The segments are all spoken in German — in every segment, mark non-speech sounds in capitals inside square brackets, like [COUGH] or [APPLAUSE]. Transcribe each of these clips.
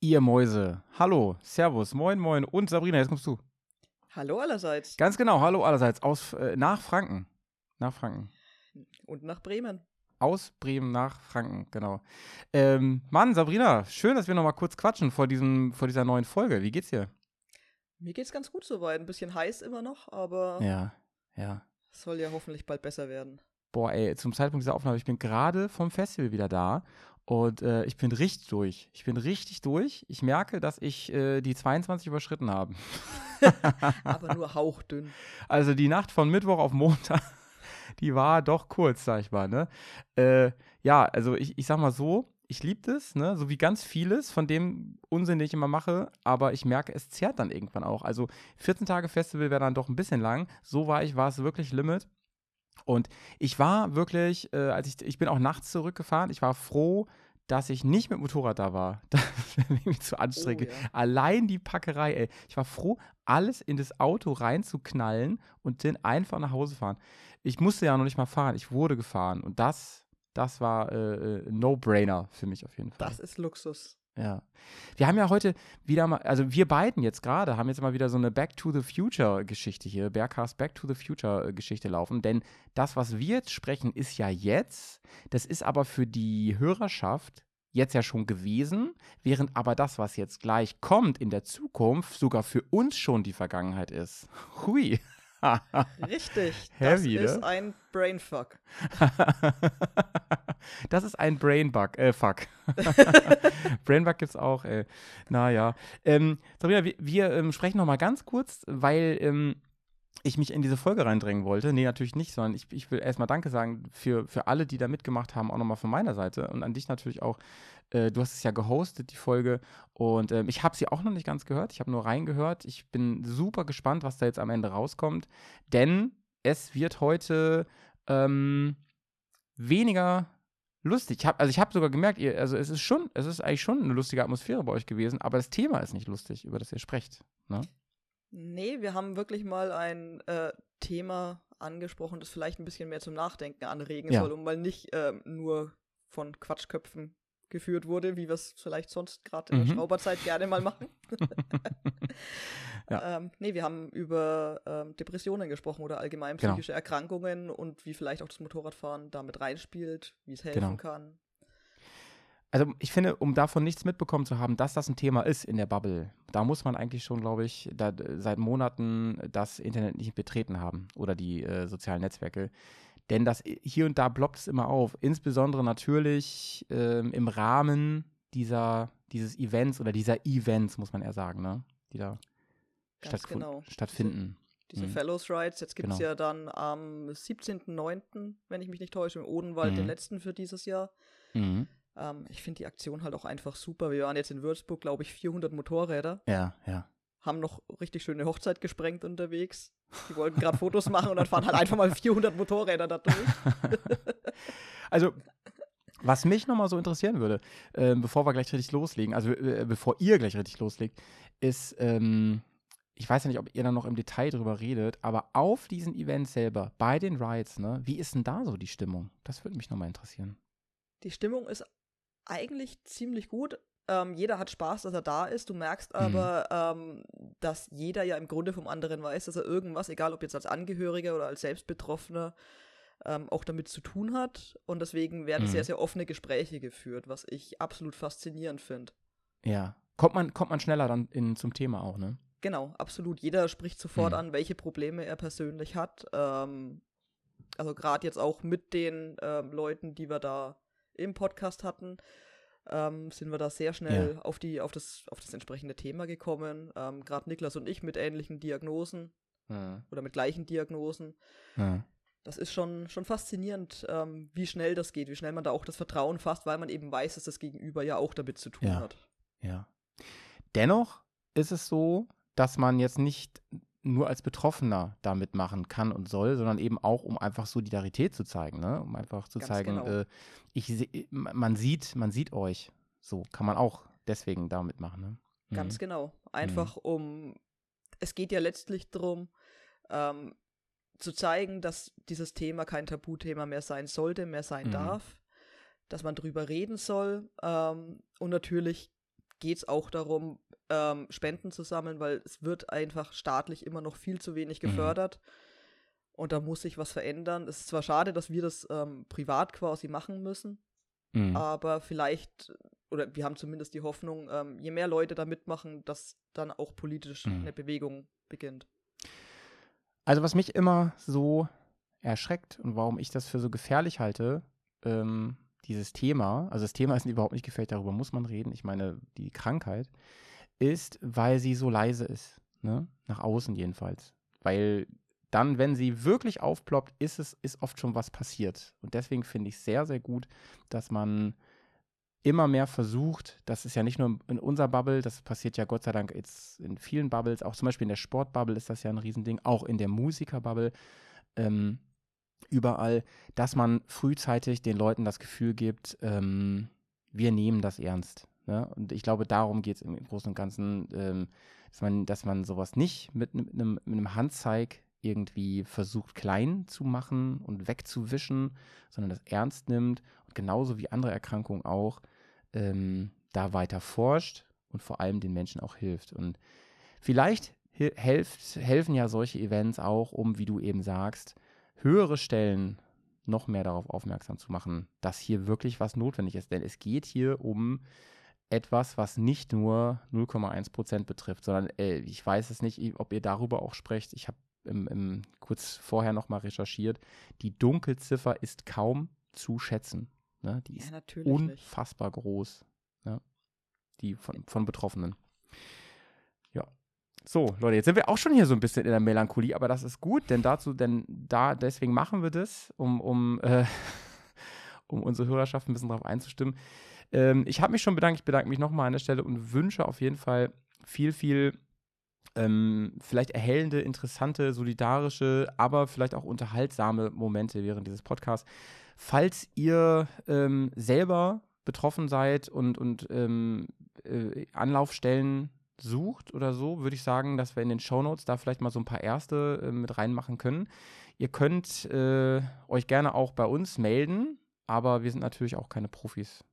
Ihr Mäuse. Hallo, Servus, moin, moin und Sabrina, jetzt kommst du. Hallo allerseits. Ganz genau, hallo allerseits aus äh, nach Franken. Nach Franken. Und nach Bremen. Aus Bremen nach Franken, genau. Ähm, Mann, Sabrina, schön, dass wir noch mal kurz quatschen vor, diesem, vor dieser neuen Folge. Wie geht's dir? Mir geht's ganz gut soweit. Ein bisschen heiß immer noch, aber Ja, ja. soll ja hoffentlich bald besser werden. Boah, ey, zum Zeitpunkt dieser Aufnahme, ich bin gerade vom Festival wieder da und äh, ich bin richtig durch. Ich bin richtig durch. Ich merke, dass ich äh, die 22 überschritten habe. [LAUGHS] Aber nur hauchdünn. Also die Nacht von Mittwoch auf Montag, [LAUGHS] die war doch kurz, sag ich mal, ne? Äh, ja, also ich, ich sag mal so, ich liebe das, ne? So wie ganz vieles von dem Unsinn, den ich immer mache, aber ich merke, es zerrt dann irgendwann auch. Also 14 Tage Festival wäre dann doch ein bisschen lang. So war ich, war es wirklich Limit. Und ich war wirklich, äh, als ich, ich bin auch nachts zurückgefahren, ich war froh, dass ich nicht mit Motorrad da war. Das wäre irgendwie zu anstrengend. Oh, ja. Allein die Packerei, ey. Ich war froh, alles in das Auto reinzuknallen und dann einfach nach Hause fahren. Ich musste ja noch nicht mal fahren, ich wurde gefahren. Und das, das war äh, äh, No-Brainer für mich auf jeden Fall. Das ist Luxus. Ja. Wir haben ja heute wieder mal, also wir beiden jetzt gerade haben jetzt mal wieder so eine Back to the Future Geschichte hier, Bearcast Back to the Future Geschichte laufen, denn das, was wir jetzt sprechen, ist ja jetzt, das ist aber für die Hörerschaft jetzt ja schon gewesen, während aber das, was jetzt gleich kommt in der Zukunft, sogar für uns schon die Vergangenheit ist. Hui. Richtig. [LAUGHS] Heavy, das ne? ist ein Brainfuck. [LAUGHS] das ist ein Brainbug, äh, fuck. [LAUGHS] Brainbug gibt's auch, ey. Naja. Ähm, Sabrina, wir, wir ähm, sprechen noch mal ganz kurz, weil ähm, ich mich in diese Folge reindrängen wollte. Nee, natürlich nicht, sondern ich, ich will erstmal Danke sagen für, für alle, die da mitgemacht haben, auch nochmal von meiner Seite und an dich natürlich auch. Äh, du hast es ja gehostet, die Folge, und ähm, ich habe sie auch noch nicht ganz gehört. Ich habe nur reingehört. Ich bin super gespannt, was da jetzt am Ende rauskommt, denn es wird heute ähm, weniger lustig. Ich hab, also ich habe sogar gemerkt, ihr, also es ist schon, es ist eigentlich schon eine lustige Atmosphäre bei euch gewesen, aber das Thema ist nicht lustig, über das ihr sprecht. Ne? Nee, wir haben wirklich mal ein äh, Thema angesprochen, das vielleicht ein bisschen mehr zum Nachdenken anregen Ja. soll und mal nicht ähm, nur von Quatschköpfen geführt wurde, wie wir es vielleicht sonst gerade in der Mhm. Schrauberzeit gerne mal machen. [LAUGHS] Ja. ähm, nee, wir haben über ähm, Depressionen gesprochen oder allgemein Genau. psychische Erkrankungen und wie vielleicht auch das Motorradfahren damit reinspielt, wie es helfen Genau. kann. Also ich finde, um davon nichts mitbekommen zu haben, dass das ein Thema ist in der Bubble, da muss man eigentlich schon, glaube ich, da, seit Monaten das Internet nicht betreten haben oder die äh, sozialen Netzwerke. Denn das hier und da bloppt es immer auf. Insbesondere natürlich ähm, im Rahmen dieser, dieses Events oder dieser Events, muss man eher sagen, ne? Die da Ganz stattfun- genau. stattfinden. Diese Mhm. Fellows Rides, jetzt gibt es Genau. ja dann am 17.09., wenn ich mich nicht täusche, im Odenwald den Mhm. letzten für dieses Jahr. Mhm. Ähm, ich finde die Aktion halt auch einfach super. Wir waren jetzt in Würzburg, glaube ich, 400 Motorräder, Ja, ja. haben noch richtig schöne Hochzeit gesprengt unterwegs. Die wollten gerade Fotos machen und dann fahren halt einfach mal 400 Motorräder da durch. [LAUGHS] Also, was mich nochmal so interessieren würde, ähm, bevor wir gleich richtig loslegen, also äh, bevor ihr gleich richtig loslegt, ist, ähm, ich weiß ja nicht, ob ihr da noch im Detail drüber redet, aber auf diesen Events selber, bei den Rides, ne, wie ist denn da so die Stimmung? Das würde mich nochmal interessieren. Die Stimmung ist eigentlich ziemlich gut. Ähm, jeder hat Spaß, dass er da ist. Du merkst Mhm. aber, ähm, dass jeder ja im Grunde vom anderen weiß, dass er irgendwas, egal ob jetzt als Angehöriger oder als Selbstbetroffener, ähm, auch damit zu tun hat. Und deswegen werden Mhm. sehr, sehr offene Gespräche geführt, was ich absolut faszinierend finde. Ja. Kommt man, kommt man schneller dann in, zum Thema auch, ne? Genau, absolut. Jeder spricht sofort Mhm. an, welche Probleme er persönlich hat. Ähm, also gerade jetzt auch mit den ähm, Leuten, die wir da im Podcast hatten, ähm, sind wir da sehr schnell auf, die, auf, das, auf das entsprechende Thema gekommen. Ähm, gerade Niklas und ich mit ähnlichen Diagnosen Ja. oder mit gleichen Diagnosen. Ja. Das ist schon, schon faszinierend, ähm, wie schnell das geht, wie schnell man da auch das Vertrauen fasst, weil man eben weiß, dass das Gegenüber ja auch damit zu tun Ja. hat. Ja. Dennoch ist es so, dass man jetzt nicht nur als Betroffener da mitmachen kann und soll, sondern eben auch, um einfach Solidarität zu zeigen, ne? Um einfach zu Ganz zeigen, genau. äh, ich seh- man sieht, man sieht euch. So kann man auch deswegen da mitmachen, ne? Ganz Mhm. genau. Einfach um, es geht ja letztlich darum, ähm, zu zeigen, dass dieses Thema kein Tabuthema mehr sein sollte, mehr sein Mhm. darf, dass man drüber reden soll. Ähm, und natürlich geht es auch darum, ähm, Spenden zu sammeln, weil es wird einfach staatlich immer noch viel zu wenig Mhm. gefördert. Und da muss sich was verändern. Es ist zwar schade, dass wir das ähm, privat quasi machen müssen, Mhm. aber vielleicht, oder wir haben zumindest die Hoffnung, ähm, je mehr Leute da mitmachen, dass dann auch politisch Mhm. eine Bewegung beginnt. Also was mich immer so erschreckt und warum ich das für so gefährlich halte, ähm, dieses Thema, also das Thema ist [LAUGHS] überhaupt nicht gefährlich, darüber muss man reden, ich meine die Krankheit, ist, weil sie so leise ist, ne? nach außen jedenfalls. Weil dann, wenn sie wirklich aufploppt, ist es ist oft schon was passiert. Und deswegen finde ich sehr, sehr gut, dass man immer mehr versucht, das ist ja nicht nur in unserer Bubble, das passiert ja Gott sei Dank jetzt in vielen Bubbles, auch zum Beispiel in der Sportbubble ist das ja ein Riesending, auch in der Musikerbubble, ähm, überall, dass man frühzeitig den Leuten das Gefühl gibt, ähm, wir nehmen das ernst. Ne? Und ich glaube, darum geht es im Großen und Ganzen, ähm, dass, man, dass man sowas nicht mit, einem, mit einem Handzeig irgendwie versucht klein zu machen und wegzuwischen, sondern das ernst nimmt und genauso wie andere Erkrankungen auch ähm, da weiter forscht und vor allem den Menschen auch hilft. Und vielleicht helft, helfen ja solche Events auch, um, wie du eben sagst, höhere Stellen noch mehr darauf aufmerksam zu machen, dass hier wirklich was notwendig ist. Denn es geht hier um etwas, was nicht nur 0,1 Prozent betrifft, sondern äh, ich weiß es nicht, ob ihr darüber auch sprecht. Ich habe im, im, kurz vorher nochmal recherchiert. Die Dunkelziffer ist kaum zu schätzen. Ne? Die ist Ja, natürlich nicht. unfassbar groß. Ja? Die von, von Betroffenen. So, Leute, jetzt sind wir auch schon hier so ein bisschen in der Melancholie, aber das ist gut, denn dazu, denn da, deswegen machen wir das, um, um, äh, [LAUGHS] um unsere Hörerschaft ein bisschen darauf einzustimmen. Ähm, ich habe mich schon bedankt, ich bedanke mich nochmal an der Stelle und wünsche auf jeden Fall viel, viel ähm, vielleicht erhellende, interessante, solidarische, aber vielleicht auch unterhaltsame Momente während dieses Podcasts. Falls ihr ähm, selber betroffen seid und, und ähm, äh, Anlaufstellen sucht oder so, würde ich sagen, dass wir in den Shownotes da vielleicht mal so ein paar erste äh, mit reinmachen können. Ihr könnt äh, euch gerne auch bei uns melden, aber wir sind natürlich auch keine Profis.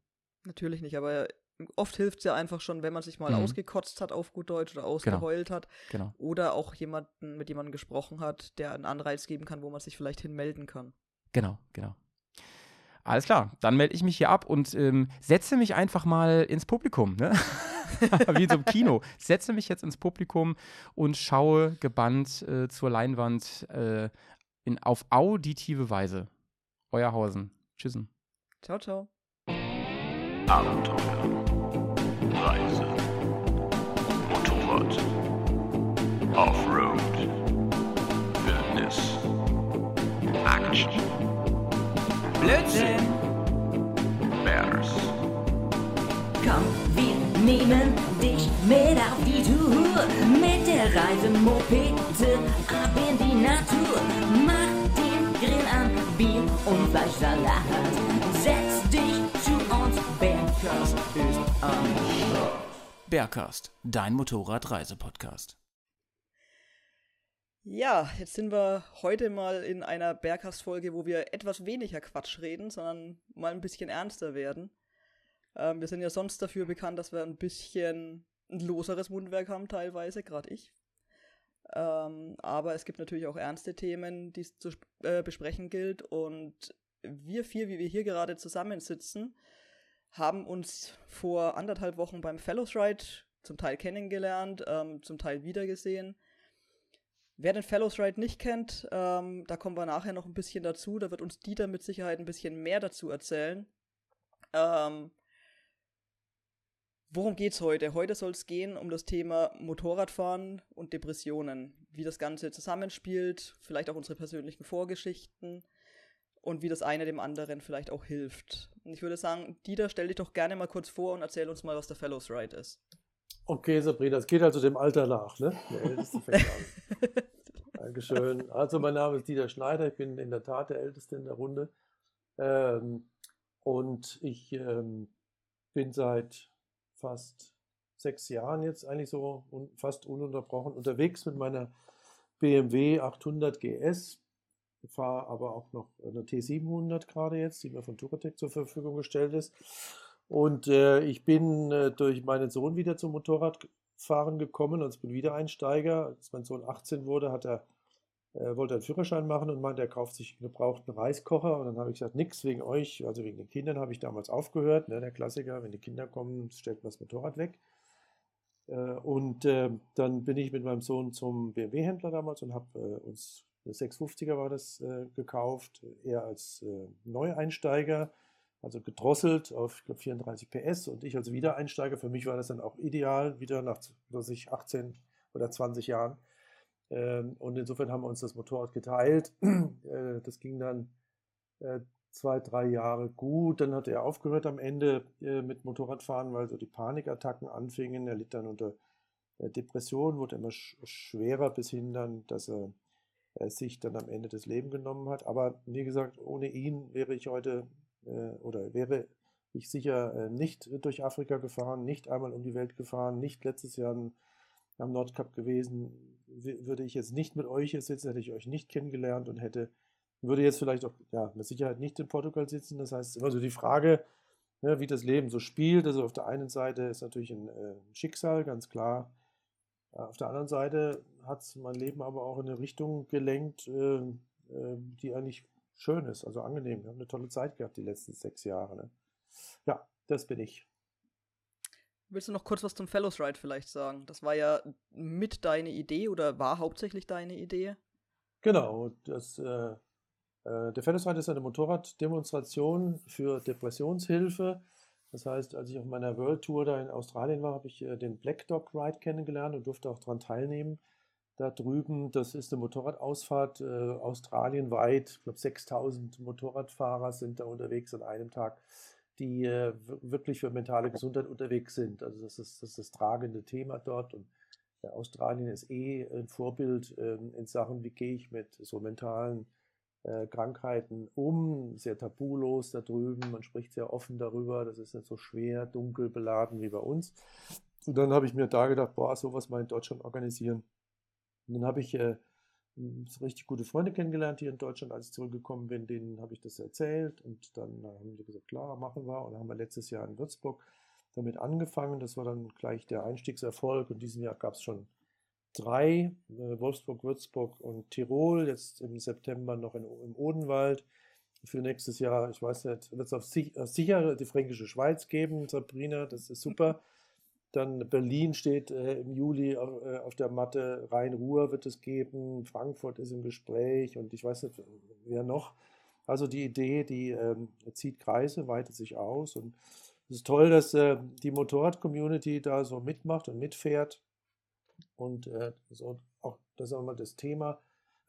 Natürlich nicht, aber oft hilft es ja einfach schon, wenn man sich mal Mhm. ausgekotzt hat auf gut Deutsch oder ausgeheult hat Genau. oder auch jemanden mit jemandem gesprochen hat, der einen Anreiz geben kann, wo man sich vielleicht hinmelden kann. Genau, genau. Alles klar, dann melde ich mich hier ab und ähm, setze mich einfach mal ins Publikum, ne? [LAUGHS] [LAUGHS] wie in so einem Kino. Setze mich jetzt ins Publikum und schaue gebannt äh, zur Leinwand äh, in, auf auditive Weise. Euer Hausen. Tschüssen. Ciao, ciao. Abenteuer, Reise, Motorrad, Offroad, Wildnis, Action, Blödsinn! Bears, Komm, wir nehmen dich mit auf die Tour. Mit der Reisemopete ab in die Natur. Mach den Grill an, Bier und Fleischsalat. Setz dich zu uns, Bergkast ist am Start. Bergcast, dein Motorradreisepodcast. Ja, jetzt sind wir heute mal in einer Berghast-Folge, wo wir etwas weniger Quatsch reden, sondern mal ein bisschen ernster werden. Ähm, wir sind ja sonst dafür bekannt, dass wir ein bisschen ein loseres Mundwerk haben, teilweise, gerade ich. Ähm, aber es gibt natürlich auch ernste Themen, die es zu äh, besprechen gilt. Und wir vier, wie wir hier gerade zusammensitzen, haben uns vor anderthalb Wochen beim Fellows Ride zum Teil kennengelernt, ähm, zum Teil wiedergesehen. Wer den Fellows Ride nicht kennt, ähm, da kommen wir nachher noch ein bisschen dazu. Da wird uns Dieter mit Sicherheit ein bisschen mehr dazu erzählen. Ähm, worum geht's heute? Heute soll es gehen um das Thema Motorradfahren und Depressionen. Wie das Ganze zusammenspielt, vielleicht auch unsere persönlichen Vorgeschichten und wie das eine dem anderen vielleicht auch hilft. Und ich würde sagen, Dieter, stell dich doch gerne mal kurz vor und erzähl uns mal, was der Fellows Ride ist. Okay, Sabrina, es geht also dem Alter nach, ne? Der Älteste fängt an. [LAUGHS] Dankeschön. Also, mein Name ist Dieter Schneider, ich bin in der Tat der Älteste in der Runde. Ähm, und ich ähm, bin seit fast sechs Jahren jetzt eigentlich so fast ununterbrochen unterwegs mit meiner BMW 800 GS. Ich fahre aber auch noch eine T700 gerade jetzt, die mir von Touratec zur Verfügung gestellt ist. Und äh, ich bin äh, durch meinen Sohn wieder zum Motorradfahren gekommen. Ich bin Wiedereinsteiger. Als mein Sohn 18 wurde, hat er, äh, wollte einen Führerschein machen und meinte, er kauft sich einen gebrauchten Reiskocher. Und dann habe ich gesagt, nix wegen euch, also wegen den Kindern habe ich damals aufgehört. Ne, der Klassiker, wenn die Kinder kommen, stellt man das Motorrad weg. Äh, und äh, dann bin ich mit meinem Sohn zum BMW-Händler damals und habe äh, uns eine 650er war das äh, gekauft, er als äh, Neueinsteiger also gedrosselt auf ich glaub, 34 PS und ich als Wiedereinsteiger, für mich war das dann auch ideal, wieder nach dass ich 18 oder 20 Jahren. Ähm, und insofern haben wir uns das Motorrad geteilt. [CLEARS THROAT] Äh, das ging dann äh, zwei, drei Jahre gut. Dann hat er aufgehört am Ende äh, mit Motorradfahren, weil so die Panikattacken anfingen. Er litt dann unter Depressionen, wurde immer schwerer bis hin dann, dass er sich dann am Ende das Leben genommen hat. Aber wie gesagt, ohne ihn wäre ich heute oder wäre ich sicher nicht durch Afrika gefahren, nicht einmal um die Welt gefahren, nicht letztes Jahr am Nordkap gewesen, würde ich jetzt nicht mit euch hier sitzen, hätte ich euch nicht kennengelernt und hätte, würde jetzt vielleicht auch ja, mit Sicherheit nicht in Portugal sitzen. Das heißt, immer so die Frage, ja, wie das Leben so spielt. Also auf der einen Seite ist natürlich ein, äh, Schicksal, ganz klar. Auf der anderen Seite hat mein Leben aber auch in eine Richtung gelenkt, äh, äh, die eigentlich schön ist, also angenehm. Wir haben eine tolle Zeit gehabt die letzten sechs Jahre. Ne? Ja, das bin ich. Willst du noch kurz was zum Fellows Ride vielleicht sagen? Das war ja mit deine Idee oder war hauptsächlich deine Idee? Genau, das, äh, äh, der Fellows Ride ist eine Motorraddemonstration für Depressionshilfe. Das heißt, als ich auf meiner World Tour da in Australien war, habe ich äh, den Black Dog Ride kennengelernt und durfte auch daran teilnehmen da drüben. Das ist eine Motorradausfahrt äh, australienweit. Ich glaube, 6000 Motorradfahrer sind da unterwegs an einem Tag, die äh, wirklich für mentale Gesundheit unterwegs sind. Also das ist das, ist das tragende Thema dort. Und Australien ist eh ein Vorbild äh, in Sachen, wie gehe ich mit so mentalen äh, Krankheiten um. Sehr tabulos da drüben. Man spricht sehr offen darüber. Das ist nicht so schwer, dunkel beladen wie bei uns. Und dann habe ich mir da gedacht, boah, sowas mal in Deutschland organisieren und dann habe ich äh, richtig gute Freunde kennengelernt hier in Deutschland, als ich zurückgekommen bin. Denen habe ich das erzählt und dann äh, haben die gesagt, klar, machen wir. Und dann haben wir letztes Jahr in Würzburg damit angefangen. Das war dann gleich der Einstiegserfolg. Und diesem Jahr gab es schon drei, äh, Wolfsburg, Würzburg und Tirol, jetzt im September noch in, im Odenwald. Für nächstes Jahr, ich weiß nicht, wird es auf sich, sicher die Fränkische Schweiz geben, Sabrina, das ist super. Dann Berlin steht äh, im Juli auf, äh, auf der Matte, Rhein-Ruhr wird es geben, Frankfurt ist im Gespräch und ich weiß nicht, wer noch. Also die Idee, die ähm, zieht Kreise, weitet sich aus und es ist toll, dass äh, die Motorrad-Community da so mitmacht und mitfährt und äh, so auch das auch mal das Thema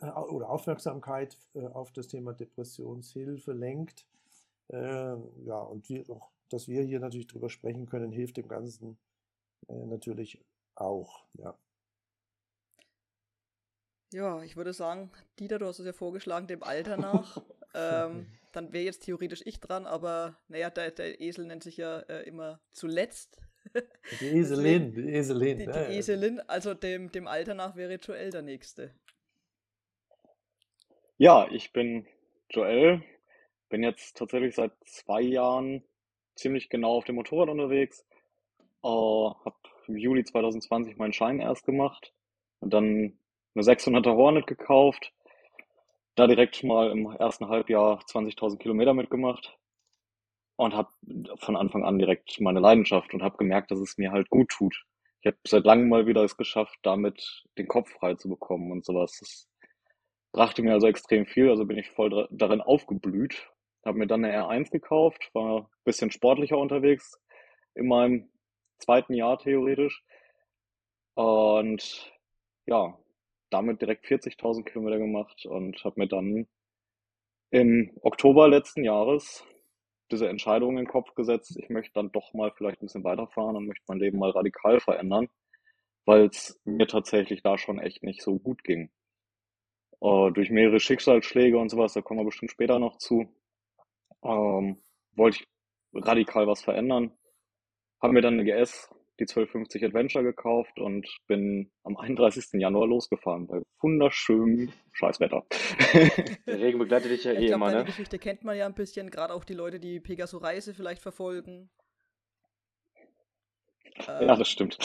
äh, oder Aufmerksamkeit äh, auf das Thema Depressionshilfe lenkt. ja, und wir, auch, dass wir hier natürlich drüber sprechen können, hilft dem Ganzen äh, natürlich auch, ja. Ja, ich würde sagen, Dieter, du hast es ja vorgeschlagen, dem Alter nach. [LAUGHS] ähm, dann wäre jetzt theoretisch ich dran, aber naja, der, der Esel nennt sich ja äh, immer zuletzt. Die Eselin, die Eselin. Die, die ja, Eselin, also dem, dem Alter nach wäre Joel der Nächste. Ja, ich bin Joel, bin jetzt tatsächlich seit zwei Jahren ziemlich genau auf dem Motorrad unterwegs. Äh, habe im Juli 2020 meinen Schein erst gemacht und dann eine 600er Hornet gekauft. Da direkt mal im ersten Halbjahr 20.000 Kilometer mitgemacht und habe von Anfang an direkt meine Leidenschaft und habe gemerkt, dass es mir halt gut tut. Ich habe seit langem mal wieder es geschafft, damit den Kopf frei zu bekommen und sowas. Das brachte mir also extrem viel, also bin ich voll darin aufgeblüht. Habe mir dann eine R1 gekauft, war ein bisschen sportlicher unterwegs in meinem zweiten Jahr theoretisch. Und ja, damit direkt 40.000 Kilometer gemacht und habe mir dann im Oktober letzten Jahres diese Entscheidung in den Kopf gesetzt, ich möchte dann doch mal vielleicht ein bisschen weiterfahren und möchte mein Leben mal radikal verändern, weil es mir tatsächlich da schon echt nicht so gut ging. Äh, durch mehrere Schicksalsschläge und sowas, da kommen wir bestimmt später noch zu, ähm, wollte ich radikal was verändern, habe mir dann eine GS, die 1250 Adventure gekauft und bin am 31. Januar losgefahren bei wunderschönem Scheißwetter. [LAUGHS] Der Regen begleitet dich ja ich eh glaub, immer, deine ne? Geschichte kennt man ja ein bisschen, gerade auch die Leute, die Pegaso Reise vielleicht verfolgen. Ähm, Ja, das stimmt.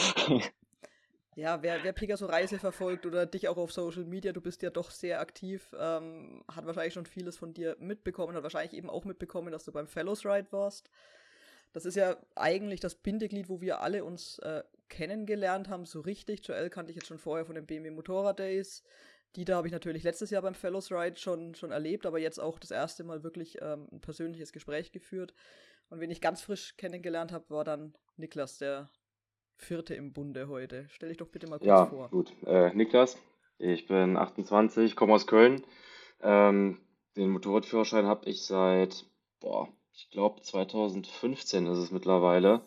Ja, wer, wer Pegaso Reise verfolgt oder dich auch auf Social Media, du bist ja doch sehr aktiv, ähm, hat wahrscheinlich schon vieles von dir mitbekommen, hat wahrscheinlich eben auch mitbekommen, dass du beim Fellows Ride warst. Das ist ja eigentlich das Bindeglied, wo wir alle uns äh, kennengelernt haben, so richtig. Joel kannte ich jetzt schon vorher von den BMW Motorrad Days. Die da habe ich natürlich letztes Jahr beim Fellows Ride schon, schon erlebt, aber jetzt auch das erste Mal wirklich ähm, ein persönliches Gespräch geführt. Und wen ich ganz frisch kennengelernt habe, war dann Niklas, der Vierte im Bunde heute. Stell dich doch bitte mal kurz Ja, vor. gut. Äh, Niklas, ich bin 28, komme aus Köln. Ähm, den Motorradführerschein habe ich seit, boah, ich glaube 2015 ist es mittlerweile.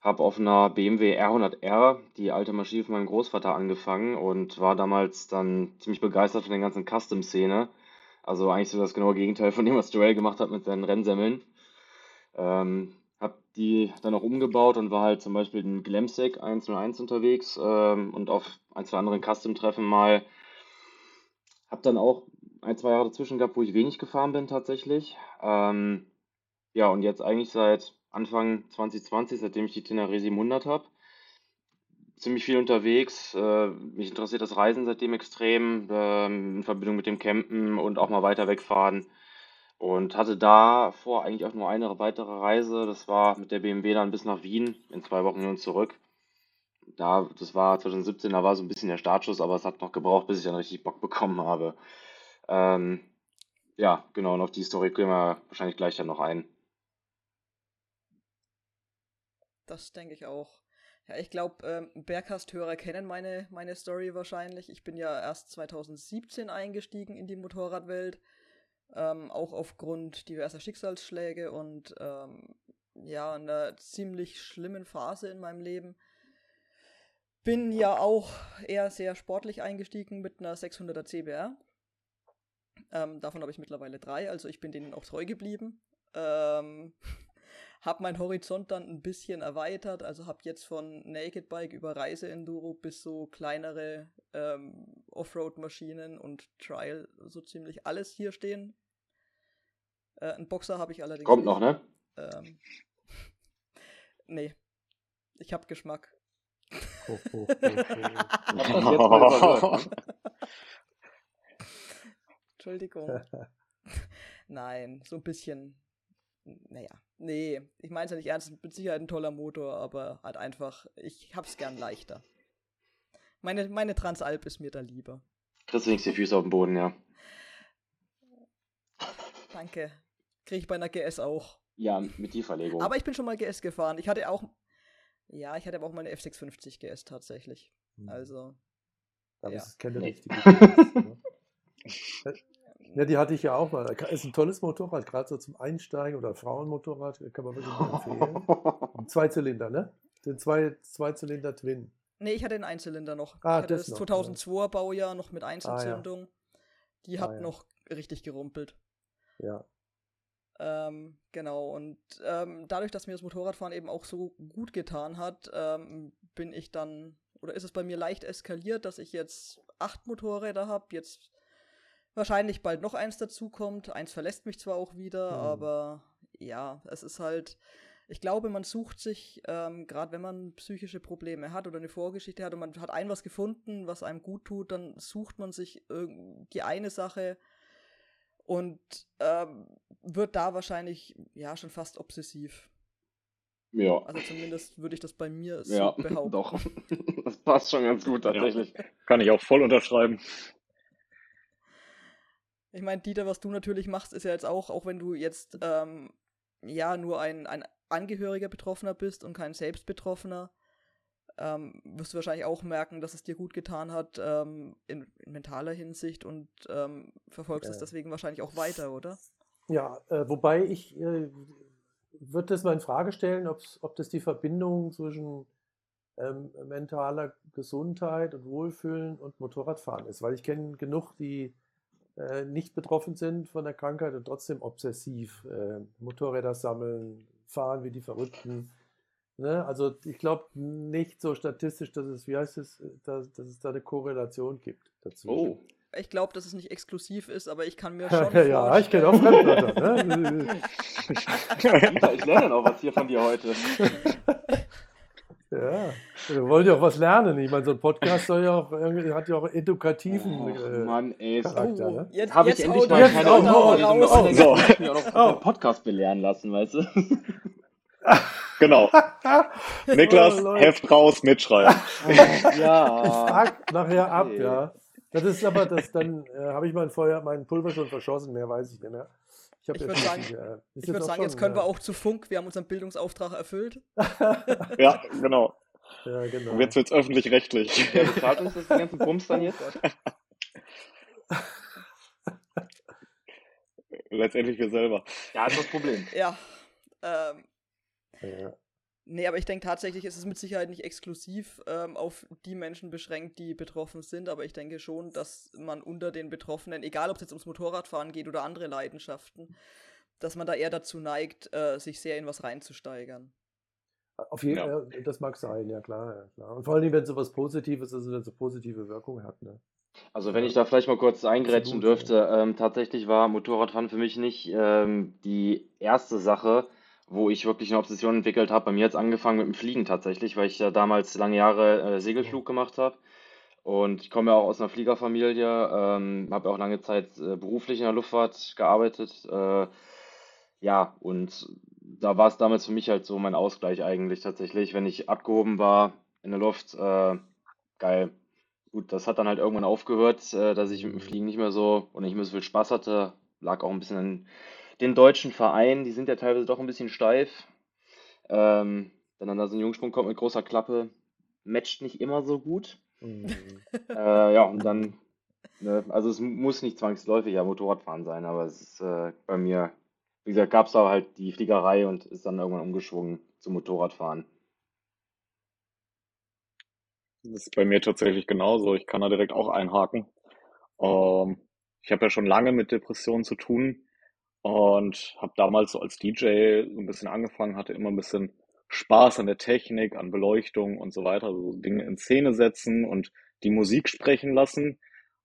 Habe auf einer BMW R100R, die alte Maschine von meinem Großvater, angefangen und war damals dann ziemlich begeistert von der ganzen Custom-Szene. Also eigentlich so das genaue Gegenteil von dem, was Joel gemacht hat mit seinen Rennsemmeln. Ähm, hab die dann auch umgebaut und war halt zum Beispiel in Glemsec 101 unterwegs ähm, und auf ein, zwei anderen Custom-Treffen mal. Hab dann auch ein, zwei Jahre dazwischen gehabt, wo ich wenig gefahren bin tatsächlich. Ähm, ja, und jetzt eigentlich seit Anfang 2020, seitdem ich die Tenere 700 habe, ziemlich viel unterwegs. Äh, mich interessiert das Reisen seitdem extrem, ähm, in Verbindung mit dem Campen und auch mal weiter wegfahren. Und hatte davor eigentlich auch nur eine weitere Reise. Das war mit der BMW dann bis nach Wien in zwei Wochen und zurück. Da, das war 2017, da war so ein bisschen der Startschuss, aber es hat noch gebraucht, bis ich dann richtig Bock bekommen habe. Ähm, ja, genau, und auf die Story gehen wir wahrscheinlich gleich dann noch ein. Das denke ich auch. Ja, ich glaube, ähm, Berghast-Hörer kennen meine, meine Story wahrscheinlich. Ich bin ja erst 2017 eingestiegen in die Motorradwelt, ähm, auch aufgrund diverser Schicksalsschläge und ähm, ja, einer ziemlich schlimmen Phase in meinem Leben. Bin ja auch eher sehr sportlich eingestiegen mit einer 600er CBR. Ähm, davon habe ich mittlerweile drei, also ich bin denen auch treu geblieben. Ähm, habe meinen Horizont dann ein bisschen erweitert, also habe jetzt von Naked Bike über Reiseenduro bis so kleinere ähm, Offroad-Maschinen und Trial so ziemlich alles hier stehen. Äh, einen Boxer habe ich allerdings Kommt nicht. noch, ne? Ähm, [LAUGHS] nee, ich habe Geschmack. Mal überhört, ne? Entschuldigung. [LAUGHS] Nein, so ein bisschen. Naja, nee, ich meine es ja nicht ernst, mit Sicherheit ein toller Motor, aber halt einfach, ich hab's gern leichter. Meine, meine Transalp ist mir da lieber. Kriegst du wenigstens die Füße auf den Boden, ja. Danke. Kriege ich bei einer GS auch. Ja, mit die Verlegung. Aber ich bin schon mal GS gefahren. Ich hatte auch. Ja, ich hatte aber auch mal eine F650 GS tatsächlich. Hm. Also. Aber Ja. es ist keine richtige GS, [LAUGHS] ne? [LAUGHS] Ja, die hatte ich ja auch mal. Ist ein tolles Motorrad, gerade so zum Einsteigen oder Frauenmotorrad, kann man wirklich nur empfehlen. [LAUGHS] Ein Zweizylinder, ne? Den zwei, Zweizylinder Twin. Nee, ich hatte einen Einzylinder noch. Ah, ich hatte das das noch, 2002er Baujahr noch mit Einzelzündung. Die Ah, hat ja. noch richtig gerumpelt. Ja. Ähm, genau, und ähm, dadurch, dass mir das Motorradfahren eben auch so gut getan hat, ähm, bin ich dann, oder ist es bei mir leicht eskaliert, dass ich jetzt acht Motorräder habe, jetzt wahrscheinlich bald noch eins dazukommt. Eins verlässt mich zwar auch wieder, Mhm. aber ja, es ist halt, ich glaube, man sucht sich, ähm, gerade wenn man psychische Probleme hat oder eine Vorgeschichte hat und man hat ein was gefunden, was einem gut tut, dann sucht man sich die eine Sache und ähm, wird da wahrscheinlich ja schon fast obsessiv. Ja. Also zumindest würde ich das bei mir so Ja, [LAUGHS] behaupten. doch. Das passt schon ganz gut tatsächlich. Kann ich auch voll unterschreiben. Ich meine, Dieter, was du natürlich machst, ist ja jetzt auch, auch wenn du jetzt ähm, ja nur ein, ein angehöriger Betroffener bist und kein Selbstbetroffener, ähm, wirst du wahrscheinlich auch merken, dass es dir gut getan hat ähm, in, in mentaler Hinsicht und ähm, verfolgst es Ja. deswegen wahrscheinlich auch weiter, oder? Ja, äh, wobei ich äh, würde das mal in Frage stellen, ob das die Verbindung zwischen ähm, mentaler Gesundheit und Wohlfühlen und Motorradfahren ist, weil ich kenne genug, die äh, nicht betroffen sind von der Krankheit und trotzdem obsessiv äh, Motorräder sammeln, fahren wie die Verrückten. Ne? Also ich glaube nicht so statistisch, dass es, wie heißt es, äh, dass, dass es da eine Korrelation gibt dazu. Oh. Ich glaube, dass es nicht exklusiv ist, aber ich kann mir [LAUGHS] schon ja, ich kenne auch Fremdwörter. Ne? [LAUGHS] [LAUGHS] Ich lerne noch was hier von dir heute. Ja, wir wollen ja auch was lernen. Ich meine, so ein Podcast soll ja auch, irgendwie- hat ja auch edukativen Oh, äh, Mann, ey. Charakter. Oh, Ne? jetzt, Habe ich jetzt endlich mal keine oh, oh, Augen raus. oh, Ich So. mich auch noch [LAUGHS] Oh. Podcast belehren lassen, weißt du? [LAUGHS] [LAUGHS] Genau. Niklas, Oh. Heft raus, mitschreiben. ja. Fuck, nachher ab, Nee. ja. Das ist aber, das, dann äh, habe ich mein Feuer, mein Pulver schon verschossen, mehr weiß ich nicht mehr. Ich, Ich würd ein sagen- äh, ist Ich würde auch sagen, schon, jetzt können wir äh, auch zu Funk. Wir haben unseren Bildungsauftrag erfüllt. [LAUGHS] Ja, genau. Ja, genau. Und jetzt wird's öffentlich-rechtlich. Wer bezahlt uns das den ganzen Bums dann jetzt? Letztendlich wir selber. Ja, ist das Problem. Ja. Ähm, ja. Nee, aber ich denke tatsächlich, ist es mit Sicherheit nicht exklusiv ähm, auf die Menschen beschränkt, die betroffen sind. Aber ich denke schon, dass man unter den Betroffenen, egal ob es jetzt ums Motorradfahren geht oder andere Leidenschaften, dass man da eher dazu neigt, äh, sich sehr in was reinzusteigern. Auf jeden. Fall, ja, das mag sein, ja klar, ja klar. Und vor allem, wenn es so was Positives ist, wenn es eine positive Wirkung hat. Ne? Also wenn ich da vielleicht mal kurz eingrätschen dürfte, ähm, tatsächlich war Motorradfahren für mich nicht ähm, die erste Sache, wo ich wirklich eine Obsession entwickelt habe. Bei mir hat es angefangen mit dem Fliegen tatsächlich, weil ich ja damals lange Jahre äh, Segelflug gemacht habe. Und ich komme ja auch aus einer Fliegerfamilie, ähm, habe auch lange Zeit äh, beruflich in der Luftfahrt gearbeitet. Äh, ja, und da war es damals für mich halt so mein Ausgleich eigentlich tatsächlich, wenn ich abgehoben war in der Luft, äh, geil. Gut, das hat dann halt irgendwann aufgehört, äh, dass ich mit dem Fliegen nicht mehr so und nicht mehr so viel Spaß hatte. Lag auch ein bisschen an den deutschen Vereinen, die sind ja teilweise doch ein bisschen steif. Ähm, wenn dann da so ein Jungsprung kommt mit großer Klappe, matcht nicht immer so gut. Mhm. [LAUGHS] Äh, ja, und dann, ne, also es muss nicht zwangsläufig ja Motorradfahren sein, aber es ist äh, bei mir, wie gesagt, gab es da halt die Fliegerei und ist dann irgendwann umgeschwungen zum Motorradfahren. Das ist bei mir tatsächlich genauso. Ich kann da direkt auch einhaken. Ähm, ich habe ja schon lange mit Depressionen zu tun und habe damals so als DJ so ein bisschen angefangen, hatte immer ein bisschen Spaß an der Technik, an Beleuchtung und so weiter, so Dinge in Szene setzen und die Musik sprechen lassen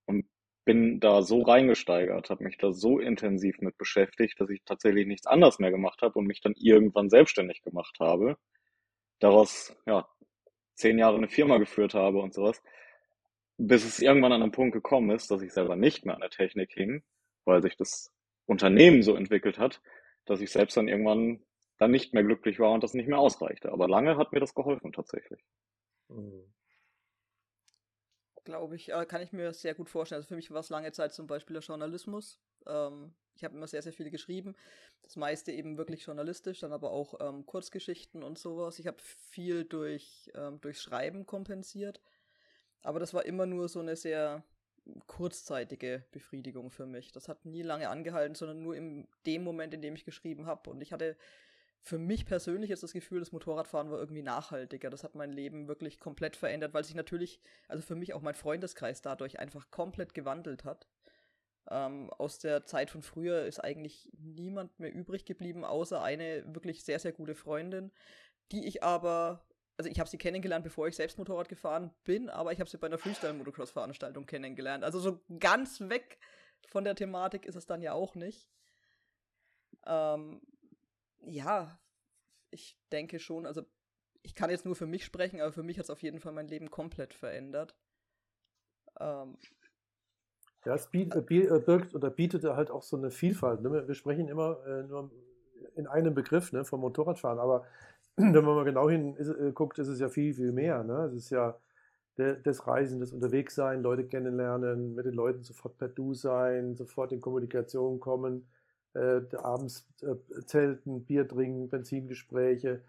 und bin da so reingesteigert, habe mich da so intensiv mit beschäftigt, dass ich tatsächlich nichts anderes mehr gemacht habe und mich dann irgendwann selbstständig gemacht habe. Daraus, ja, zehn Jahre eine Firma geführt habe und sowas, bis es irgendwann an einen Punkt gekommen ist, dass ich selber nicht mehr an der Technik hing, weil sich das Unternehmen so entwickelt hat, dass ich selbst dann irgendwann dann nicht mehr glücklich war und das nicht mehr ausreichte. Aber lange hat mir das geholfen tatsächlich. Mhm. Glaube ich, äh, kann ich mir sehr gut vorstellen. Also für mich war es lange Zeit zum Beispiel der Journalismus. Ähm, ich habe immer sehr, sehr viel geschrieben. Das meiste eben wirklich journalistisch, dann aber auch ähm, Kurzgeschichten und sowas. Ich habe viel durch, ähm, durch Schreiben kompensiert. Aber das war immer nur so eine sehr kurzzeitige Befriedigung für mich. Das hat nie lange angehalten, sondern nur in dem Moment, in dem ich geschrieben habe. Und ich hatte für mich persönlich jetzt das Gefühl, das Motorradfahren war irgendwie nachhaltiger. Das hat mein Leben wirklich komplett verändert, weil sich natürlich, also für mich auch mein Freundeskreis dadurch einfach komplett gewandelt hat. Ähm, aus der Zeit von früher ist eigentlich niemand mehr übrig geblieben, außer eine wirklich sehr, sehr gute Freundin, die ich aber, also ich habe sie kennengelernt, bevor ich selbst Motorrad gefahren bin, aber ich habe sie bei einer Freestyle-Motocross-Veranstaltung kennengelernt. Also so ganz weg von der Thematik ist es dann ja auch nicht. Ähm, ja, ich denke schon, also ich kann jetzt nur für mich sprechen, aber für mich hat es auf jeden Fall mein Leben komplett verändert. Ähm, Ja, es äh, äh, birgt oder bietet halt auch so eine Vielfalt. Ne? Wir- Wir sprechen immer äh, nur in einem Begriff ne, vom Motorradfahren, aber [CLEARS THROAT] wenn man mal genau hinguckt, ist es ja viel, viel mehr. Ne? Es ist ja das Reisen, das Unterwegssein, Leute kennenlernen, mit den Leuten sofort per Du sein, sofort in Kommunikation kommen, äh, abends äh, zelten, Bier trinken, Benzingespräche,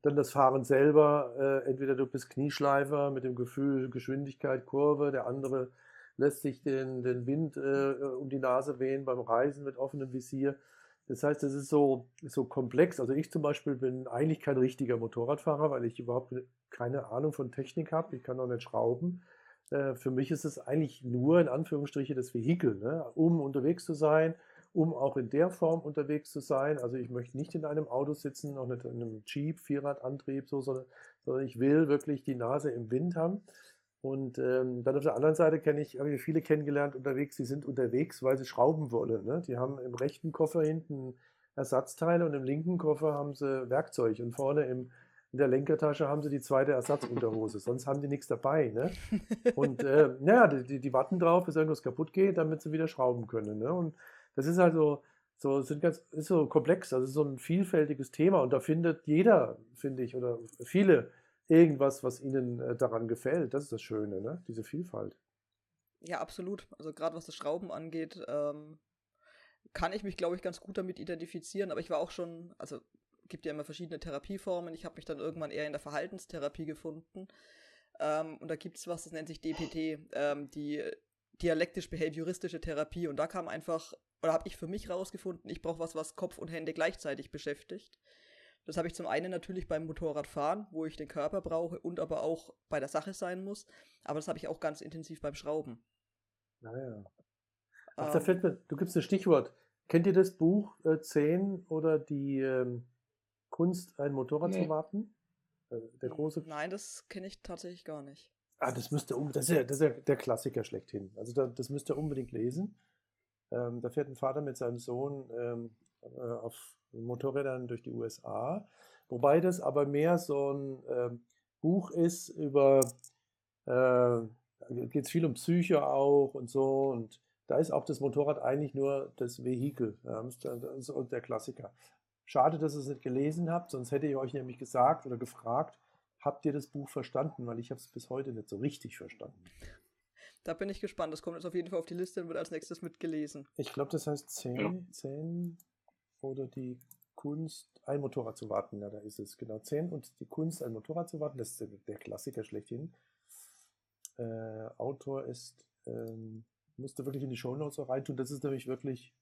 dann das Fahren selber. Äh, entweder du bist Knieschleifer mit dem Gefühl Geschwindigkeit, Kurve, der andere lässt sich den, den Wind äh, um die Nase wehen beim Reisen mit offenem Visier. Das heißt, es ist so, so komplex. Also ich zum Beispiel bin eigentlich kein richtiger Motorradfahrer, weil ich überhaupt keine Ahnung von Technik habe. Ich kann auch nicht schrauben. Äh, für mich ist es eigentlich nur in Anführungsstriche das Vehikel, ne? um unterwegs zu sein, um auch in der Form unterwegs zu sein. Also ich möchte nicht in einem Auto sitzen, auch nicht in einem Jeep, Vierradantrieb, so, sondern, sondern ich will wirklich die Nase im Wind haben. Und ähm, dann auf der anderen Seite kenne ich, habe ich viele kennengelernt unterwegs, die sind unterwegs, weil sie schrauben wollen. Ne? Die haben im rechten Koffer hinten Ersatzteile und im linken Koffer haben sie Werkzeug. Und vorne im, in der Lenkertasche haben sie die zweite Ersatzunterhose, sonst haben die nichts dabei. Ne? Und äh, [LAUGHS] naja, die, die warten drauf, bis irgendwas kaputt geht, damit sie wieder schrauben können. Ne? Und das ist also so, sind ganz, ist so komplex, ist so ein vielfältiges Thema und da findet jeder, finde ich, oder viele irgendwas, was ihnen äh, daran gefällt. Das ist das Schöne, ne? diese Vielfalt. Ja, absolut. Also gerade was das Schrauben angeht, ähm, kann ich mich, glaube ich, ganz gut damit identifizieren. Aber ich war auch schon, also gibt ja immer verschiedene Therapieformen. Ich habe mich dann irgendwann eher in der Verhaltenstherapie gefunden. Ähm, und da gibt es was, das nennt sich DPT, ähm, die dialektisch-behavioristische Therapie. Und da kam einfach, oder habe ich für mich rausgefunden, ich brauche was, was Kopf und Hände gleichzeitig beschäftigt. Das habe ich zum einen natürlich beim Motorradfahren, wo ich den Körper brauche und aber auch bei der Sache sein muss. Aber das habe ich auch ganz intensiv beim Schrauben. Naja. Ach, da fällt mir, du gibst ein Stichwort. Kennt ihr das Buch äh, 10 oder die ähm, Kunst, ein Motorrad Nee. zu warten? Äh, der große. Nein, das kenne ich tatsächlich gar nicht. Ah, das müsste das ist ja, das ist ja der Klassiker schlechthin. Also da, das müsst ihr unbedingt lesen. Ähm, da fährt ein Vater mit seinem Sohn ähm, äh, auf Motorrädern durch die USA. Wobei das aber mehr so ein ähm, Buch ist über, äh, geht es viel um Psyche auch und so. Und da ist auch das Motorrad eigentlich nur das Vehikel. Ja, das ist der Klassiker. Schade, dass ihr es nicht gelesen habt, sonst hätte ich euch nämlich gesagt oder gefragt, habt ihr das Buch verstanden? Weil ich habe es bis heute nicht so richtig verstanden. Da bin ich gespannt. Das kommt jetzt auf jeden Fall auf die Liste und wird als nächstes mitgelesen. Ich glaube, das heißt 10, 10 oder die Kunst, ein Motorrad zu warten. Ja, da ist es genau 10 und die Kunst, ein Motorrad zu warten. Das ist der, Klassiker schlechthin. Äh, Autor ist, ähm, musste wirklich in die Shownotes auch reintun. Das ist nämlich wirklich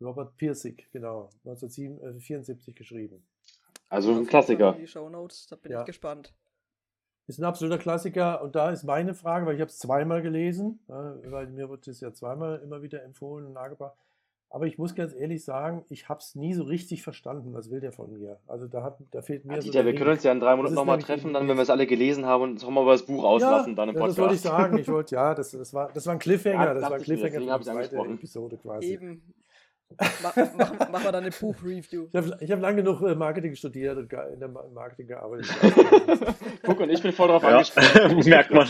Robert Pirsig, genau, 1974 geschrieben. Also ein Klassiker. in Die Shownotes, da bin Ja. ich gespannt. Ist ein absoluter Klassiker und da ist meine Frage, weil ich habe es zweimal gelesen, äh, weil mir wird es ja zweimal immer wieder empfohlen und nahegebracht. Aber ich muss ganz ehrlich sagen, ich habe es nie so richtig verstanden, was will der von mir. Also da, hat, da fehlt mir Ja, so Dieter, wir können uns ja in drei Monaten nochmal treffen, dann, wenn wir es alle gelesen haben und uns nochmal über das Buch auslassen, dann im ja, Podcast. das wollte ich sagen. Ich wollte, ja, das, das, war, das war ein Cliffhanger. Ja, das war ein ich mir, Cliffhanger deswegen für die zweite. Episode quasi. Eben. Mach, mach, machen wir dann eine Buch-Review. Ich habe hab lange genug äh, Marketing studiert und in der Ma- Marketing gearbeitet. [LAUGHS] Guck, und ich bin voll drauf Ja, angesprochen. [LAUGHS] merkt man.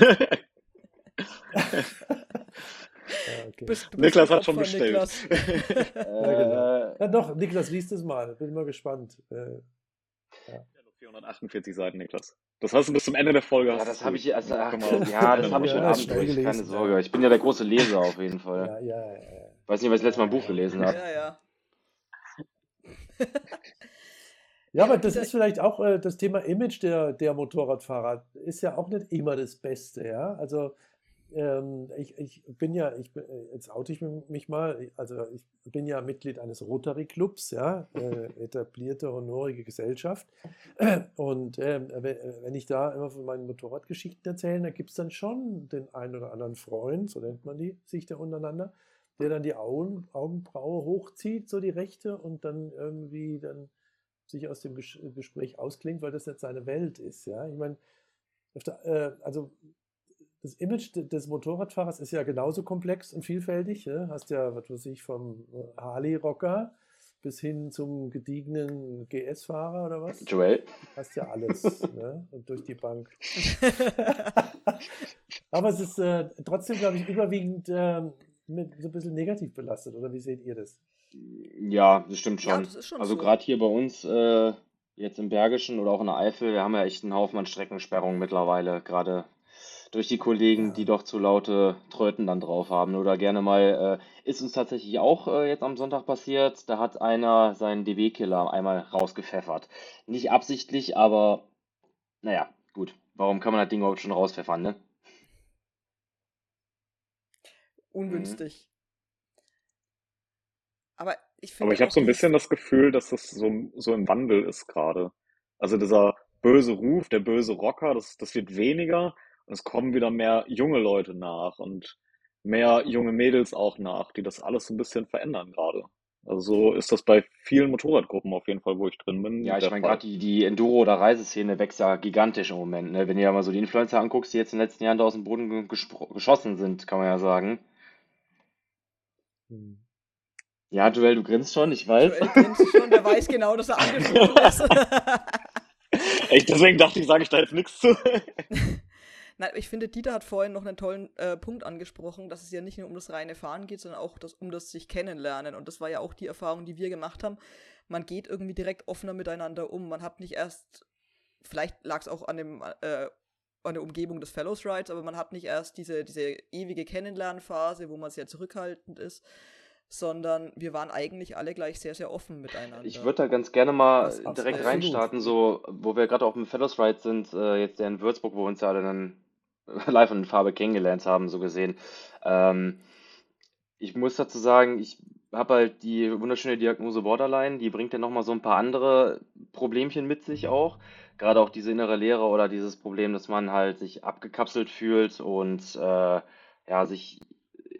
Ja, okay. Bist, du bist Niklas hat schon bestellt. Niklas. [LAUGHS] Äh, Ja, doch, Niklas liest es mal. Bin mal gespannt. Äh, Ja, nur 448 Seiten, Niklas. Das hast du bis zum Ende der Folge. ja, das habe ich, also, ach, ja, das habe ich Ja, heute das Abend durch, keine Sorge. ja. Ich bin ja der große Leser auf jeden Fall. ja, ja, ja, ja. Weiß nicht, was ich letztes Mal ein Buch gelesen habe. Ja, ja. Ja, aber das ist vielleicht auch äh, das Thema Image der, der Motorradfahrer. Ist ja auch nicht immer das Beste, ja. Also ähm, ich, ich bin ja, ich äh, jetzt oute ich mich mal, also ich bin ja Mitglied eines Rotary Clubs, ja, äh, [LAUGHS] etablierte, honorige Gesellschaft. Und ähm, äh, wenn ich da immer von meinen Motorradgeschichten erzähle, da gibt es dann schon den einen oder anderen Freund, so nennt man die, sich da untereinander, der dann die Augen, Augenbraue hochzieht, so die rechte, und dann irgendwie dann sich aus dem Ges Gespräch ausklingt, weil das nicht seine Welt ist. Ja, ich meine, äh, also das Image de- des Motorradfahrers ist ja genauso komplex und vielfältig. Ja? Hast ja, was weiß ich, vom äh, Harley-Rocker bis hin zum gediegenen GS-Fahrer oder was? Joel? Hast ja alles [LAUGHS] ne? und durch die Bank. [LAUGHS] Aber es ist äh, trotzdem, glaube ich, überwiegend ähm, mit so ein bisschen negativ belastet. Oder wie seht ihr das? Ja, das stimmt Ja, schon. das ist schon Also so. gerade hier bei uns, äh, jetzt im Bergischen oder auch in der Eifel, wir haben ja echt einen Haufen an Streckensperrungen mittlerweile, gerade durch die Kollegen, Ja. die doch zu laute Tröten dann drauf haben. Oder gerne mal, äh, ist uns tatsächlich auch äh, jetzt am Sonntag passiert, da hat einer seinen DB-Killer einmal rausgepfeffert. Nicht absichtlich, aber naja, gut. Warum kann man das Ding überhaupt schon rauspfeffern, ne? Ungünstig. Aber ich finde. Aber ich habe so ein bisschen das Gefühl, dass das so, so im Wandel ist gerade. Also dieser böse Ruf, der böse Rocker, das, das wird weniger und es kommen wieder mehr junge Leute nach und mehr junge Mädels auch nach, die das alles so ein bisschen verändern gerade. Also so ist das bei vielen Motorradgruppen auf jeden Fall, wo ich drin bin. Ja, ich meine, gerade die, die Enduro- oder Reiseszene wächst ja gigantisch im Moment. Ne? Wenn du ja mal so die Influencer anguckst, die jetzt in den letzten Jahren da aus dem Boden geschossen sind, kann man ja sagen. Hm. Ja, Joel, du grinst schon, ich weiß. Joel grinst schon, der weiß genau, dass er angesprochen ist. [LAUGHS] Echt, deswegen dachte ich, sage ich da jetzt nichts zu. [LAUGHS] Nein, ich finde, Dieter hat vorhin noch einen tollen äh, Punkt angesprochen, dass es ja nicht nur um das reine Fahren geht, sondern auch das, um das sich kennenlernen. Und das war ja auch die Erfahrung, die wir gemacht haben. Man geht irgendwie direkt offener miteinander um. Man hat nicht erst, vielleicht lag es auch an dem äh, an der Umgebung des Fellows Rides, aber man hat nicht erst diese, diese ewige Kennenlernphase, wo man sehr zurückhaltend ist, sondern wir waren eigentlich alle gleich sehr, sehr offen miteinander. Ich würde da ganz gerne mal direkt absolut. reinstarten, so, wo wir gerade auf dem Fellows Ride sind, äh, jetzt der in Würzburg, wo wir uns ja alle dann [LAUGHS] live in Farbe kennengelernt haben, so gesehen. Ähm, ich muss dazu sagen, ich habe halt die wunderschöne Diagnose Borderline, die bringt ja nochmal so ein paar andere Problemchen mit sich auch. Gerade auch diese innere Leere oder dieses Problem, dass man halt sich abgekapselt fühlt und äh, ja, sich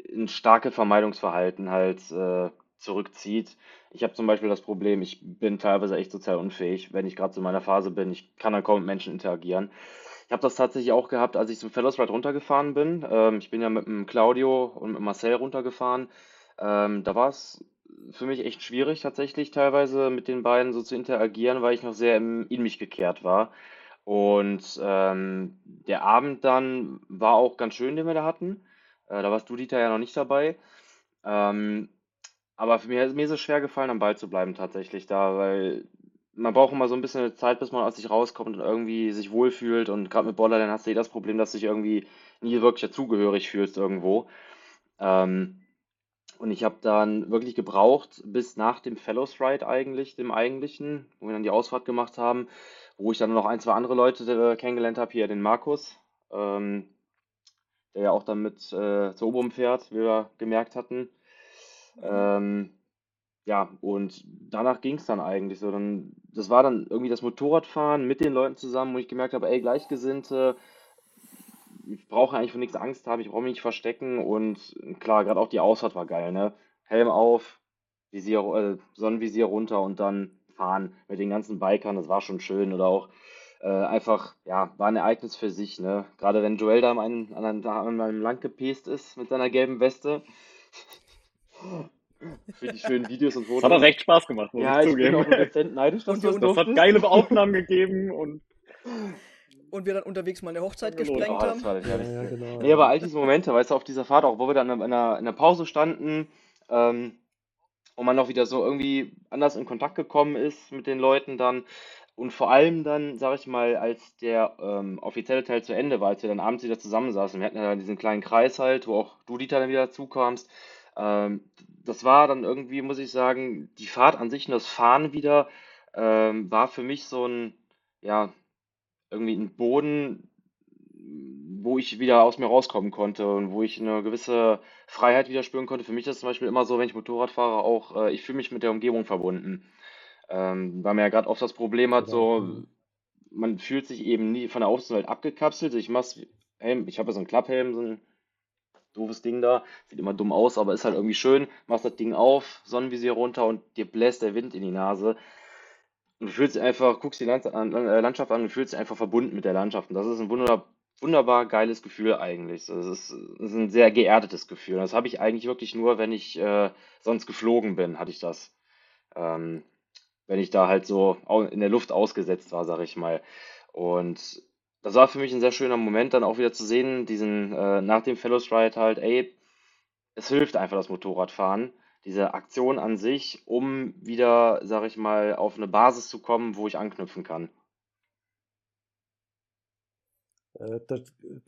in starke Vermeidungsverhalten halt äh, zurückzieht. Ich habe zum Beispiel das Problem, ich bin teilweise echt sozial unfähig, wenn ich gerade so in meiner Phase bin. Ich kann dann kaum mit Menschen interagieren. Ich habe das tatsächlich auch gehabt, als ich zum Fellows Ride runtergefahren bin. Ähm, ich bin ja mit dem Claudio und mit Marcel runtergefahren. Ähm, da war es für mich echt schwierig, tatsächlich teilweise mit den beiden so zu interagieren, weil ich noch sehr im, in mich gekehrt war. Und ähm, der Abend dann war auch ganz schön, den wir da hatten. Äh, da warst du, Dieter, ja noch nicht dabei. Ähm, aber für mich, mir ist es schwer gefallen, am Ball zu bleiben tatsächlich da, weil man braucht immer so ein bisschen Zeit, bis man aus sich rauskommt und irgendwie sich wohlfühlt. Und gerade mit Borderline hast du eh das Problem, dass du dich irgendwie nie wirklich dazugehörig fühlst irgendwo. Ähm, und ich habe dann wirklich gebraucht, bis nach dem Fellows Ride eigentlich, dem eigentlichen, wo wir dann die Ausfahrt gemacht haben, wo ich dann noch ein, zwei andere Leute äh, kennengelernt habe, hier den Markus, ähm, der ja auch dann mit äh, zur Oberum fährt, wie wir gemerkt hatten. Ähm, ja, und danach ging es dann eigentlich so. Dann, das war dann irgendwie das Motorradfahren mit den Leuten zusammen, wo ich gemerkt habe, ey, Gleichgesinnte, ich brauche eigentlich vor nichts Angst haben, ich brauche mich nicht verstecken und klar, gerade auch die Ausfahrt war geil, ne? Helm auf, Visier, äh, Sonnenvisier runter und dann fahren mit den ganzen Bikern, das war schon schön oder auch äh, einfach, ja, war ein Ereignis für sich, ne? Gerade wenn Joel da an einem, an an einem lang gepest ist mit seiner gelben Weste. Für die schönen Videos und Fotos. Das hat auch recht Spaß gemacht, muss Ja, ich ich bin zugeben. auch dezent neidisch, dass Und das Das hat geile Aufnahmen gegeben und Und wir dann unterwegs mal eine Hochzeit gesprengt Oh, haben. Ja, ja, genau. Nee, aber all diese Momente, weißt du, auf dieser Fahrt, auch wo wir dann in einer, in einer Pause standen, ähm, und man noch wieder so irgendwie anders in Kontakt gekommen ist mit den Leuten dann. Und vor allem dann, sag ich mal, als der ähm, offizielle Teil zu Ende war, als wir dann abends wieder zusammensaßen, wir hatten ja diesen kleinen Kreis halt, wo auch du, Dieter, dann wieder dazu kamst. Ähm, das war dann irgendwie, muss ich sagen, die Fahrt an sich und das Fahren wieder ähm, war für mich so ein, ja, irgendwie ein Boden, wo ich wieder aus mir rauskommen konnte und wo ich eine gewisse Freiheit wieder spüren konnte. Für mich ist es zum Beispiel immer so, wenn ich Motorrad fahre, auch, äh, ich fühle mich mit der Umgebung verbunden. Ähm, weil man ja gerade oft das Problem hat, Genau. so, man fühlt sich eben nie von der Außenwelt abgekapselt. Ich mach's, Helm, ich habe ja so einen Klapphelm, so ein doofes Ding da, sieht immer dumm aus, aber ist halt irgendwie schön. Machst das Ding auf, Sonnenvisier runter und dir bläst der Wind in die Nase. Und du fühlst dich einfach, guckst die äh, Landschaft an und fühlst dich einfach verbunden mit der Landschaft. Und das ist ein wunderbar, wunderbar geiles Gefühl eigentlich. Das ist, das ist ein sehr geerdetes Gefühl. Das habe ich eigentlich wirklich nur, wenn ich äh, sonst geflogen bin, hatte ich das. Ähm, wenn ich da halt so in der Luft ausgesetzt war, sag ich mal. Und das war für mich ein sehr schöner Moment, dann auch wieder zu sehen, diesen, äh, nach dem Fellows Ride halt, ey, es hilft einfach das Motorradfahren, diese Aktion an sich, um wieder, sag ich mal, auf eine Basis zu kommen, wo ich anknüpfen kann. Äh, Das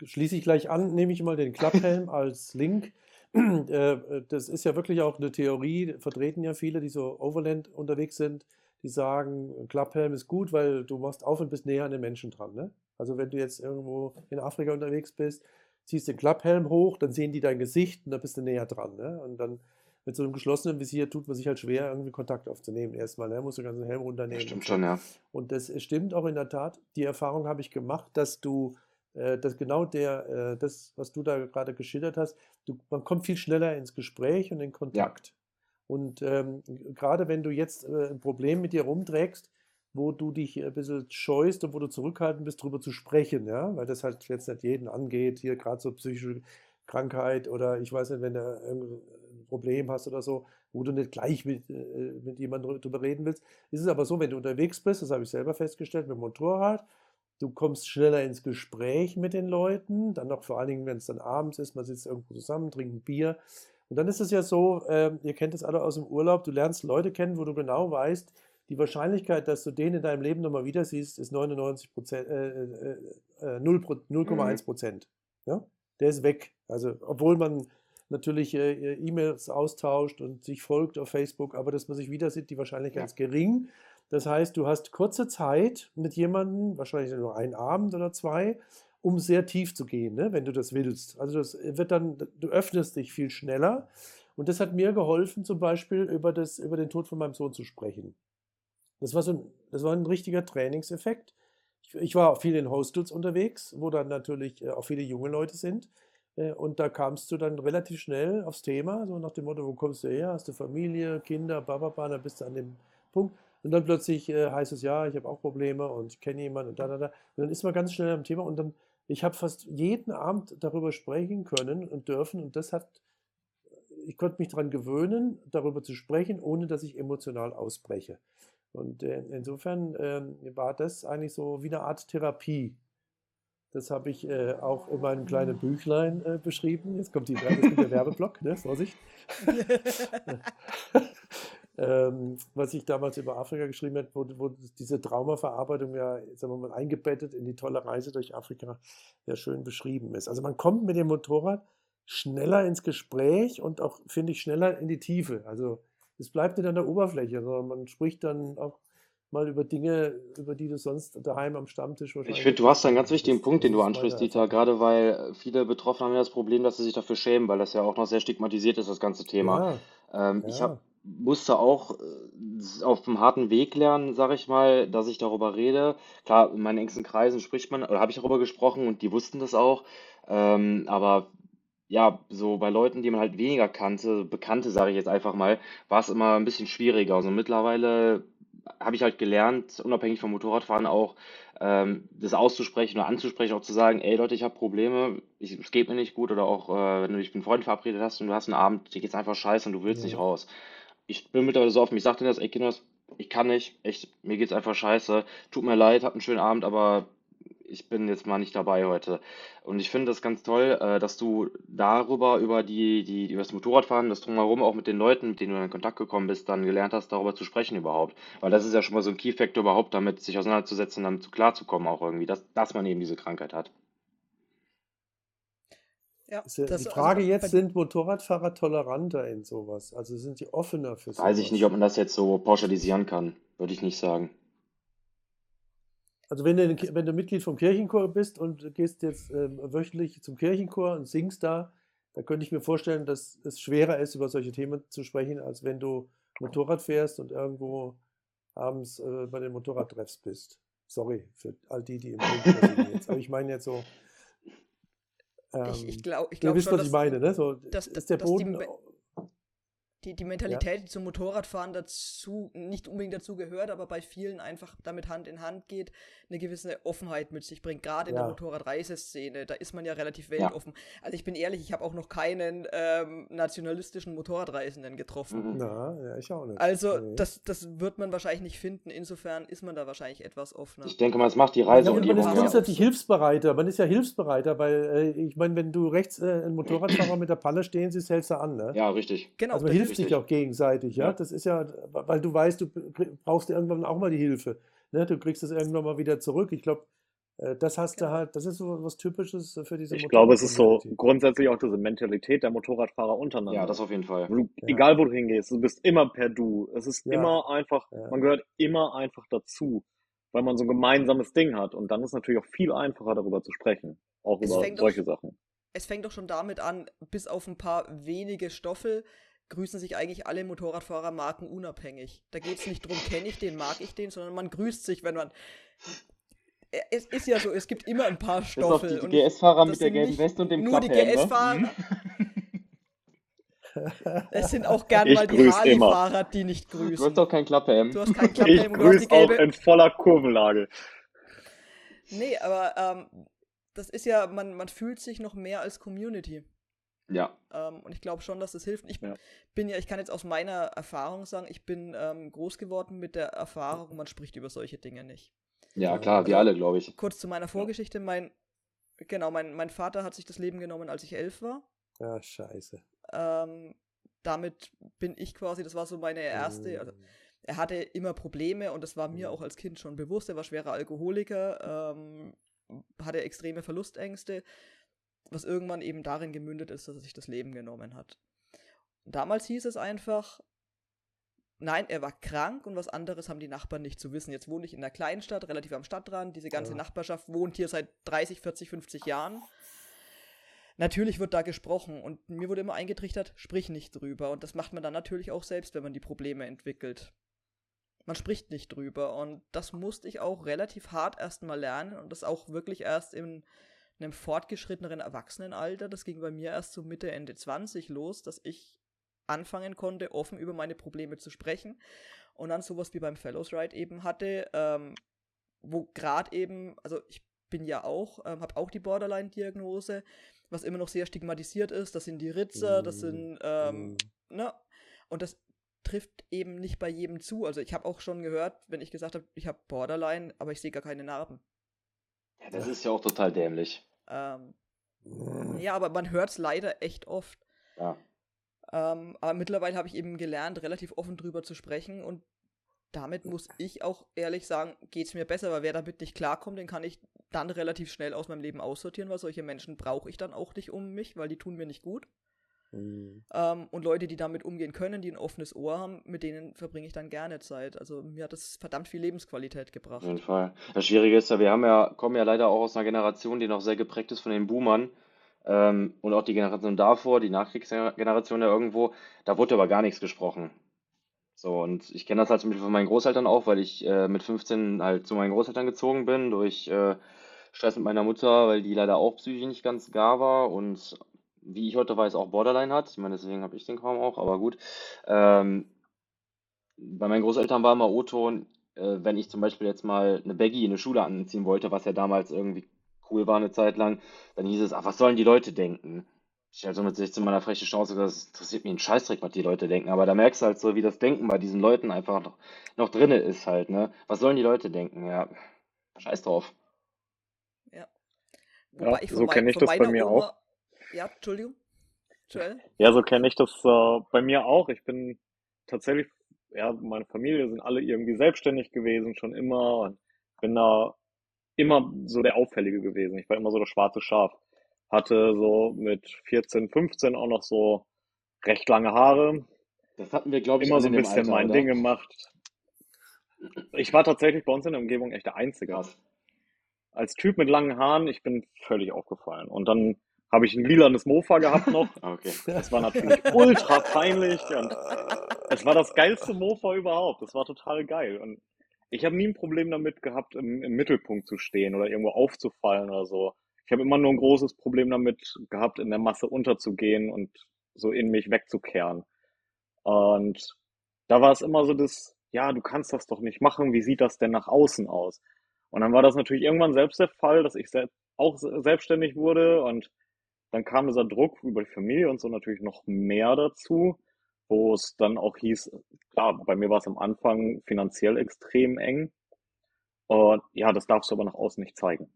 schließe ich gleich an, nehme ich mal den Klapphelm [LAUGHS] als Link. Äh, Das ist ja wirklich auch eine Theorie, vertreten ja viele, die so Overland unterwegs sind, die sagen, ein Klapphelm ist gut, weil du machst auf und bist näher an den Menschen dran. Ne? Also wenn du jetzt irgendwo in Afrika unterwegs bist, ziehst den Klapphelm hoch, dann sehen die dein Gesicht und da bist du näher dran. Ne? Und dann mit so einem geschlossenen Visier tut man sich halt schwer, irgendwie Kontakt aufzunehmen. Erstmal, ne? musst du den ganzen Helm Das runternehmen. und stimmt schon, ja. Und das stimmt auch in der Tat. Die Erfahrung habe ich gemacht, dass du, äh, dass genau der, äh, das, was du da gerade geschildert hast, du, man kommt viel schneller ins Gespräch und in Kontakt. Und ähm, gerade wenn du jetzt äh, ein Problem mit dir rumträgst, wo du dich ein bisschen scheust und wo du zurückhaltend bist, darüber zu sprechen, ja, weil das halt jetzt nicht jeden angeht, hier gerade so psychische Krankheit oder ich weiß nicht, wenn du irgendein Problem hast oder so, wo du nicht gleich mit, äh, mit jemandem drüber reden willst. Ist es aber so, wenn du unterwegs bist, das habe ich selber festgestellt mit dem Motorrad, du kommst schneller ins Gespräch mit den Leuten, dann noch vor allen Dingen, wenn es dann abends ist, man sitzt irgendwo zusammen, trinkt ein Bier. Und dann ist es ja so, äh, ihr kennt es alle aus dem Urlaub, du lernst Leute kennen, wo du genau weißt, die Wahrscheinlichkeit, dass du den in deinem Leben nochmal wieder siehst, ist 99 Prozent, äh, äh, äh, 0,1 Prozent. Ja? Der ist weg. Also, obwohl man natürlich äh, E-Mails austauscht und sich folgt auf Facebook, aber dass man sich wieder sieht, die Wahrscheinlichkeit Ja. ist gering. Das heißt, du hast kurze Zeit mit jemandem, wahrscheinlich nur einen Abend oder zwei, um sehr tief zu gehen, ne, wenn du das willst. Also das wird dann, du öffnest dich viel schneller. Und das hat mir geholfen, zum Beispiel über, das, über den Tod von meinem Sohn zu sprechen. Das war, so ein, das war ein richtiger Trainingseffekt. Ich, ich war auch viel in Hostels unterwegs, wo dann natürlich äh, auch viele junge Leute sind. Äh, Und da kamst du dann relativ schnell aufs Thema, so nach dem Motto, wo kommst du her? Hast du Familie, Kinder, bababa, dann bist du an dem Punkt. Und dann plötzlich äh, heißt es, ja, ich habe auch Probleme und ich kenne jemanden und da, da, da. Und dann ist man ganz schnell am Thema und dann, ich habe fast jeden Abend darüber sprechen können und dürfen und das hat, ich konnte mich daran gewöhnen, darüber zu sprechen, ohne dass ich emotional ausbreche. Und äh, insofern ähm, war das eigentlich so wie eine Art Therapie. Das habe ich äh, auch in meinem kleinen Büchlein äh, beschrieben. Jetzt kommt, die, jetzt kommt der Werbeblock, ne? Vorsicht. [LAUGHS] ähm, was ich damals über Afrika geschrieben habe, wo, wo diese Traumaverarbeitung ja sagen wir mal, eingebettet in die tolle Reise durch Afrika ja schön beschrieben ist. Also man kommt mit dem Motorrad schneller ins Gespräch und auch, finde ich, schneller in die Tiefe. Also es bleibt nicht an der Oberfläche, sondern man spricht dann auch mal über Dinge, über die du sonst daheim am Stammtisch wahrscheinlich. Ich finde, du hast einen ganz wichtigen Punkt, den du ansprichst, Dieter, gerade weil viele Betroffene haben ja das Problem, dass sie sich dafür schämen, weil das ja auch noch sehr stigmatisiert ist, das ganze Thema. Ja, Ähm, ich ja. hab, musste auch äh, auf einem harten Weg lernen, sage ich mal, dass ich darüber rede. Klar, in meinen engsten Kreisen spricht man, oder habe ich darüber gesprochen und die wussten das auch. Ähm, aber ja, so bei Leuten, die man halt weniger kannte, Bekannte, sage ich jetzt einfach mal, war es immer ein bisschen schwieriger. Also mittlerweile habe ich halt gelernt, unabhängig vom Motorradfahren auch, ähm, das auszusprechen oder anzusprechen, auch zu sagen, ey Leute, ich habe Probleme, ich, es geht mir nicht gut oder auch, äh, wenn du dich mit einem Freund verabredet hast und du hast einen Abend, dir geht's einfach scheiße und du willst nicht Ja. raus. Ich bin mittlerweile so offen, ich sag denen das, ey Kinders, ich kann nicht, echt, mir geht's einfach scheiße, tut mir leid, habt einen schönen Abend, aber ich bin jetzt mal nicht dabei heute. Und ich finde das ganz toll, äh, dass du darüber, über die, die, über das Motorradfahren, das Drumherum, auch mit den Leuten, mit denen du in Kontakt gekommen bist, dann gelernt hast, darüber zu sprechen überhaupt. Weil das ist ja schon mal so ein Key-Factor überhaupt, damit sich auseinanderzusetzen, damit zu klarzukommen auch irgendwie, dass, dass man eben diese Krankheit hat. Ja, Ist ja das- die also Frage bei- jetzt, sind Motorradfahrer toleranter in sowas? Also sind die offener für sowas? Weiß ich nicht, ob man das jetzt so pauschalisieren kann. Würde ich nicht sagen. Also wenn du, wenn du Mitglied vom Kirchenchor bist und du gehst jetzt ähm, wöchentlich zum Kirchenchor und singst da, da könnte ich mir vorstellen, dass es schwerer ist, über solche Themen zu sprechen, als wenn du Motorrad fährst und irgendwo abends äh, bei den Motorradtreffs bist. Sorry für all die, die im Kirchenchor singen jetzt. [LAUGHS] Aber ich meine jetzt so. Ähm, ich ich glaube ich glaub wisst, schon, was ich meine, ne? So, dass- ist der Boden. Die, die Mentalität, die zum Motorradfahren dazu, nicht unbedingt dazu gehört, aber bei vielen einfach damit Hand in Hand geht, eine gewisse Offenheit mit sich bringt. Gerade in der Ja. Motorradreiseszene, da ist man ja relativ Ja. weltoffen. Also ich bin ehrlich, ich habe auch noch keinen ähm, nationalistischen Motorradreisenden getroffen. Mhm. Na, ja, ich auch nicht. Also Nee. das, das wird man wahrscheinlich nicht finden. Insofern ist man da wahrscheinlich etwas offener. Ich denke mal, es macht die Ja, und man ist ja. ja. grundsätzlich hilfsbereiter. Man ist ja hilfsbereiter, weil äh, ich meine, wenn du rechts äh, einen Motorradfahrer mit der Palle stehen siehst, hältst du an. Ne? Ja, richtig. Genau, Also man hilft sich richtig. auch gegenseitig, ja? Ja. Das ist ja, weil du weißt, du brauchst irgendwann auch mal die Hilfe. Ne? Du kriegst es irgendwann mal wieder zurück. Ich glaube, das hast du Genau. halt, das ist so was Typisches für diese Ich glaube, es ist so grundsätzlich auch diese Mentalität der Motorradfahrer untereinander. Ja, das auf jeden Fall. Du, Ja. Egal, wo du hingehst, du bist immer per Du. Es ist Ja. immer einfach, Ja. man gehört immer einfach dazu, weil man so ein gemeinsames Ding hat. Und dann ist es natürlich auch viel einfacher, darüber zu sprechen. Auch Es über solche doch- Sachen. es fängt doch schon damit an, bis auf ein paar wenige Stoffel grüßen sich eigentlich alle Motorradfahrer markenunabhängig. Da geht es nicht darum, kenne ich den, mag ich den, sondern man grüßt sich, wenn man. Äh, Es ist ja so, es gibt immer ein paar Bis auf Stoffel. die GS-Fahrer mit der gelben Weste und dem Nur die Klapphelm, ne? GS-Fahrer. Es sind auch gern Ich mal die. Harley-Fahrer, die nicht Du hast grüßen. doch kein Klapphelm. Du hast keinen Ich Klapphelm und du hast die grüße auch in voller Kurvenlage. Nee, aber ähm, das ist ja, man, man fühlt sich noch mehr als Community. Ja. Ähm, und ich glaube schon, dass das hilft. Ich Ja. bin ja, ich kann jetzt aus meiner Erfahrung sagen, ich bin ähm, groß geworden mit der Erfahrung, man spricht über solche Dinge nicht. Ja, klar, wir alle, glaube ich. Kurz zu meiner Vorgeschichte, mein, genau, mein, mein Vater hat sich das Leben genommen, als ich elf war. Ja, scheiße. Ähm, damit bin ich quasi, das war so meine erste, also Mm. er hatte immer Probleme und das war mir Mhm. auch als Kind schon bewusst. Er war schwerer Alkoholiker, ähm, hatte extreme Verlustängste, was irgendwann eben darin gemündet ist, dass er sich das Leben genommen hat. Damals hieß es einfach, nein, er war krank und was anderes haben die Nachbarn nicht zu wissen. Jetzt wohne ich in einer Kleinstadt, relativ am Stadtrand. Diese ganze Ja. Nachbarschaft wohnt hier seit 30, 40, 50 Jahren. Natürlich wird da gesprochen und mir wurde immer eingetrichtert, sprich nicht drüber. Und das macht man dann natürlich auch selbst, wenn man die Probleme entwickelt. Man spricht nicht drüber und das musste ich auch relativ hart erstmal lernen und das auch wirklich erst in einem fortgeschritteneren Erwachsenenalter. Das ging bei mir erst so Mitte, Ende 20 los, dass ich anfangen konnte, offen über meine Probleme zu sprechen und dann sowas wie beim Fellows Ride eben hatte, ähm, wo gerade eben, also ich bin ja auch, ähm, habe auch die Borderline-Diagnose, was immer noch sehr stigmatisiert ist. Das sind die Ritzer, das sind, ähm, mm. ne? Und das trifft eben nicht bei jedem zu. Also ich habe auch schon gehört, wenn ich gesagt habe, ich habe Borderline, aber ich sehe gar keine Narben. Ja, das ist ja auch total dämlich. Ähm, ja, aber man hört es leider echt oft. Ja. Ähm, aber mittlerweile habe ich eben gelernt, relativ offen drüber zu sprechen und damit muss ich auch ehrlich sagen, geht es mir besser, weil wer damit nicht klarkommt, den kann ich dann relativ schnell aus meinem Leben aussortieren, weil solche Menschen brauche ich dann auch nicht um mich, weil die tun mir nicht gut. Mm. Ähm, und Leute, die damit umgehen können, die ein offenes Ohr haben, mit denen verbringe ich dann gerne Zeit. Also mir hat das verdammt viel Lebensqualität Auf gebracht. jeden Fall. Das Schwierige ist ja, wir haben ja, kommen ja leider auch aus einer Generation, die noch sehr geprägt ist von den Boomern. Ähm, und auch die Generation davor, die Nachkriegsgeneration ja irgendwo, da wurde aber gar nichts gesprochen. So, und ich kenne das halt zum Beispiel von meinen Großeltern auch, weil ich äh, mit 15 halt zu meinen Großeltern gezogen bin, durch äh, Stress mit meiner Mutter, weil die leider auch psychisch nicht ganz gar war und wie ich heute weiß, auch Borderline hat. Ich meine, deswegen habe ich den kaum auch, aber gut. Ähm, bei meinen Großeltern war immer O-Ton, äh, wenn ich zum Beispiel jetzt mal eine Baggy in eine Schule anziehen wollte, was ja damals irgendwie cool war eine Zeit lang, dann hieß es, ach, was sollen die Leute denken? Ich so mit 16 meiner freche Schnauze, gesagt, das interessiert mich ein Scheißdreck, was die Leute denken. Aber da merkst du halt so, wie das Denken bei diesen Leuten einfach noch, noch drinne ist halt, ne? Was sollen die Leute denken? Ja, scheiß drauf. Ja. Ja, Wobei ich von, so kenne ich von das bei mir Oma. auch. Ja, Entschuldigung. Joel? Ja, so kenne ich das äh, bei mir auch. Ich bin tatsächlich, ja, meine Familie sind alle irgendwie selbstständig gewesen, schon immer und bin da immer so der Auffällige gewesen. Ich war immer so das schwarze Schaf. Hatte so mit 14, 15 auch noch so recht lange Haare, Das hatten wir, glaube ich, immer so in ein dem bisschen Alter, mein oder? Ding gemacht. Ich war tatsächlich bei uns in der Umgebung echt der Einzige. Als Typ mit langen Haaren, ich bin völlig aufgefallen. Und dann habe ich ein lilanes Mofa gehabt noch. [LAUGHS] Ah, Okay. Das war natürlich ultra peinlich und es war das geilste Mofa überhaupt. Das war total geil. Und ich habe nie ein Problem damit gehabt, im, im Mittelpunkt zu stehen oder irgendwo aufzufallen oder so. Ich habe immer nur ein großes Problem damit gehabt, in der Masse unterzugehen und so in mich wegzukehren. Und da war es immer so das, ja, du kannst das doch nicht machen, wie sieht das denn nach außen aus? Und dann war das natürlich irgendwann selbst der Fall, dass ich sel auch se- selbstständig wurde und dann kam dieser Druck über die Familie und so natürlich noch mehr dazu, wo es dann auch hieß, klar, bei mir war es am Anfang finanziell extrem eng. Und ja, das darfst du aber nach außen nicht zeigen.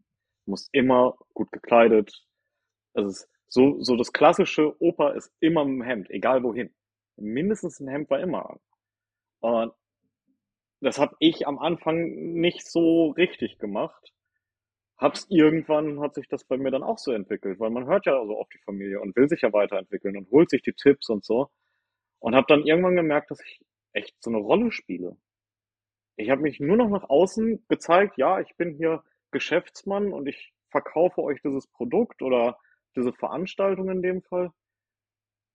Du musst immer gut gekleidet. Es ist so, so das klassische Opa ist immer im Hemd, egal wohin. Mindestens ein Hemd war immer an. Und das habe ich am Anfang nicht so richtig gemacht. Hab's irgendwann hat sich das bei mir dann auch so entwickelt, weil man hört ja so auf die Familie und will sich ja weiterentwickeln und holt sich die Tipps und so. Und habe dann irgendwann gemerkt, dass ich echt so eine Rolle spiele. Ich habe mich nur noch nach außen gezeigt, ja, ich bin hier Geschäftsmann und ich verkaufe euch dieses Produkt oder diese Veranstaltung in dem Fall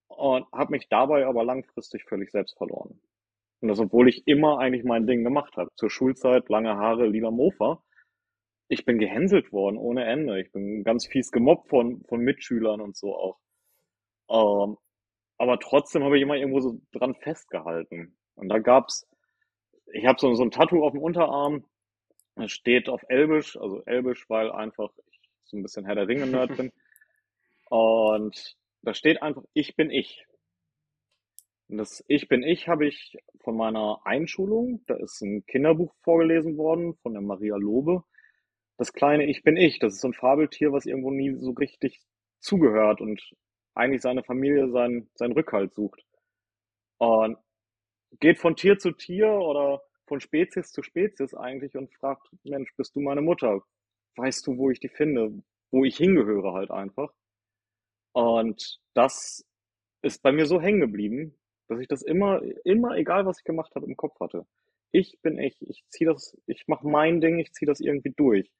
und habe mich dabei aber langfristig völlig selbst verloren. Und das, obwohl ich immer eigentlich mein Ding gemacht habe. Zur Schulzeit, lange Haare, lila Mofa. Ich bin gehänselt worden ohne Ende. Ich bin ganz fies gemobbt von, von Mitschülern und so auch. Ähm, aber trotzdem habe ich immer irgendwo so dran festgehalten. Und da gab's, ich habe so, so ein Tattoo auf dem Unterarm, das steht auf Elbisch, also Elbisch, weil einfach ich so ein bisschen Herr der Ringe-Nerd [LAUGHS] bin. Und da steht einfach, ich bin ich. Und das Ich bin ich habe ich von meiner Einschulung, da ist ein Kinderbuch vorgelesen worden von der Maria Lobe. Das kleine Ich bin ich, das ist so ein Fabeltier, was irgendwo nie so richtig zugehört und eigentlich seine Familie seinen, seinen Rückhalt sucht. Und geht von Tier zu Tier oder von Spezies zu Spezies eigentlich und fragt, Mensch, bist du meine Mutter? Weißt du, wo ich die finde? Wo ich hingehöre halt einfach. Und das ist bei mir so hängen geblieben, dass ich das immer, immer, egal was ich gemacht habe, im Kopf hatte. Ich bin ich, ich ziehe das, ich mache mein Ding, ich ziehe das irgendwie durch.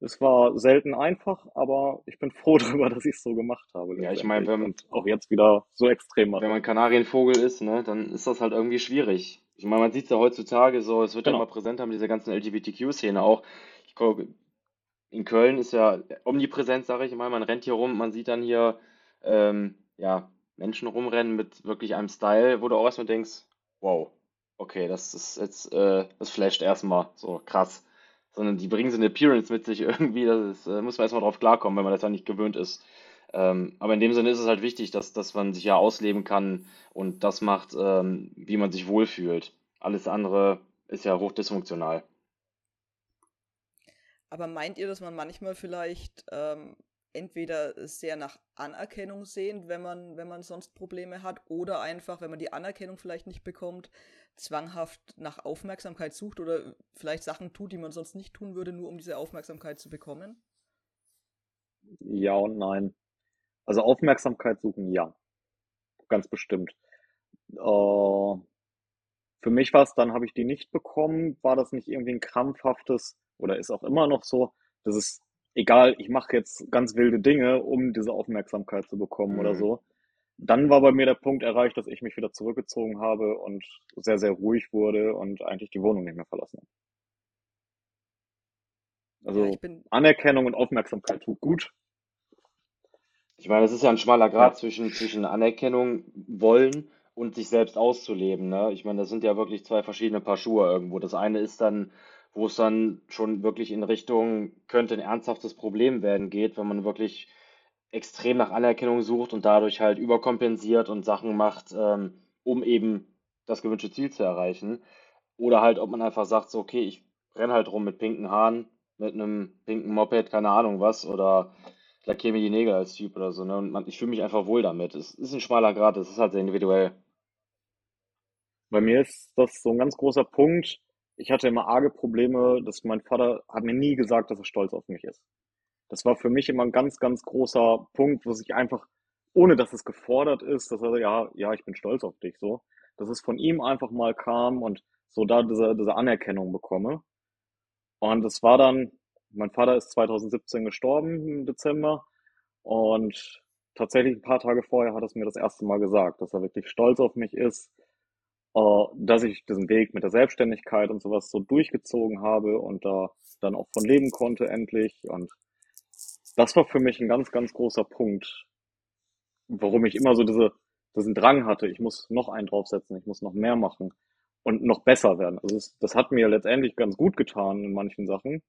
Es war selten einfach, aber ich bin froh [LAUGHS] darüber, dass ich es so gemacht habe. Ja, ich meine, wenn man auch jetzt wieder so extrem mache. wenn man Kanarienvogel ist, ne, dann ist das halt irgendwie schwierig. Ich meine, man sieht es ja heutzutage so, es wird ja Genau. immer präsenter mit dieser ganzen LGBTQ-Szene auch. Ich gucke, in Köln ist ja omnipräsent, sage ich mal. Man rennt hier rum, man sieht dann hier ähm, ja, Menschen rumrennen mit wirklich einem Style, wo du auch erstmal denkst, wow, okay, das ist jetzt, äh, das flasht erstmal so krass. Sondern die bringen so eine Appearance mit sich [LAUGHS] irgendwie, ist, äh, muss man erstmal drauf klarkommen, wenn man das ja nicht gewöhnt ist. Ähm, aber in dem Sinne ist es halt wichtig, dass, dass man sich ja ausleben kann und das macht, ähm, wie man sich wohlfühlt. Alles andere ist ja hochdysfunktional. Aber meint ihr, dass man manchmal vielleicht ähm, entweder sehr nach Anerkennung sehnt, wenn man, wenn man sonst Probleme hat, oder einfach, wenn man die Anerkennung vielleicht nicht bekommt, zwanghaft nach Aufmerksamkeit sucht oder vielleicht Sachen tut, die man sonst nicht tun würde, nur um diese Aufmerksamkeit zu bekommen? Ja und nein. Also Aufmerksamkeit suchen, ja. Ganz bestimmt. Äh, für mich war es dann, habe ich die nicht bekommen, war das nicht irgendwie ein krampfhaftes oder ist auch immer noch so, dass es egal, ich mache jetzt ganz wilde Dinge, um diese Aufmerksamkeit zu bekommen oder Mhm. so. Dann war bei mir der Punkt erreicht, dass ich mich wieder zurückgezogen habe und sehr, sehr ruhig wurde und eigentlich die Wohnung nicht mehr verlassen habe. Ja, Also ich bin, Anerkennung und Aufmerksamkeit tut gut. Ich meine, es ist ja ein schmaler Grad Ja. zwischen, zwischen Anerkennung wollen und sich selbst auszuleben, ne? Ich meine, das sind ja wirklich zwei verschiedene Paar Schuhe irgendwo. Das eine ist dann, wo es dann schon wirklich in Richtung könnte ein ernsthaftes Problem werden geht, wenn man wirklich extrem nach Anerkennung sucht und dadurch halt überkompensiert und Sachen macht, ähm, um eben das gewünschte Ziel zu erreichen. Oder halt, ob man einfach sagt, so, okay, ich renne halt rum mit pinken Haaren, mit einem pinken Moped, keine Ahnung was, oder lackiere mir die Nägel als Typ oder so, ne? Und man, ich fühle mich einfach wohl damit. Es ist ein schmaler Grad, es ist halt sehr individuell. Bei mir ist das so ein ganz großer Punkt. Ich hatte immer arge Probleme, dass mein Vater hat mir nie gesagt, dass er stolz auf mich ist. Das war für mich immer ein ganz, ganz großer Punkt, wo sich einfach, ohne dass es gefordert ist, dass er, ja, ja, ich bin stolz auf dich, so, dass es von ihm einfach mal kam und so da diese, diese Anerkennung bekomme. Und es war dann, mein Vater ist 2017 gestorben im Dezember und tatsächlich ein paar Tage vorher hat er es mir das erste Mal gesagt, dass er wirklich stolz auf mich ist, äh, dass ich diesen Weg mit der Selbstständigkeit und sowas so durchgezogen habe und da dann auch von leben konnte endlich. Und das war für mich ein ganz, ganz großer Punkt, warum ich immer so diese, diesen Drang hatte, ich muss noch einen draufsetzen, ich muss noch mehr machen und noch besser werden. Also es, das hat mir letztendlich ganz gut getan in manchen Sachen,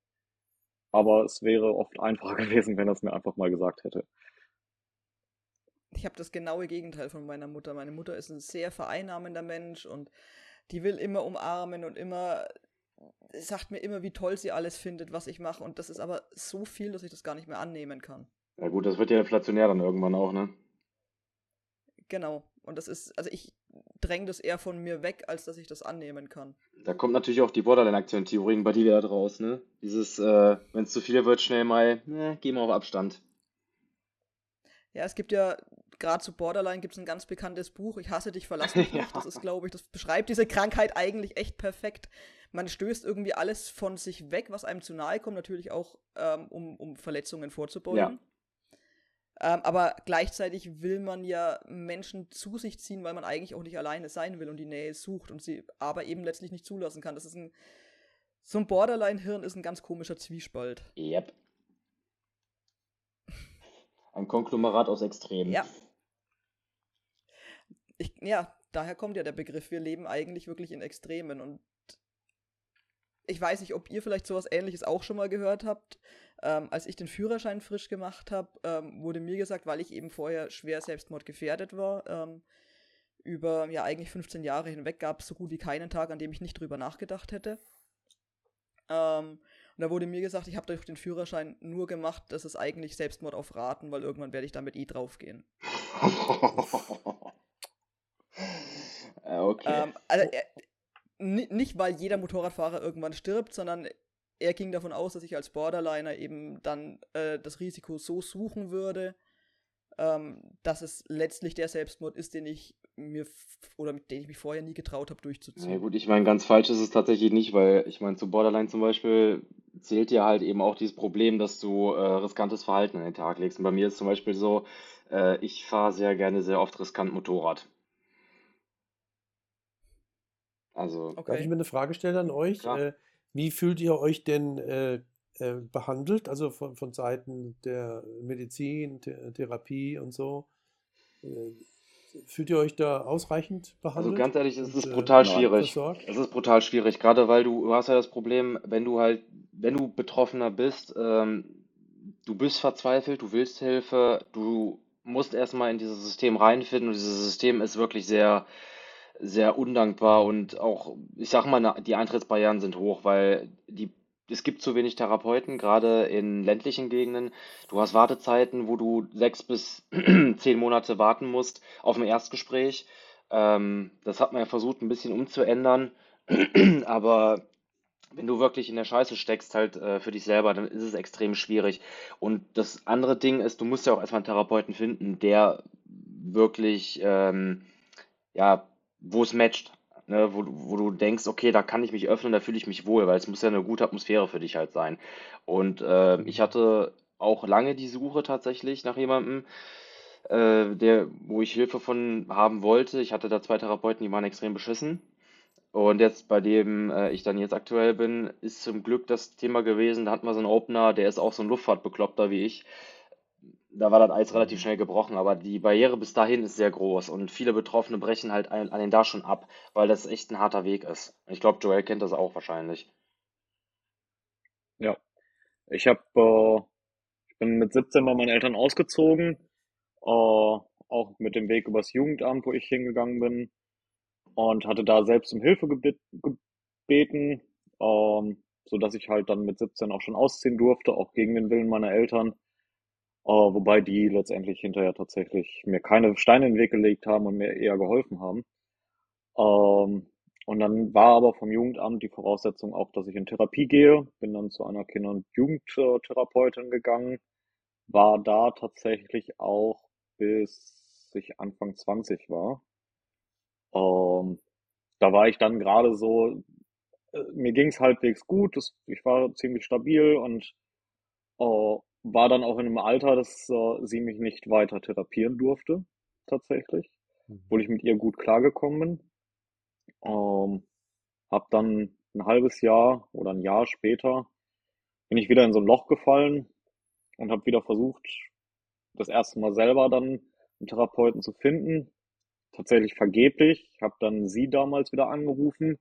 aber es wäre oft einfacher [LAUGHS] gewesen, wenn es mir einfach mal gesagt hätte. ich habe das genaue Gegenteil von meiner Mutter. Meine Mutter ist ein sehr vereinnahmender Mensch und die will immer umarmen und immer sagt mir immer, wie toll sie alles findet, was ich mache. Und das ist aber so viel, dass ich das gar nicht mehr annehmen kann. Ja gut, das wird ja inflationär dann irgendwann auch, ne? Genau. Und das ist, also ich dränge das eher von mir weg, als dass ich das annehmen kann. Da kommt natürlich auch die Borderline-Aktion-Theorien bei dir wieder draus, ne? Dieses, äh, wenn es zu viel wird, schnell mal, ne, geh mal auf Abstand. Ja, es gibt ja, gerade zu Borderline gibt es ein ganz bekanntes Buch, Ich hasse dich, verlass mich [LAUGHS] nicht. Das ist, glaube ich, das beschreibt diese Krankheit eigentlich echt perfekt. Man stößt irgendwie alles von sich weg, was einem zu nahe kommt, natürlich auch, ähm, um, um Verletzungen vorzubeugen. Ähm, aber gleichzeitig will man ja Menschen zu sich ziehen, weil man eigentlich auch nicht alleine sein will und die Nähe sucht und sie aber eben letztlich nicht zulassen kann. Das ist ein, so ein Borderline-Hirn ist ein ganz komischer Zwiespalt. Yep. Ein Konglomerat aus Extremen. Ja. Ich, ja, daher kommt ja der Begriff. Wir leben eigentlich wirklich in Extremen und ich weiß nicht, ob ihr vielleicht sowas ähnliches auch schon mal gehört habt. Ähm, als ich den Führerschein frisch gemacht habe, ähm, wurde mir gesagt, weil ich eben vorher schwer selbstmordgefährdet war, ähm, über ja eigentlich 15 Jahre hinweg gab es so gut wie keinen Tag, an dem ich nicht drüber nachgedacht hätte. Ähm, und da wurde mir gesagt, ich habe durch den Führerschein nur gemacht, das ist eigentlich Selbstmord auf Raten, weil irgendwann werde ich damit eh draufgehen. [LAUGHS] Äh, okay. Ähm, also er, ni- nicht, weil jeder Motorradfahrer irgendwann stirbt, sondern er ging davon aus, dass ich als Borderliner eben dann äh, das Risiko so suchen würde, ähm, dass es letztlich der Selbstmord ist, den ich mir oder mit dem ich mich vorher nie getraut habe Ja durchzuziehen. gut, ich meine, ganz falsch ist es tatsächlich nicht, weil ich meine, zu Borderline zum Beispiel zählt ja halt eben auch dieses Problem, dass du äh, riskantes Verhalten an den Tag legst. Und bei mir ist zum Beispiel so, äh, ich fahre sehr gerne sehr oft riskant Motorrad. Also, Darf ich Okay. mir eine Frage stellen an euch? klar. Äh, wie fühlt ihr euch denn äh, äh, behandelt? Also von, von Seiten der Medizin, The Therapie und so? Äh, fühlt ihr euch da ausreichend Also behandelt ganz ehrlich, es und ist äh, brutal Nein. schwierig. versorgt? Es ist brutal schwierig, gerade weil du, du hast ja das Problem, wenn du halt, wenn du Betroffener bist, ähm, du bist verzweifelt, du willst Hilfe, du musst erstmal in dieses System reinfinden und dieses System ist wirklich sehr, sehr undankbar und auch, ich sag mal, die Eintrittsbarrieren sind hoch, weil die, es gibt zu wenig Therapeuten, gerade in ländlichen Gegenden. Du hast Wartezeiten, wo du sechs bis [CLEARS THROAT] zehn Monate warten musst auf ein Erstgespräch. Ähm, das hat man ja versucht, ein bisschen umzuändern, [CLEARS THROAT] aber wenn du wirklich in der Scheiße steckst, halt äh, für dich selber, dann ist es extrem schwierig. Und das andere Ding ist, du musst ja auch erstmal einen Therapeuten finden, der wirklich, ähm, ja, wo es matcht, ne? Wo, du- wo du denkst, okay, da kann ich mich öffnen, da fühle ich mich wohl, weil es muss ja eine gute Atmosphäre für dich halt sein. Und äh, ich hatte auch lange die Suche tatsächlich nach jemandem, äh, der, wo ich Hilfe von haben wollte. Ich hatte da zwei Therapeuten, die waren extrem beschissen. Und jetzt bei dem äh, ich dann jetzt aktuell bin, ist zum Glück das Thema gewesen, da hatten wir so einen Opener, der ist auch so ein Luftfahrtbekloppter wie ich. Da war das Eis relativ schnell gebrochen, aber die Barriere bis dahin ist sehr groß und viele Betroffene brechen halt an, an den da schon ab, weil das echt ein harter Weg ist. Ich glaube, Joel kennt das auch wahrscheinlich. Ja, ich habe, äh, ich bin mit 17 bei meinen Eltern ausgezogen, äh, auch mit dem Weg übers Jugendamt, wo ich hingegangen bin und hatte da selbst um Hilfe gebet, gebeten, ähm, so dass ich halt dann mit 17 auch schon ausziehen durfte, auch gegen den Willen meiner Eltern, äh, wobei die letztendlich hinterher tatsächlich mir keine Steine in den Weg gelegt haben und mir eher geholfen haben. Ähm, und dann war aber vom Jugendamt die Voraussetzung auch, dass ich in Therapie gehe. Bin dann zu einer Kinder- und Jugendtherapeutin gegangen. War da tatsächlich auch bis ich Anfang 20 war. Ähm, da war ich dann gerade so, äh, mir ging es halbwegs gut. Das, ich war ziemlich stabil und äh, war dann auch in einem Alter, dass äh, sie mich nicht weiter therapieren durfte, tatsächlich, obwohl ich mit ihr gut klargekommen bin. Ähm, hab dann ein halbes Jahr oder ein Jahr später bin ich wieder in so ein Loch gefallen und habe wieder versucht, das erste Mal selber dann einen Therapeuten zu finden. Tatsächlich vergeblich. Ich habe dann sie damals wieder angerufen,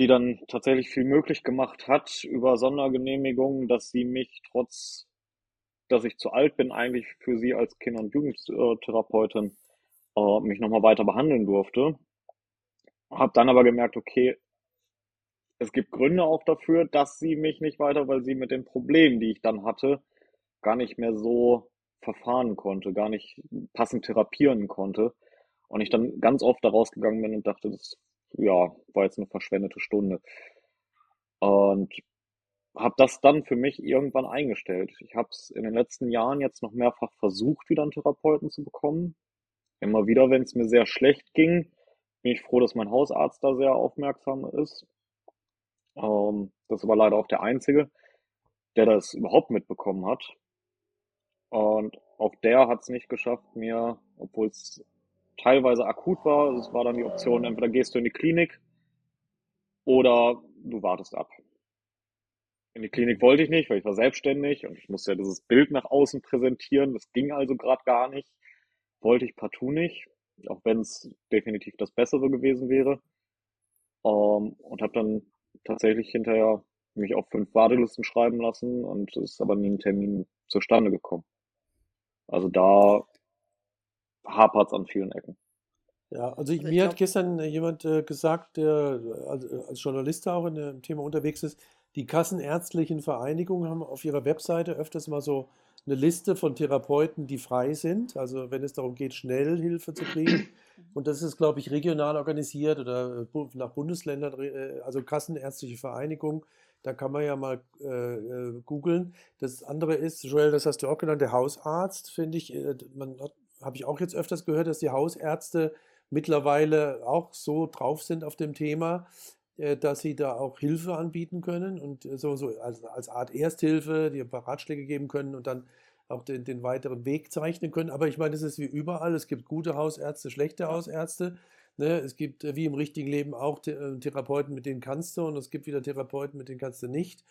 die dann tatsächlich viel möglich gemacht hat über Sondergenehmigungen, dass sie mich trotz, dass ich zu alt bin, eigentlich für sie als Kinder- und Jugendtherapeutin äh, mich nochmal weiter behandeln durfte. Habe dann aber gemerkt, okay, es gibt Gründe auch dafür, dass sie mich nicht weiter, weil sie mit den Problemen, die ich dann hatte, gar nicht mehr so verfahren konnte, gar nicht passend therapieren konnte. Und ich dann ganz oft da rausgegangen bin und dachte, das ja, war jetzt eine verschwendete Stunde. Und habe das dann für mich irgendwann eingestellt. Ich habe es in den letzten Jahren jetzt noch mehrfach versucht, wieder einen Therapeuten zu bekommen. Immer wieder, wenn es mir sehr schlecht ging, bin ich froh, dass mein Hausarzt da sehr aufmerksam ist. Ähm, das war leider auch der Einzige, der das überhaupt mitbekommen hat. Und auch der hat es nicht geschafft, mir, obwohl es teilweise akut war, es war dann die Option, entweder gehst du in die Klinik oder du wartest ab. In die Klinik wollte ich nicht, weil ich war selbstständig und ich musste ja dieses Bild nach außen präsentieren. Das ging also gerade gar nicht. Wollte ich partout nicht, auch wenn es definitiv das Bessere gewesen wäre. Ähm, und habe dann tatsächlich hinterher mich auf fünf Wartelisten schreiben lassen und es ist aber nie ein Termin zustande gekommen. Also da hapert es an vielen Ecken. Ja, also ich, Also ich mir hat glaube, gestern äh, jemand äh, gesagt, der äh, als, als Journalist auch in dem Thema unterwegs ist, die kassenärztlichen Vereinigungen haben auf ihrer Webseite öfters mal so eine Liste von Therapeuten, die frei sind. Also wenn es darum geht, schnell Hilfe zu kriegen. Und das ist, glaube ich, regional organisiert oder nach Bundesländern, also kassenärztliche Vereinigung. Da kann man ja mal äh, googeln. Das andere ist, Joel, das hast du auch genannt, der Hausarzt, finde ich, man hat, habe ich auch jetzt öfters gehört, dass die Hausärzte mittlerweile auch so drauf sind auf dem Thema, äh, dass sie da auch Hilfe anbieten können und äh, so, so als, als Art Ersthilfe, die ein paar Ratschläge geben können und dann auch den, den weiteren Weg zeichnen können. Aber ich meine, es ist wie überall. Es gibt gute Hausärzte, schlechte Hausärzte. Ne? Es gibt äh, wie im richtigen Leben auch The Therapeuten, mit denen kannst du und es gibt wieder Therapeuten, mit denen kannst du nicht.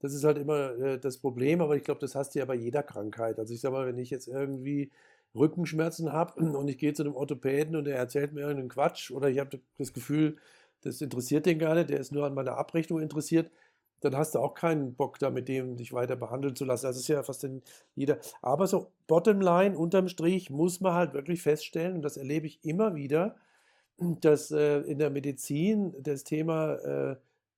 Das ist halt immer das Problem, aber ich glaube, das hast du ja bei jeder Krankheit. Also ich sage mal, wenn ich jetzt irgendwie Rückenschmerzen habe [CLEARS THROAT] und ich gehe zu einem Orthopäden und der erzählt mir irgendeinen Quatsch oder ich habe das Gefühl, das interessiert den gar nicht, der ist nur an meiner Abrechnung interessiert, dann hast du auch keinen Bock da mit dem dich weiter behandeln zu lassen. Das ist ja fast in jeder. Aber so Bottomline, unterm Strich, muss man halt wirklich feststellen, und das erlebe ich immer wieder, [CLEARS THROAT] dass äh, in der Medizin das Thema äh,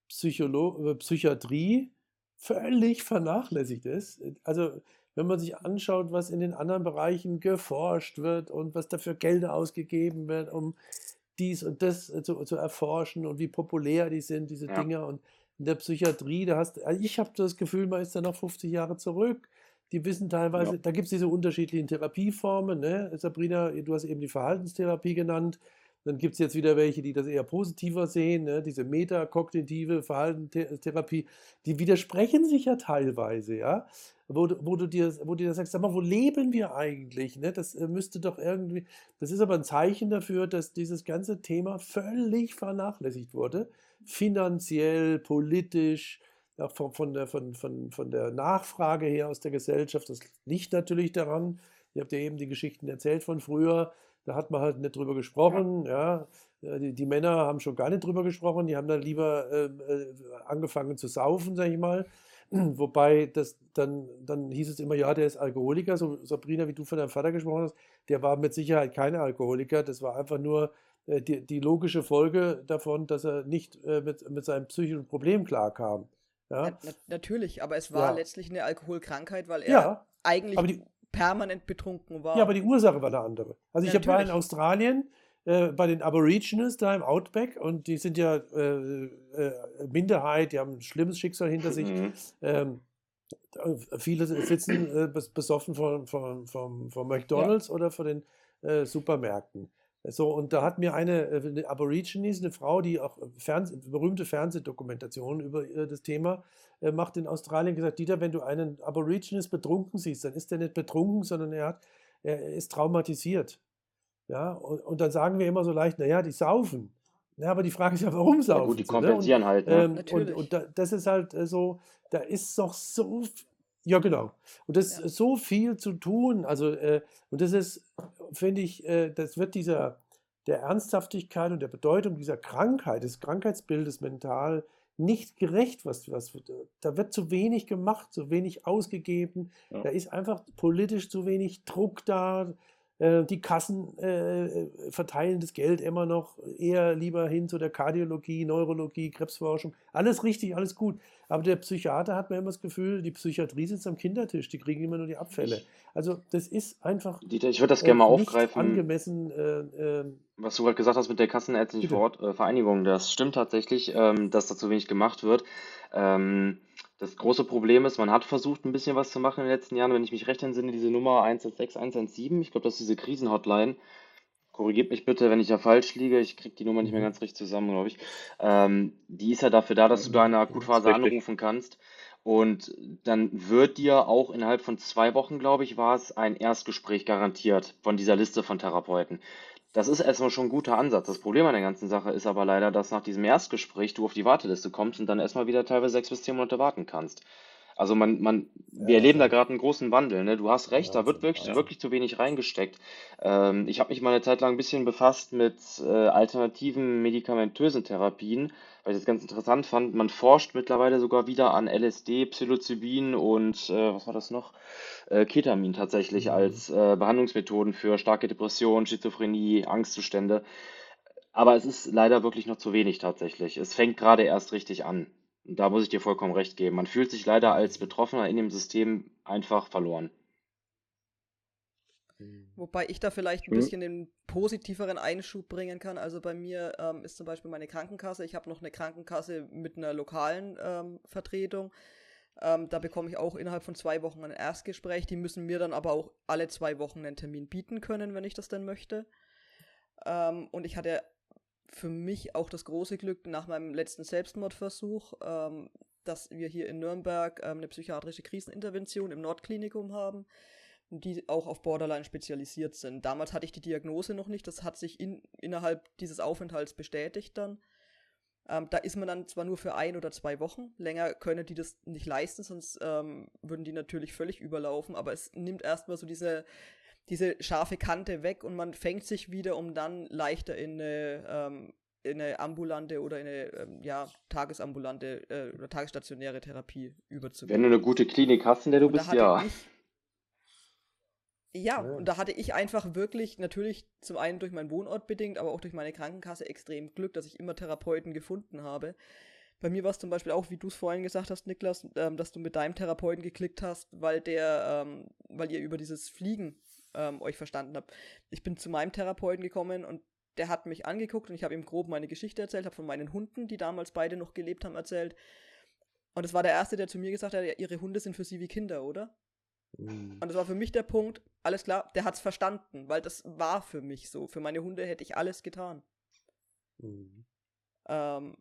Psycholo äh, Psychiatrie völlig vernachlässigt ist. Also wenn man sich anschaut, was in den anderen Bereichen geforscht wird und was dafür Gelder ausgegeben wird, um dies und das äh, zu, zu erforschen und wie populär die sind, diese Ja. Dinger. Und in der Psychiatrie, da hast also ich habe das Gefühl, man ist da noch 50 Jahre zurück. Die wissen teilweise, Ja. da gibt es diese unterschiedlichen Therapieformen. Ne? Sabrina, du hast eben die Verhaltenstherapie genannt. Dann gibt es jetzt wieder welche, die das eher positiver sehen, ne? diese metakognitive Verhaltenstherapie, die widersprechen sich ja teilweise, ja. Wo, wo du dir, wo du dir sagst, sag mal, wo leben wir eigentlich? Ne? Das äh, müsste doch irgendwie, das ist aber ein Zeichen dafür, dass dieses ganze Thema völlig vernachlässigt wurde. Finanziell, politisch, auch von, von, der, von, von, von der Nachfrage her aus der Gesellschaft. Das liegt natürlich daran, ihr habt ja eben die Geschichten erzählt von früher, da hat man halt nicht drüber gesprochen, ja. Äh, Die, die Männer haben schon gar nicht drüber gesprochen, die haben dann lieber ähm, äh, angefangen zu saufen, sag ich mal. [CLEARS THROAT] Wobei das dann, dann hieß es immer, ja, der ist Alkoholiker, so Sabrina, wie du von deinem Vater gesprochen hast, der war mit Sicherheit kein Alkoholiker, das war einfach nur äh, die, die logische Folge davon, dass er nicht äh, mit, mit seinem psychischen Problem klarkam. Ja, Na, na, natürlich, aber es war Ja. letztlich eine Alkoholkrankheit, weil er ja, eigentlich aber die, permanent betrunken war. ja, aber die Ursache war eine andere. Also ich Ja, war in. Australien äh, bei den Aborigines da im Outback und die sind ja äh, äh, Minderheit, die haben ein schlimmes Schicksal hinter sich. Mhm. Ähm, äh, viele sitzen äh, bes- besoffen vor, vor, vom, vom McDonalds oder vor den äh, Supermärkten. So, und da hat mir eine, äh, eine Aborigines, eine Frau, die auch Fernseh, berühmte Fernsehdokumentationen über äh, das Thema äh, macht in Australien, gesagt, Dieter, wenn du einen Aborigines betrunken siehst, dann ist er nicht betrunken, sondern er, hat, er ist traumatisiert. Ja, und, und dann sagen wir immer so leicht, naja, die saufen. Ja, aber die Frage ist ja, warum Ja saufen gut, die sie, ne? Und, kompensieren halt, ne? ähm, und, Natürlich. und da, das ist halt äh, so, da ist doch so, ja genau. Und das Ja. ist so viel zu tun. Also, äh, und das ist, finde ich, äh, das wird dieser, der Ernsthaftigkeit und der Bedeutung dieser Krankheit, des Krankheitsbildes mental nicht gerecht, was, was da wird zu wenig gemacht, zu wenig ausgegeben, Ja. da ist einfach politisch zu wenig Druck da. Äh, Die Kassen äh, verteilen das Geld immer noch eher lieber hin zu der Kardiologie, Neurologie, Krebsforschung. Alles richtig, alles gut. Aber der Psychiater hat mir immer das Gefühl, die Psychiatrie sitzt am Kindertisch, die kriegen immer nur die Abfälle. Also das ist einfach Dieter, ich würde das äh, gerne mal nicht aufgreifen. angemessen. Äh, äh, Was du gerade gesagt hast mit der Kassenärztlichen äh, Vereinigung, das stimmt tatsächlich, ähm, dass da zu wenig gemacht wird. Ähm, das große Problem ist, man hat versucht, ein bisschen was zu machen in den letzten Jahren. Wenn ich mich recht entsinne, diese Nummer 116 117, ich glaube, das ist diese Krisenhotline. Korrigiert mich bitte, wenn ich da falsch liege. Ich kriege die Nummer nicht mehr Mhm. ganz richtig zusammen, glaube ich. Ähm, die ist ja dafür da, dass du da in der Akutphase anrufen kannst. Und dann wird dir auch innerhalb von zwei Wochen, glaube ich, war es, ein Erstgespräch garantiert von dieser Liste von Therapeuten. Das ist erstmal schon ein guter Ansatz. Das Problem an der ganzen Sache ist aber leider, dass nach diesem Erstgespräch du auf die Warteliste kommst und dann erstmal wieder teilweise sechs bis zehn Monate warten kannst. Also man, man, wir Ja, erleben da ja. gerade einen großen Wandel, ne? Du hast recht, da wird wirklich, wirklich zu wenig reingesteckt. Ähm, ich habe mich mal eine Zeit lang ein bisschen befasst mit äh, alternativen medikamentösen Therapien, weil ich das ganz interessant fand. Man forscht mittlerweile sogar wieder an LSD, Psilocybin und äh, was war das noch? Äh, Ketamin tatsächlich Mhm. als äh, Behandlungsmethoden für starke Depressionen, Schizophrenie, Angstzustände. Aber es ist leider wirklich noch zu wenig tatsächlich. Es fängt gerade erst richtig an. Und da muss ich dir vollkommen recht geben. Man fühlt sich leider als Betroffener in dem System einfach verloren. Wobei ich da vielleicht ein Mhm. bisschen den positiveren Einschub bringen kann. Also bei mir ähm, ist zum Beispiel meine Krankenkasse. Ich habe noch eine Krankenkasse mit einer lokalen ähm, Vertretung. Ähm, da bekomme ich auch innerhalb von zwei Wochen ein Erstgespräch. Die müssen mir dann aber auch alle zwei Wochen einen Termin bieten können, wenn ich das denn möchte. Ähm, und ich hatte für mich auch das große Glück nach meinem letzten Selbstmordversuch, ähm, dass wir hier in Nürnberg ähm, eine psychiatrische Krisenintervention im Nordklinikum haben, die auch auf Borderline spezialisiert sind. Damals hatte ich die Diagnose noch nicht, das hat sich in, innerhalb dieses Aufenthalts bestätigt dann. Ähm, da ist man dann zwar nur für ein oder zwei Wochen, länger können die das nicht leisten, sonst ähm, würden die natürlich völlig überlaufen, aber es nimmt erstmal so diese, diese scharfe Kante weg und man fängt sich wieder, um dann leichter in eine, ähm, in eine ambulante oder in eine ähm, ja, tagesambulante äh, oder tagesstationäre Therapie überzugehen. Wenn du eine gute Klinik hast, in der du Und bist, ja. ich, ja, Ja. und da hatte ich einfach wirklich, natürlich zum einen durch meinen Wohnort bedingt, aber auch durch meine Krankenkasse extrem Glück, dass ich immer Therapeuten gefunden habe. Bei mir war es zum Beispiel auch, wie du es vorhin gesagt hast, Niklas, ähm, dass du mit deinem Therapeuten geklickt hast, weil der, ähm, weil ihr über dieses Fliegen ähm, euch verstanden habt. Ich bin zu meinem Therapeuten gekommen und der hat mich angeguckt und ich habe ihm grob meine Geschichte erzählt, habe von meinen Hunden, die damals beide noch gelebt haben, erzählt. Und es war der Erste, der zu mir gesagt hat, ja, ihre Hunde sind für sie wie Kinder, oder? Mhm. Und das war für mich der Punkt, alles klar, der hat's verstanden, weil das war für mich so. Für meine Hunde hätte ich alles getan. Mhm. Ähm,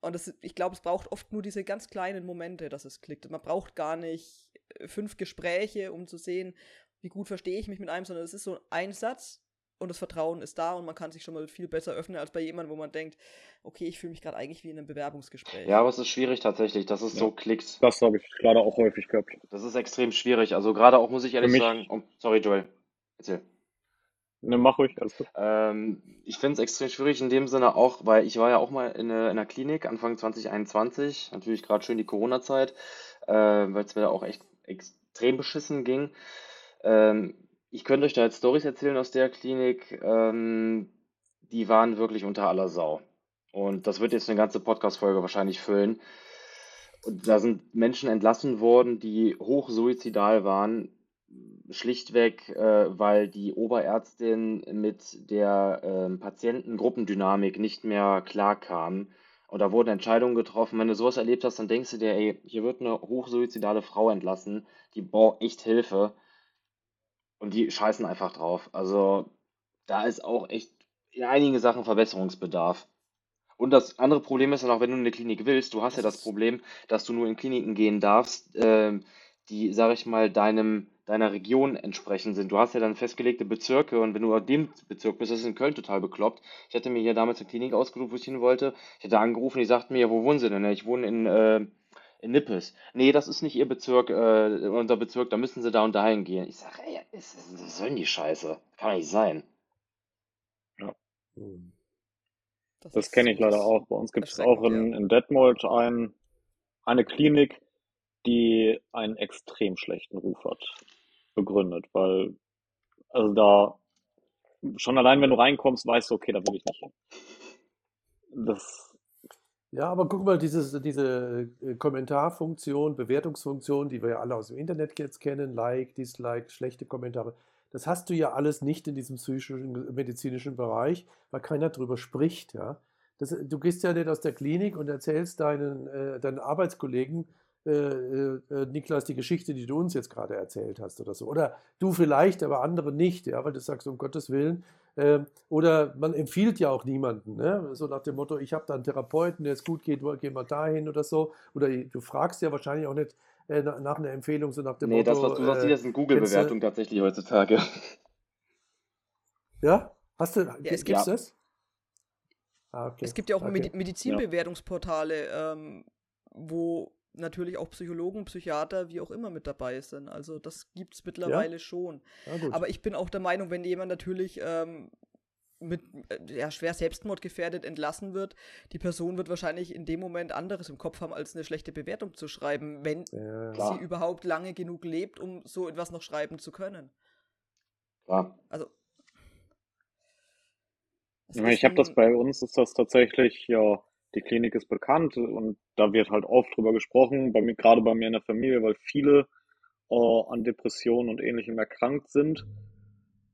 und das, ich glaube, es braucht oft nur diese ganz kleinen Momente, dass es klickt. Man braucht gar nicht äh, fünf Gespräche, um zu sehen, wie gut verstehe ich mich mit einem, sondern es ist so ein Satz und das Vertrauen ist da und man kann sich schon mal viel besser öffnen als bei jemandem, wo man denkt, okay, ich fühle mich gerade eigentlich wie in einem Bewerbungsgespräch. Ja, aber es ist schwierig tatsächlich, dass es Ja. so klickt. Das habe ich leider auch häufig gehabt. Das ist extrem schwierig. Also gerade auch, muss ich ehrlich mich- sagen, oh, sorry Joel, erzähl. Ne, mach ruhig, alles gut. Ähm, ich finde es extrem schwierig in dem Sinne auch, weil ich war ja auch mal in, eine, in einer Klinik Anfang 2021, natürlich gerade schön die Corona-Zeit, äh, weil es mir da auch echt extrem beschissen ging. Ähm, ich könnte euch da jetzt Storys erzählen aus der Klinik, ähm, die waren wirklich unter aller Sau. Und das wird jetzt eine ganze Podcast-Folge wahrscheinlich füllen. Und da sind Menschen entlassen worden, die hochsuizidal waren, schlichtweg, äh, weil die Oberärztin mit der ähm, Patientengruppendynamik nicht mehr klarkam. Und da wurden Entscheidungen getroffen. Wenn du sowas erlebt hast, dann denkst du dir, ey, hier wird eine hochsuizidale Frau entlassen, die braucht echt Hilfe. Und die scheißen einfach drauf. Also da ist auch echt in einigen Sachen Verbesserungsbedarf. Und das andere Problem ist dann auch, wenn du in eine Klinik willst, du hast ja das Problem, dass du nur in Kliniken gehen darfst, ähm, die, sag ich mal, deinem, deiner Region entsprechend sind. Du hast ja dann festgelegte Bezirke und wenn du aus dem Bezirk bist, das ist in Köln total bekloppt. Ich hatte mir hier damals eine Klinik ausgesucht, wo ich hin wollte. Ich hatte angerufen, die sagten mir, ja, wo wohnen Sie denn? Ich wohne in, äh, in Nippes. Nee, das ist nicht Ihr Bezirk, äh, unser Bezirk, da müssen Sie da und dahin gehen. Ich sage, ey, was was soll denn die Scheiße? Kann nicht sein. Mhm. Das ist kenne ich leider das- auch. Bei uns gibt es auch in, in Detmold ein, eine Klinik, die einen extrem schlechten Ruf hat, begründet, weil, also da, schon allein wenn du reinkommst, weißt du, okay, da will ich nicht hin. Das, Ja, aber guck mal, dieses, diese äh, Kommentarfunktion, Bewertungsfunktion, die wir ja alle aus dem Internet jetzt kennen, Like, Dislike, schlechte Kommentare, das hast du ja alles nicht in diesem psychischen, medizinischen Bereich, weil keiner drüber spricht, ja. Das, du gehst ja nicht aus der Klinik und erzählst deinen, äh, deinen Arbeitskollegen, äh, äh, äh, Niklas, die Geschichte, die du uns jetzt gerade erzählt hast oder so. Oder du vielleicht, aber andere nicht, ja, weil du sagst, um Gottes Willen. Ähm, oder man empfiehlt ja auch niemanden, ne? so nach dem Motto, ich habe da einen Therapeuten, der es gut geht, geh mal dahin oder so. Oder du fragst ja wahrscheinlich auch nicht äh, na- nach einer Empfehlung, so nach dem Nee, Motto. das, was du sagst, äh, das ist eine Google-Bewertung tatsächlich heutzutage. ja, hast du, es gibt's gibt- das? Ah, okay. Es gibt ja auch okay. Medi Medizinbewertungsportale, ähm, wo natürlich auch Psychologen, Psychiater, wie auch immer mit dabei sind. Also das gibt es mittlerweile schon. Ja, gut. Aber ich bin auch der Meinung, wenn jemand natürlich ähm, mit äh, ja, schwer selbstmordgefährdet entlassen wird, die Person wird wahrscheinlich in dem Moment anderes im Kopf haben, als eine schlechte Bewertung zu schreiben, wenn Ja, sie überhaupt lange genug lebt, um so etwas noch schreiben zu können. Klar. Also. ich habe das bei uns ist das tatsächlich, ja, die Klinik ist bekannt und da wird halt oft drüber gesprochen, bei mir, gerade bei mir in der Familie, weil viele äh, an Depressionen und Ähnlichem erkrankt sind.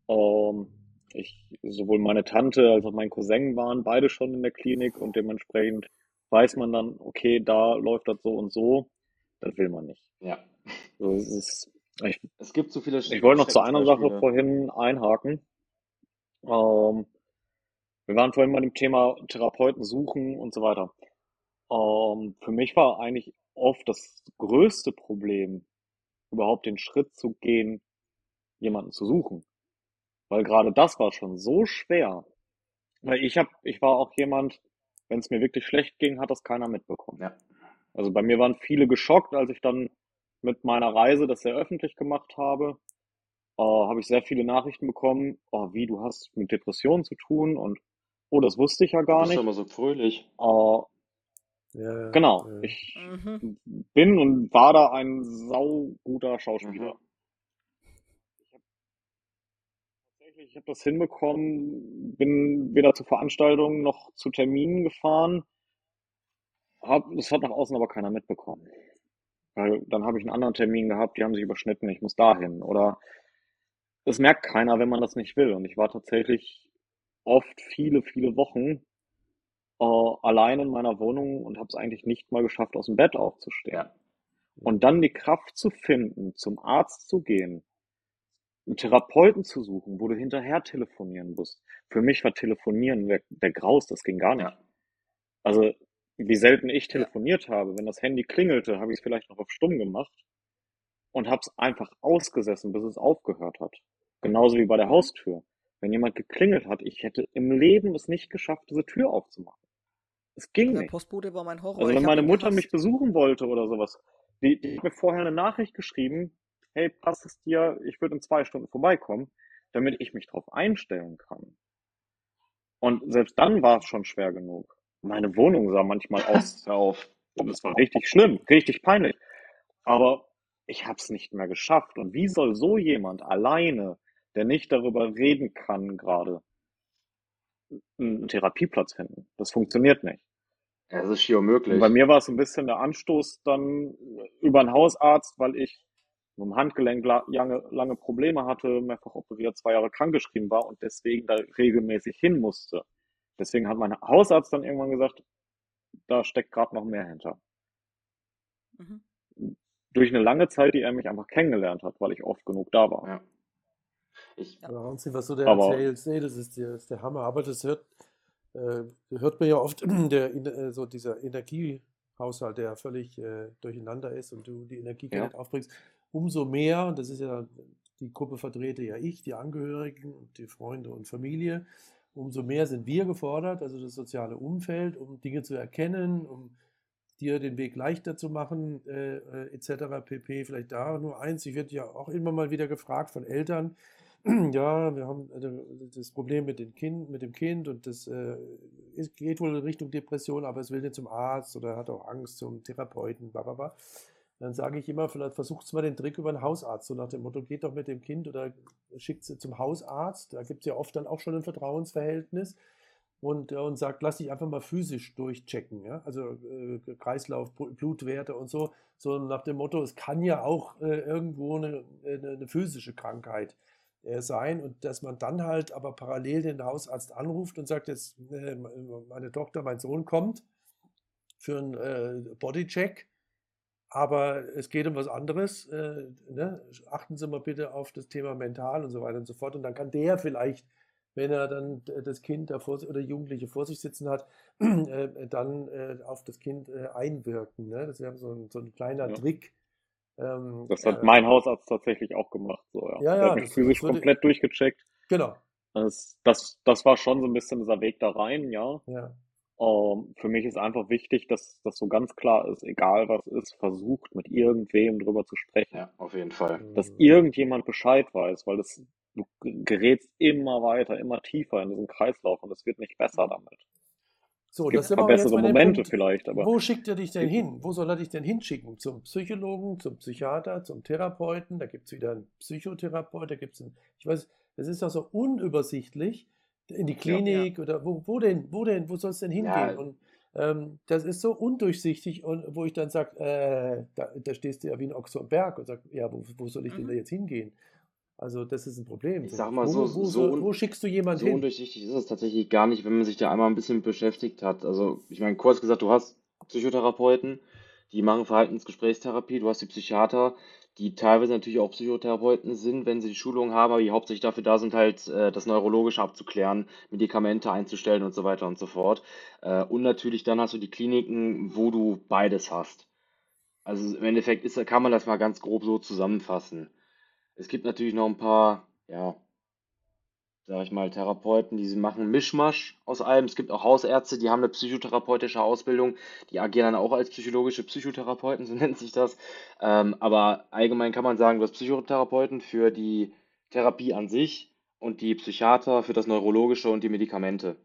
Ähm, ich, sowohl meine Tante als auch mein Cousin waren beide schon in der Klinik und dementsprechend weiß man dann, okay, da läuft das so und so. Das will man nicht. Ja. Also es ist, ich Es gibt so viele ich wollte noch zu einer Sache vorhin einhaken. Ähm, wir waren vorhin bei dem Thema Therapeuten suchen und so weiter. Ähm, für mich war eigentlich oft das größte Problem, überhaupt den Schritt zu gehen, jemanden zu suchen. Weil gerade das war schon so schwer. Weil ich hab, ich war auch jemand, wenn es mir wirklich schlecht ging, hat das keiner mitbekommen. Ja. Also bei mir waren viele geschockt, als ich dann mit meiner Reise das sehr öffentlich gemacht habe. Äh, habe ich sehr viele Nachrichten bekommen, oh, wie, du hast mit Depressionen zu tun und oh, das wusste ich ja Du gar bist nicht. mal so fröhlich. Äh, ja, genau, ja. ich Mhm. bin und war da ein sauguter Schauspieler. Mhm. Ich hab, habe das hinbekommen, bin weder zu Veranstaltungen noch zu Terminen gefahren. Hab, das hat nach außen aber keiner mitbekommen. Weil dann habe ich einen anderen Termin gehabt, die haben sich überschnitten, ich muss dahin. Oder das merkt keiner, wenn man das nicht will. Und ich war tatsächlich oft viele, viele Wochen äh, allein in meiner Wohnung und habe es eigentlich nicht mal geschafft, aus dem Bett aufzustehen. Ja. Und dann die Kraft zu finden, zum Arzt zu gehen, einen Therapeuten zu suchen, wo du hinterher telefonieren musst. Für mich war Telefonieren der, der Graus, das ging gar nicht. Ja. Also, wie selten ich telefoniert habe. Wenn das Handy klingelte, habe ich es vielleicht noch auf stumm gemacht und habe es einfach ausgesessen, bis es aufgehört hat. Genauso wie bei der Haustür. Wenn jemand geklingelt hat, ich hätte im Leben es nicht geschafft, diese Tür aufzumachen. Es ging Der nicht. Postbote war mein Horror. Also wenn meine Mutter mich besuchen wollte oder sowas, die, die hat mir vorher eine Nachricht geschrieben, hey, passt es dir, ich würde in zwei Stunden vorbeikommen, damit ich mich drauf einstellen kann. Und selbst dann war es schon schwer genug. Meine Wohnung sah manchmal [LAUGHS] aus, auf. das war richtig schlimm, richtig peinlich. Aber ich habe es nicht mehr geschafft. Und wie soll so jemand alleine, der nicht darüber reden kann gerade, einen Therapieplatz finden? Das funktioniert nicht. Ja, das ist schier unmöglich. Und bei mir war es ein bisschen der Anstoß dann über einen Hausarzt, weil ich mit dem Handgelenk la- lange, lange Probleme hatte, mehrfach operiert, zwei Jahre krankgeschrieben war und deswegen da regelmäßig hin musste. Deswegen hat mein Hausarzt dann irgendwann gesagt, da steckt gerade noch mehr hinter. Mhm. Durch eine lange Zeit, die er mich einfach kennengelernt hat, weil ich oft genug da war. Ja. Ich, Ja, Wahnsinn, was du da Aber- erzählst, nee, das ist, der, das ist der Hammer. Aber das hört, äh, hört man ja oft, der, äh, so dieser Energiehaushalt, der völlig äh, durcheinander ist und du die Energie Ja. nicht aufbringst. Umso mehr, und das ist ja, die Gruppe vertrete ja ich, die Angehörigen die Freunde und Familie, umso mehr sind wir gefordert, also das soziale Umfeld, um Dinge zu erkennen, um dir den Weg leichter zu machen, äh, äh, etc. pp. Vielleicht da nur eins. Ich werde ja auch immer mal wieder gefragt von Eltern, [CLEARS THROAT] ja, wir haben äh, das Problem mit, dem kind, mit dem Kind und das äh, es geht wohl in Richtung Depression, aber es will nicht zum Arzt oder hat auch Angst zum Therapeuten, bla bla bla. Dann sage ich immer, vielleicht versucht mal den Trick über einen Hausarzt, so nach dem Motto, geht doch mit dem Kind oder schickt sie zum Hausarzt. Da gibt es ja oft dann auch schon ein Vertrauensverhältnis und, äh, und sagt, lass dich einfach mal physisch durchchecken. Ja? Also äh, Kreislauf, Bl- Blutwerte und so. So nach dem Motto, es kann ja auch äh, irgendwo eine, eine, eine physische Krankheit äh, sein und dass man dann halt aber parallel den Hausarzt anruft und sagt, jetzt äh, meine Tochter, mein Sohn kommt für einen äh, Bodycheck, aber es geht um was anderes. Äh, ne? Achten Sie mal bitte auf das Thema mental und so weiter und so fort. Und dann kann der vielleicht, wenn er dann das Kind da vor, oder Jugendliche vor sich sitzen hat, [CLEARS THROAT] äh, dann äh, auf das Kind äh, einwirken. Ne? Das wäre so ein, so ein kleiner Ja. Trick. Ähm, Das hat äh, mein Hausarzt tatsächlich auch gemacht. So, ja. Ja, Der ja, hat mich das- physisch komplett durchgecheckt. Genau, Das, das, das war schon so ein bisschen dieser Weg da rein, ja. ja. Ähm, für mich ist einfach wichtig, dass das so ganz klar ist, egal was ist, versucht mit irgendwem drüber zu sprechen. Ja, auf jeden Fall. Dass irgendjemand Bescheid weiß, weil das, du gerätst immer weiter, immer tiefer in diesen Kreislauf und es wird nicht besser damit. So, Es gibt das sind bessere Momente Punkt, vielleicht, aber Wo schickt er dich denn hin? Wo soll er dich denn hinschicken? Zum Psychologen, zum Psychiater, zum Therapeuten? Da gibt es wieder einen Psychotherapeut, da gibt es einen, ich weiß, das ist doch so unübersichtlich. In die Klinik oder wo, wo denn, wo denn, wo soll es denn hingehen? Ja. Und ähm, das ist so undurchsichtig und wo ich dann sage, äh, da, da stehst du ja wie ein Ochs am Berg und sag, ja, wo, wo soll ich denn Mhm. da jetzt hingehen? Also das ist ein Problem. Ich sag mal wo, so- wo, so un- wo schickst du jemanden So hin? undurchsichtig ist es tatsächlich gar nicht, wenn man sich da einmal ein bisschen beschäftigt hat. Also, ich meine, kurz gesagt, du hast Psychotherapeuten, die machen Verhaltensgesprächstherapie, du hast die Psychiater, die teilweise natürlich auch Psychotherapeuten sind, wenn sie die Schulung haben, aber die hauptsächlich dafür da sind, halt äh, das Neurologische abzuklären, Medikamente einzustellen und so weiter und so fort. Äh, und natürlich dann hast du die Kliniken, wo du beides hast. Also im Endeffekt ist, kann man das mal ganz grob so zusammenfassen. Es gibt natürlich noch ein paar, ja, sag ich mal, Therapeuten, die machen Mischmasch aus allem. Es gibt auch Hausärzte, die haben eine psychotherapeutische Ausbildung, die agieren dann auch als psychologische Psychotherapeuten, [LAUGHS] so nennt sich das. Ähm, aber allgemein kann man sagen, du hast Psychotherapeuten für die Therapie an sich und die Psychiater für das Neurologische und die Medikamente.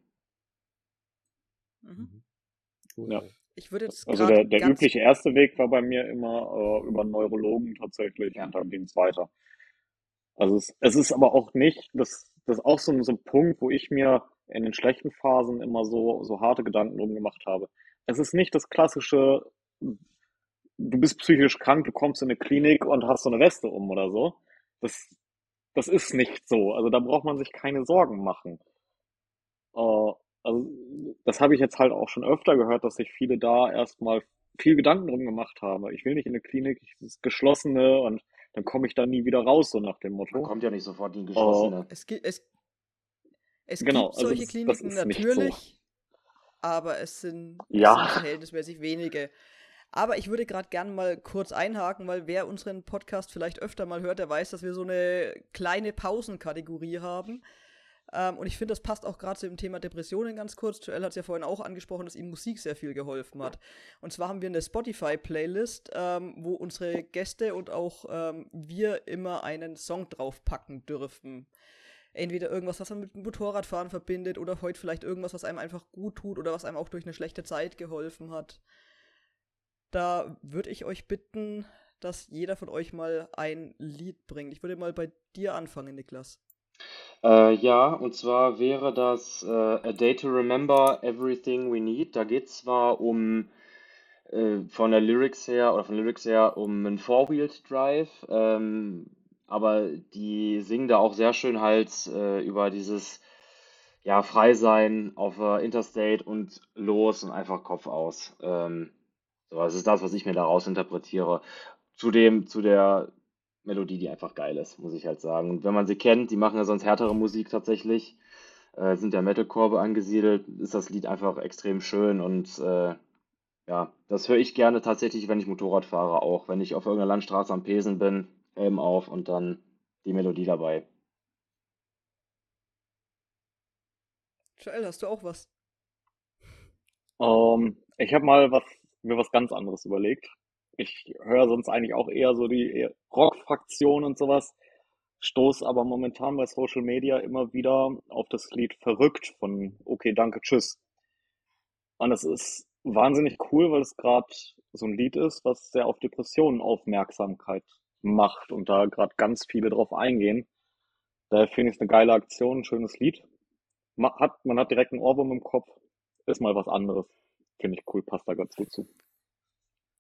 Mhm. Ja. Ich würde jetzt Also der, der übliche erste Weg war bei mir immer äh, über einen Neurologen tatsächlich Ja. und dann ging es weiter. Also es, es ist aber auch nicht, das, das ist auch so, ein- so ein Punkt, wo ich mir in den schlechten Phasen immer so, so harte Gedanken drum gemacht habe. Es ist nicht das klassische, du bist psychisch krank, du kommst in eine Klinik und hast so eine Weste um oder so. Das, das ist nicht so. Also da braucht man sich keine Sorgen machen. Äh, also das habe ich jetzt halt auch schon öfter gehört, dass sich viele da erstmal viel Gedanken drum gemacht haben. Ich will nicht in eine Klinik, ich, das geschlossene und dann komme ich da nie wieder raus, so nach dem Man Motto. kommt ja nicht sofort in die geschlossene. Es gibt, es, es Genau, gibt also solche das Kliniken nicht so. natürlich, aber es sind, es Ja. sind verhältnismäßig wenige. Aber ich würde gerade gern mal kurz einhaken, weil wer unseren Podcast vielleicht öfter mal hört, der weiß, dass wir so eine kleine Pausenkategorie haben. Ähm, und ich finde, das passt auch gerade zu dem Thema Depressionen ganz kurz. Joel hat es ja vorhin auch angesprochen, dass ihm Musik sehr viel geholfen hat. Und zwar haben wir eine Spotify-Playlist, ähm, wo unsere Gäste und auch ähm, wir immer einen Song draufpacken dürfen entweder irgendwas, was man mit dem Motorradfahren verbindet oder heute vielleicht irgendwas, was einem einfach gut tut oder was einem auch durch eine schlechte Zeit geholfen hat. Da würde ich euch bitten, dass jeder von euch mal ein Lied bringt. Ich würde mal bei dir anfangen, Niklas. Äh, ja, und zwar wäre das äh, A Day to Remember Everything We Need. Da geht es zwar um äh, von der Lyrics her oder von Lyrics her um einen Four-Wheeled Drive, ähm, aber die singen da auch sehr schön halt äh, über dieses ja, Freisein auf der Interstate und los und einfach Kopf aus. Ähm, so, das ist das, was ich mir daraus interpretiere. Zudem zu der Melodie, die einfach geil ist, muss ich halt sagen. Und wenn man sie kennt, die machen ja sonst härtere Musik tatsächlich, äh, sind der Metalcore angesiedelt, ist das Lied einfach extrem schön und äh, ja, das höre ich gerne tatsächlich, wenn ich Motorrad fahre, auch wenn ich auf irgendeiner Landstraße am Pesen bin, Helm auf und dann die Melodie dabei. Joel, hast du auch was? Ähm, ich habe mal was, mir was ganz anderes überlegt. Ich höre sonst eigentlich auch eher so die Rock-Fraktion und sowas, stoß aber momentan bei Social Media immer wieder auf das Lied Verrückt von Okay, danke, tschüss. Und es ist wahnsinnig cool, weil es gerade so ein Lied ist, was sehr auf Depressionen Aufmerksamkeit macht und da gerade ganz viele drauf eingehen. Daher finde ich es eine geile Aktion, ein schönes Lied. Ma- Hat, man hat direkt einen Ohrwurm im Kopf, ist mal was anderes. Finde ich cool, passt da ganz gut zu.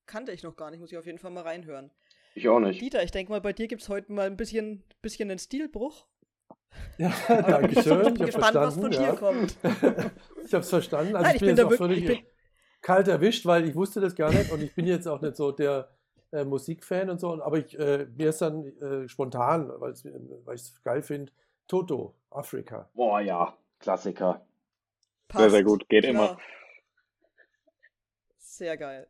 Kannte ich noch gar nicht, muss ich auf jeden Fall mal reinhören. Ich auch nicht. Dieter, ich denke mal, bei dir gibt es heute mal ein bisschen, bisschen einen Stilbruch. [LAUGHS] Ja, danke schön. Ich Ich bin habe gespannt, was von verstanden. dir kommt. Ja. [LAUGHS] Ich habe es verstanden. Also Nein, ich ich bin bin jetzt da auch wirklich- völlig ich bin- kalt erwischt, weil ich wusste das gar nicht und ich bin jetzt auch nicht so der äh, Musikfan und so. Aber ich, äh, mir ist dann äh, spontan, weil ich es geil finde, Toto, Afrika. Boah, ja, Klassiker. Sehr, sehr Passt. gut, geht Klar. immer. Sehr geil.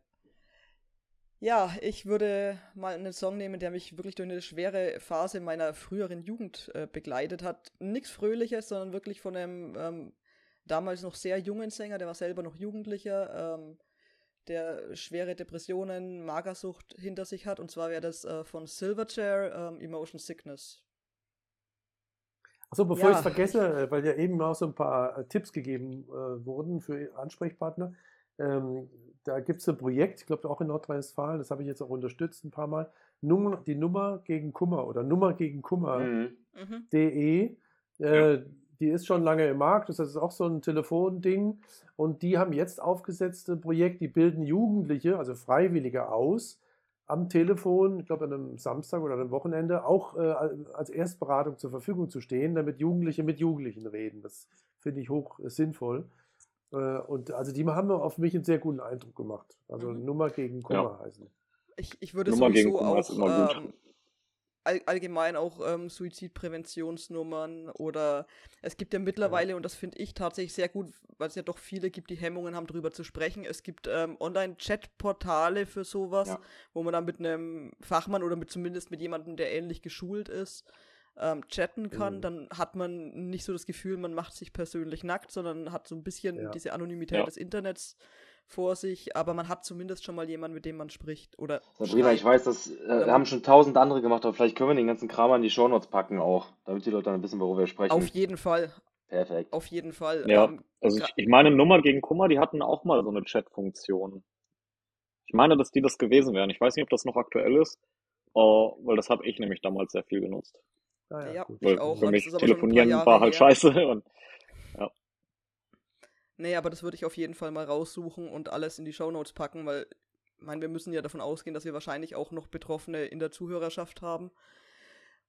Ja, ich würde mal einen Song nehmen, der mich wirklich durch eine schwere Phase meiner früheren Jugend äh, begleitet hat. Nichts Fröhliches, sondern wirklich von einem ähm, damals noch sehr jungen Sänger, der war selber noch Jugendlicher, ähm, der schwere Depressionen, Magersucht hinter sich hat. Und zwar wäre das äh, von Silverchair ähm, Emotion Sickness. Achso, bevor Ja. ich es vergesse, äh, weil ja eben auch so ein paar äh, Tipps gegeben äh, wurden für Ansprechpartner. Ähm, da gibt es ein Projekt, ich glaube auch in Nordrhein-Westfalen, das habe ich jetzt auch unterstützt ein paar Mal. Nummer, die Nummer gegen Kummer oder Nummer gegen Kummer.de. Mhm. Mhm. Äh, die ist schon lange im Markt, das ist auch so ein Telefonding. Und die haben jetzt aufgesetzt ein Projekt, die bilden Jugendliche, also Freiwillige aus, am Telefon, ich glaube an einem Samstag oder einem Wochenende, auch äh, als Erstberatung zur Verfügung zu stehen, damit Jugendliche mit Jugendlichen reden. Das finde ich hoch äh, sinnvoll. Äh, und also die haben auf mich einen sehr guten Eindruck gemacht. Also Mhm. Nummer gegen Kummer heißen. Ich, ich würde Nummer sowieso auch ähm, all, allgemein auch ähm, Suizidpräventionsnummern oder es gibt ja mittlerweile, und das finde ich tatsächlich sehr gut, weil es ja doch viele gibt, die Hemmungen haben, darüber zu sprechen. Es gibt ähm, Online-Chat-Portale für sowas, Ja. wo man dann mit einem Fachmann oder mit zumindest mit jemandem, der ähnlich geschult ist, ähm, chatten kann. Mhm. Dann hat man nicht so das Gefühl, man macht sich persönlich nackt, sondern hat so ein bisschen Ja. diese Anonymität Ja. des Internets vor sich, aber man hat zumindest schon mal jemanden, mit dem man spricht oder Sabrina, ich schreibt. weiß, das äh, haben schon tausend andere gemacht, aber vielleicht können wir den ganzen Kram an die Shownotes packen auch, damit die Leute dann wissen, worüber wir sprechen. Auf jeden Fall, Perfekt. auf jeden Fall. Ja, Ähm, also ich, ich meine, Nummer gegen Kummer, die hatten auch mal so eine Chat-Funktion. Ich meine, dass die das gewesen wären. Ich weiß nicht, ob das noch aktuell ist, äh, weil das habe ich nämlich damals sehr viel genutzt. Ah, Ja. gut. Ich auch, für mich das ist aber schon ein paar telefonieren war halt her. scheiße [LAUGHS] und nee, aber das würde ich auf jeden Fall mal raussuchen und alles in die Shownotes packen, weil, ich meine, wir müssen ja davon ausgehen, dass wir wahrscheinlich auch noch Betroffene in der Zuhörerschaft haben.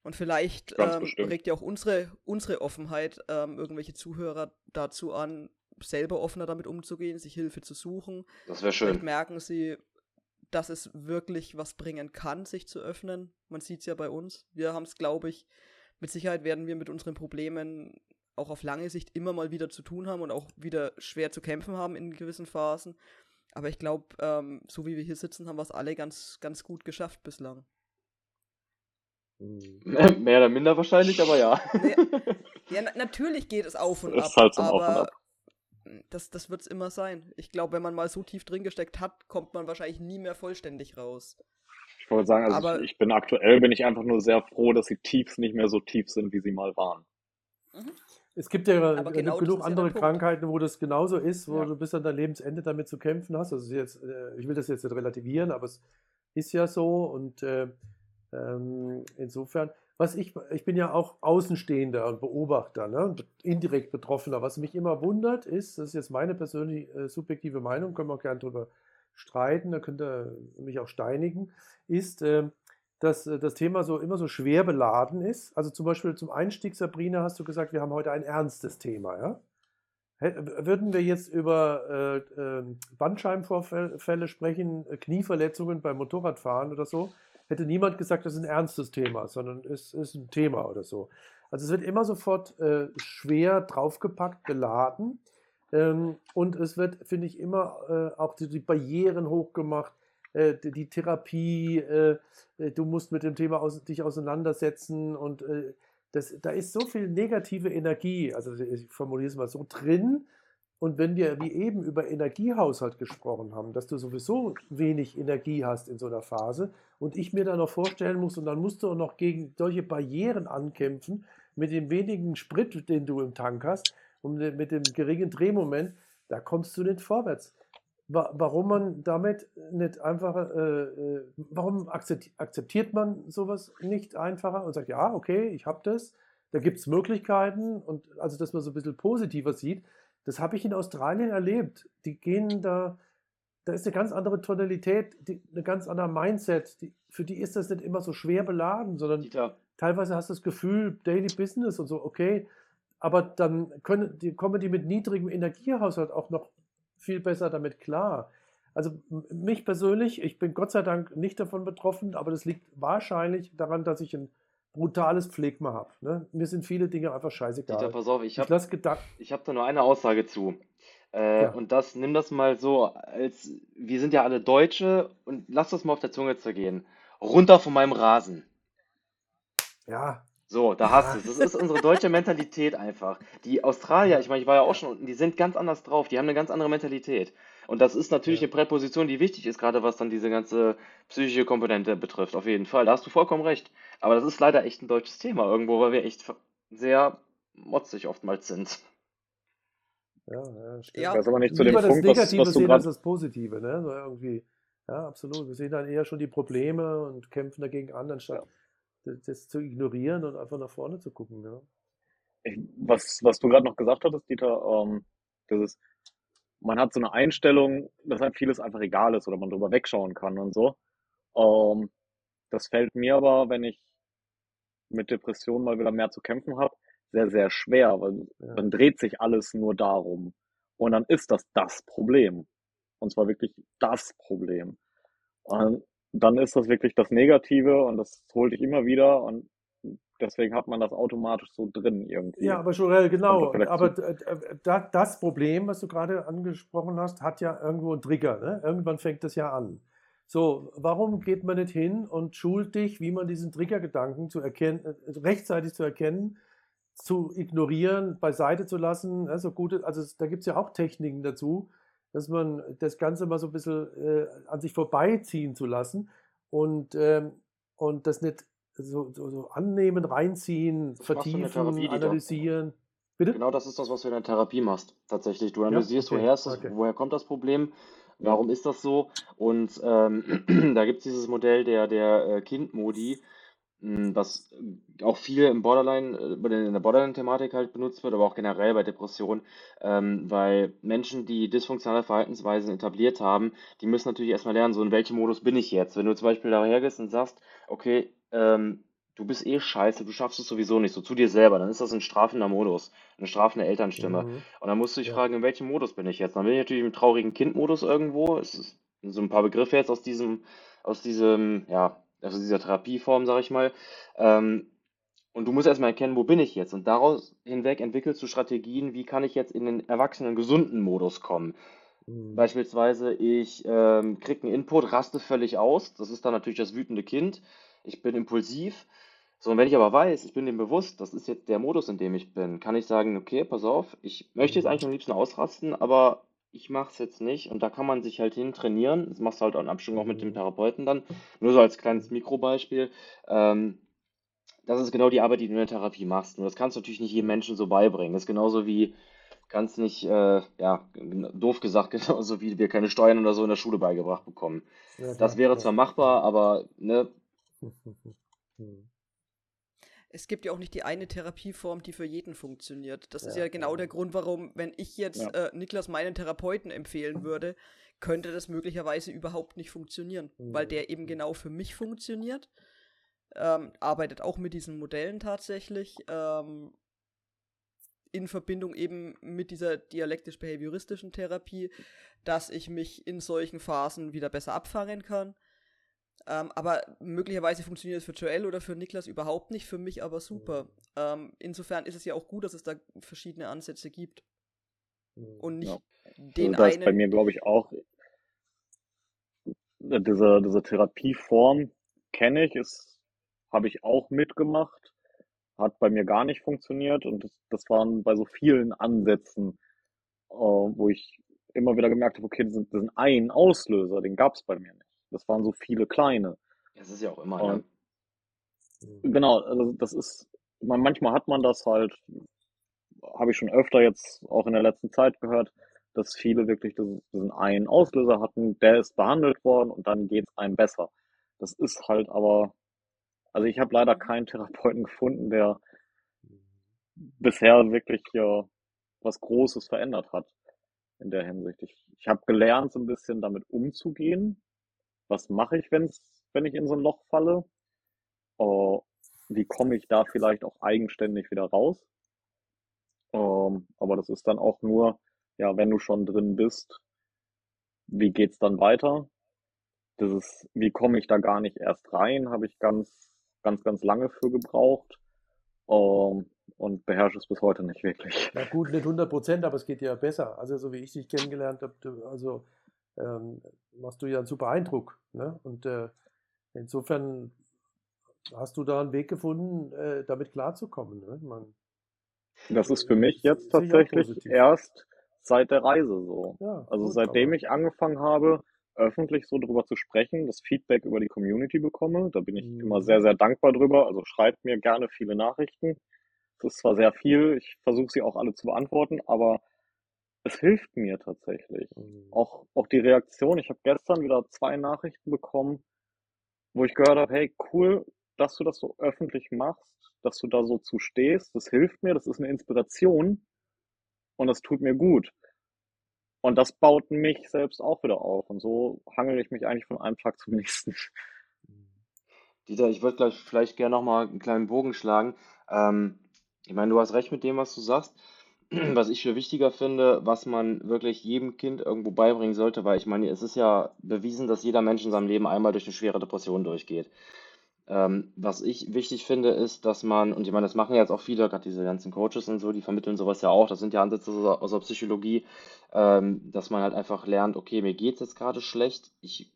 Und vielleicht ähm, regt ja auch unsere, unsere Offenheit ähm, irgendwelche Zuhörer dazu an, selber offener damit umzugehen, sich Hilfe zu suchen. Das wäre Vielleicht schön. merken sie, dass es wirklich was bringen kann, sich zu öffnen. Man sieht es ja bei uns. Wir haben es, glaube ich, mit Sicherheit werden wir mit unseren Problemen auch auf lange Sicht immer mal wieder zu tun haben und auch wieder schwer zu kämpfen haben in gewissen Phasen. Aber ich glaube, ähm, so wie wir hier sitzen, haben wir es alle ganz, ganz gut geschafft bislang. Mehr oder minder wahrscheinlich, aber ja. Ja, na natürlich geht es auf und Ist ab, halt so ein Auf und aber Ab. Das, das wird es immer sein. Ich glaube, wenn man mal so tief drin gesteckt hat, kommt man wahrscheinlich nie mehr vollständig raus. Ich wollte sagen, also Aber- ich, ich bin aktuell, bin ich einfach nur sehr froh, dass die Tiefs nicht mehr so tief sind, wie sie mal waren. Es gibt ja Aber äh, genau genug ja andere der Punkt. Krankheiten, wo das genauso ist, wo Ja. du bis an dein Lebensende damit zu kämpfen hast. Also jetzt, äh, ich will das jetzt nicht relativieren, aber es ist ja so und äh, ähm, insofern, was ich, ich bin ja auch Außenstehender und Beobachter, ne, indirekt Betroffener. Was mich immer wundert, ist, das ist jetzt meine persönliche äh, subjektive Meinung, können wir auch gerne drüber streiten, da könnt ihr mich auch steinigen, ist, ähm, dass äh, das Thema so immer so schwer beladen ist. Also zum Beispiel zum Einstieg, Sabrina, hast du gesagt, wir haben heute ein ernstes Thema, ja? Würden wir jetzt über äh, ähm, Bandscheibenvorfälle sprechen, äh, Knieverletzungen beim Motorradfahren oder so, hätte niemand gesagt, das ist ein ernstes Thema, sondern es ist ein Thema oder so. Also es wird immer sofort äh, schwer draufgepackt, beladen. Ähm, und es wird, finde ich, immer äh, auch die, die Barrieren hochgemacht, äh, die, Therapie, äh, äh, du musst mit dem Thema dich auseinandersetzen und das, da ist so viel negative Energie, also ich formuliere es mal so, drin. Und wenn wir wie eben über Energiehaushalt gesprochen haben, dass du sowieso wenig Energie hast in so einer Phase und ich mir dann noch vorstellen muss, und dann musst du auch noch gegen solche Barrieren ankämpfen, mit dem wenigen Sprit, den du im Tank hast und mit dem geringen Drehmoment, da kommst du nicht vorwärts. Wa- Warum man damit nicht einfach, äh, äh, warum akzept- akzeptiert man sowas nicht einfacher und sagt, ja, okay, ich habe das, da gibt es Möglichkeiten und also, dass man so ein bisschen positiver sieht, das habe ich in Australien erlebt. Die gehen da, da ist eine ganz andere Tonalität, die, eine ganz andere Mindset. Die, für die ist das nicht immer so schwer beladen, sondern Dieter, teilweise hast du das Gefühl, Daily Business und so, okay, aber dann können, die, kommen die mit niedrigem Energiehaushalt auch noch viel besser damit klar. Also mich persönlich, ich bin Gott sei Dank nicht davon betroffen, aber das liegt wahrscheinlich daran, dass ich ein brutales Pflegma habe. Ne? Mir sind viele Dinge einfach Dieter, scheißegal. pass auf, ich habe hab da nur eine Aussage zu. Äh, Ja. und das, nimm das mal so, als wir sind ja alle Deutsche und lass das mal auf der Zunge zergehen. Runter von meinem Rasen. ja, So, da hast du es. Das ist unsere deutsche Mentalität einfach. Die Australier, ich meine, ich war ja auch schon unten, die sind ganz anders drauf, die haben eine ganz andere Mentalität. Und das ist natürlich Ja. eine Präposition, die wichtig ist, gerade was dann diese ganze psychische Komponente betrifft, auf jeden Fall. Da hast du vollkommen recht. Aber das ist leider echt ein deutsches Thema irgendwo, weil wir echt sehr motzig oftmals sind. Ja, ja, stimmt. Ja. Ich weiß aber nicht zu dem Lieber das Punkt, was, Negative was du sehen als gerade. das Positive, ne? So irgendwie. Ja, absolut. Wir sehen dann eher schon die Probleme und kämpfen dagegen an, anstatt das, das zu ignorieren und einfach nach vorne zu gucken. Ja. Was, was du gerade noch gesagt hattest, Dieter, ähm, das ist, man hat so eine Einstellung, dass halt vieles einfach egal ist oder man drüber wegschauen kann und so. Ähm, das fällt mir aber, wenn ich mit Depressionen mal wieder mehr zu kämpfen habe, sehr, sehr schwer, weil Ja. dann dreht sich alles nur darum. Und dann ist das das Problem. Und zwar wirklich das Problem. Und dann ist das wirklich das Negative und das holt dich immer wieder und deswegen hat man das automatisch so drin irgendwie. Ja, aber Joel, genau. Aber das Problem, was du gerade angesprochen hast, hat ja irgendwo einen Trigger. Ne? Irgendwann fängt das ja an. So, warum geht man nicht hin und schult dich, wie man diesen Triggergedanken zu erkennen, äh, rechtzeitig zu erkennen, zu ignorieren, beiseite zu lassen? Also gut, also da gibt es ja auch Techniken dazu, dass man das Ganze mal so ein bisschen äh, an sich vorbeiziehen zu lassen und, ähm, und das nicht so, so, so annehmen, reinziehen, Das vertiefen, Therapie, analysieren. Bitte? Genau das ist das, was du in der Therapie machst, tatsächlich. Du Ja, analysierst, okay, woher ist das, okay. woher kommt das Problem, warum ist das so? Und ähm, [CLEARS THROAT] da gibt es dieses Modell der, der äh, Kind-Modi, mh, was auch viel im Borderline, äh, in der Borderline-Thematik halt benutzt wird, aber auch generell bei Depressionen, ähm, weil Menschen, die dysfunktionale Verhaltensweisen etabliert haben, die müssen natürlich erstmal lernen, so in welchem Modus bin ich jetzt? Wenn du zum Beispiel daher gehst und sagst, okay, ähm, du bist eh scheiße, du schaffst es sowieso nicht, so zu dir selber, dann ist das ein strafender Modus, eine strafende Elternstimme. Mhm. Und dann musst du dich Ja. fragen, in welchem Modus bin ich jetzt? Dann bin ich natürlich im traurigen Kind-Modus irgendwo. Es ist so ein paar Begriffe jetzt aus diesem, aus diesem, ja, aus dieser Therapieform, sag ich mal. Ähm, und du musst erstmal erkennen, wo bin ich jetzt? Und daraus hinweg entwickelst du Strategien, wie kann ich jetzt in den erwachsenen, gesunden Modus kommen? Mhm. Beispielsweise, ich ähm, kriege einen Input, raste völlig aus. Das ist dann natürlich das wütende Kind. Ich bin impulsiv. So, und wenn ich aber weiß, ich bin dem bewusst, das ist jetzt der Modus, in dem ich bin, kann ich sagen, okay, pass auf, ich möchte jetzt Mhm. eigentlich am liebsten ausrasten, aber ich mache es jetzt nicht. Und da kann man sich halt hin trainieren. Das machst du halt auch in Abstimmung auch mit dem. Therapeuten dann. Nur so als kleines Mikrobeispiel. Ähm, das ist genau die Arbeit, die du in der Therapie machst. Nur das kannst du natürlich nicht jedem Menschen so beibringen. Das ist genauso wie, kannst nicht, äh, ja, doof gesagt, [LAUGHS] genauso wie wir keine Steuern oder so in der Schule beigebracht bekommen. Das wäre zwar machbar, aber ne, Mhm. [LAUGHS] Es gibt ja auch nicht die eine Therapieform, die für jeden funktioniert. Das ist Ja, ja genau ja. der Grund, warum, wenn ich jetzt Ja. äh, Niklas meinen Therapeuten empfehlen würde, könnte das möglicherweise überhaupt nicht funktionieren, weil Mhm. der eben genau für mich funktioniert. Ähm, arbeitet auch mit diesen Modellen tatsächlich. Ähm, in Verbindung eben mit dieser dialektisch-behavioristischen Therapie, dass ich mich in solchen Phasen wieder besser abfangen kann. Ähm, aber möglicherweise funktioniert es für Joel oder für Niklas überhaupt nicht, für mich aber super. Ähm, insofern ist es ja auch gut, dass es da verschiedene Ansätze gibt Mhm. und nicht Ja. den also da ist bei einen. mir, glaube ich, auch diese, diese Therapieform kenne ich, ist, habe ich auch mitgemacht, hat bei mir gar nicht funktioniert und das, das waren bei so vielen Ansätzen, äh, wo ich immer wieder gemerkt habe, okay, diesen, diesen einen Auslöser, den gab es bei mir nicht. Das waren so viele kleine. es ist ja auch immer, ne? Und Mhm. Genau, also das ist, man, manchmal hat man das halt, habe ich schon öfter jetzt auch in der letzten Zeit gehört, dass viele wirklich diesen, einen Auslöser hatten, der ist behandelt worden und dann geht's einem besser. Das ist halt aber, also ich habe leider keinen Therapeuten gefunden, der bisher wirklich äh, was Großes verändert hat in der Hinsicht. Ich, ich habe gelernt, so ein bisschen damit umzugehen. Was mache ich, wenn's, wenn ich in so ein Loch falle? Äh, wie komme ich da vielleicht auch eigenständig wieder raus? Ähm, aber das ist dann auch nur, ja, wenn du schon drin bist, wie geht's dann weiter? Das ist, wie komme ich da gar nicht erst rein, habe ich ganz, ganz, ganz lange für gebraucht. Ähm, und beherrsche es bis heute nicht wirklich. Ja gut, nicht 100 Prozent, aber es geht ja besser. Also so wie ich dich kennengelernt habe, also ähm, machst du ja einen super Eindruck. Ne? Und äh, insofern hast du da einen Weg gefunden, äh, damit klarzukommen? Ne? Man, Das ist für mich jetzt tatsächlich erst seit der Reise so. ja, Also gut, seitdem ich angefangen habe, öffentlich so drüber zu sprechen, das Feedback über die Community bekomme, da bin ich Mhm. immer sehr, sehr dankbar drüber. Also schreibt mir gerne viele Nachrichten. Es ist zwar sehr viel, ich versuche sie auch alle zu beantworten, aber es hilft mir tatsächlich. Mhm. Auch, auch die Reaktion. Ich habe gestern wieder zwei Nachrichten bekommen, wo ich gehört habe, hey, cool, dass du das so öffentlich machst, dass du da so zu stehst. Das hilft mir, das ist eine Inspiration und das tut mir gut. Und das baut mich selbst auch wieder auf. Und so hangel ich mich eigentlich von einem Tag zum nächsten. Dieter, ich würde gleich vielleicht gerne nochmal einen kleinen Bogen schlagen. Ähm, ich meine, du hast recht mit dem, was du sagst. [CLEARS THROAT] Was ich für wichtiger finde, was man wirklich jedem Kind irgendwo beibringen sollte, weil ich meine, es ist ja bewiesen, dass jeder Mensch in seinem Leben einmal durch eine schwere Depression durchgeht. Ähm, was ich wichtig finde, ist, dass man, und ich meine, das machen jetzt auch viele, gerade diese ganzen Coaches und so, die vermitteln sowas ja auch, das sind ja Ansätze aus der- aus der Psychologie, ähm, dass man halt einfach lernt, okay, mir geht's jetzt gerade schlecht, ich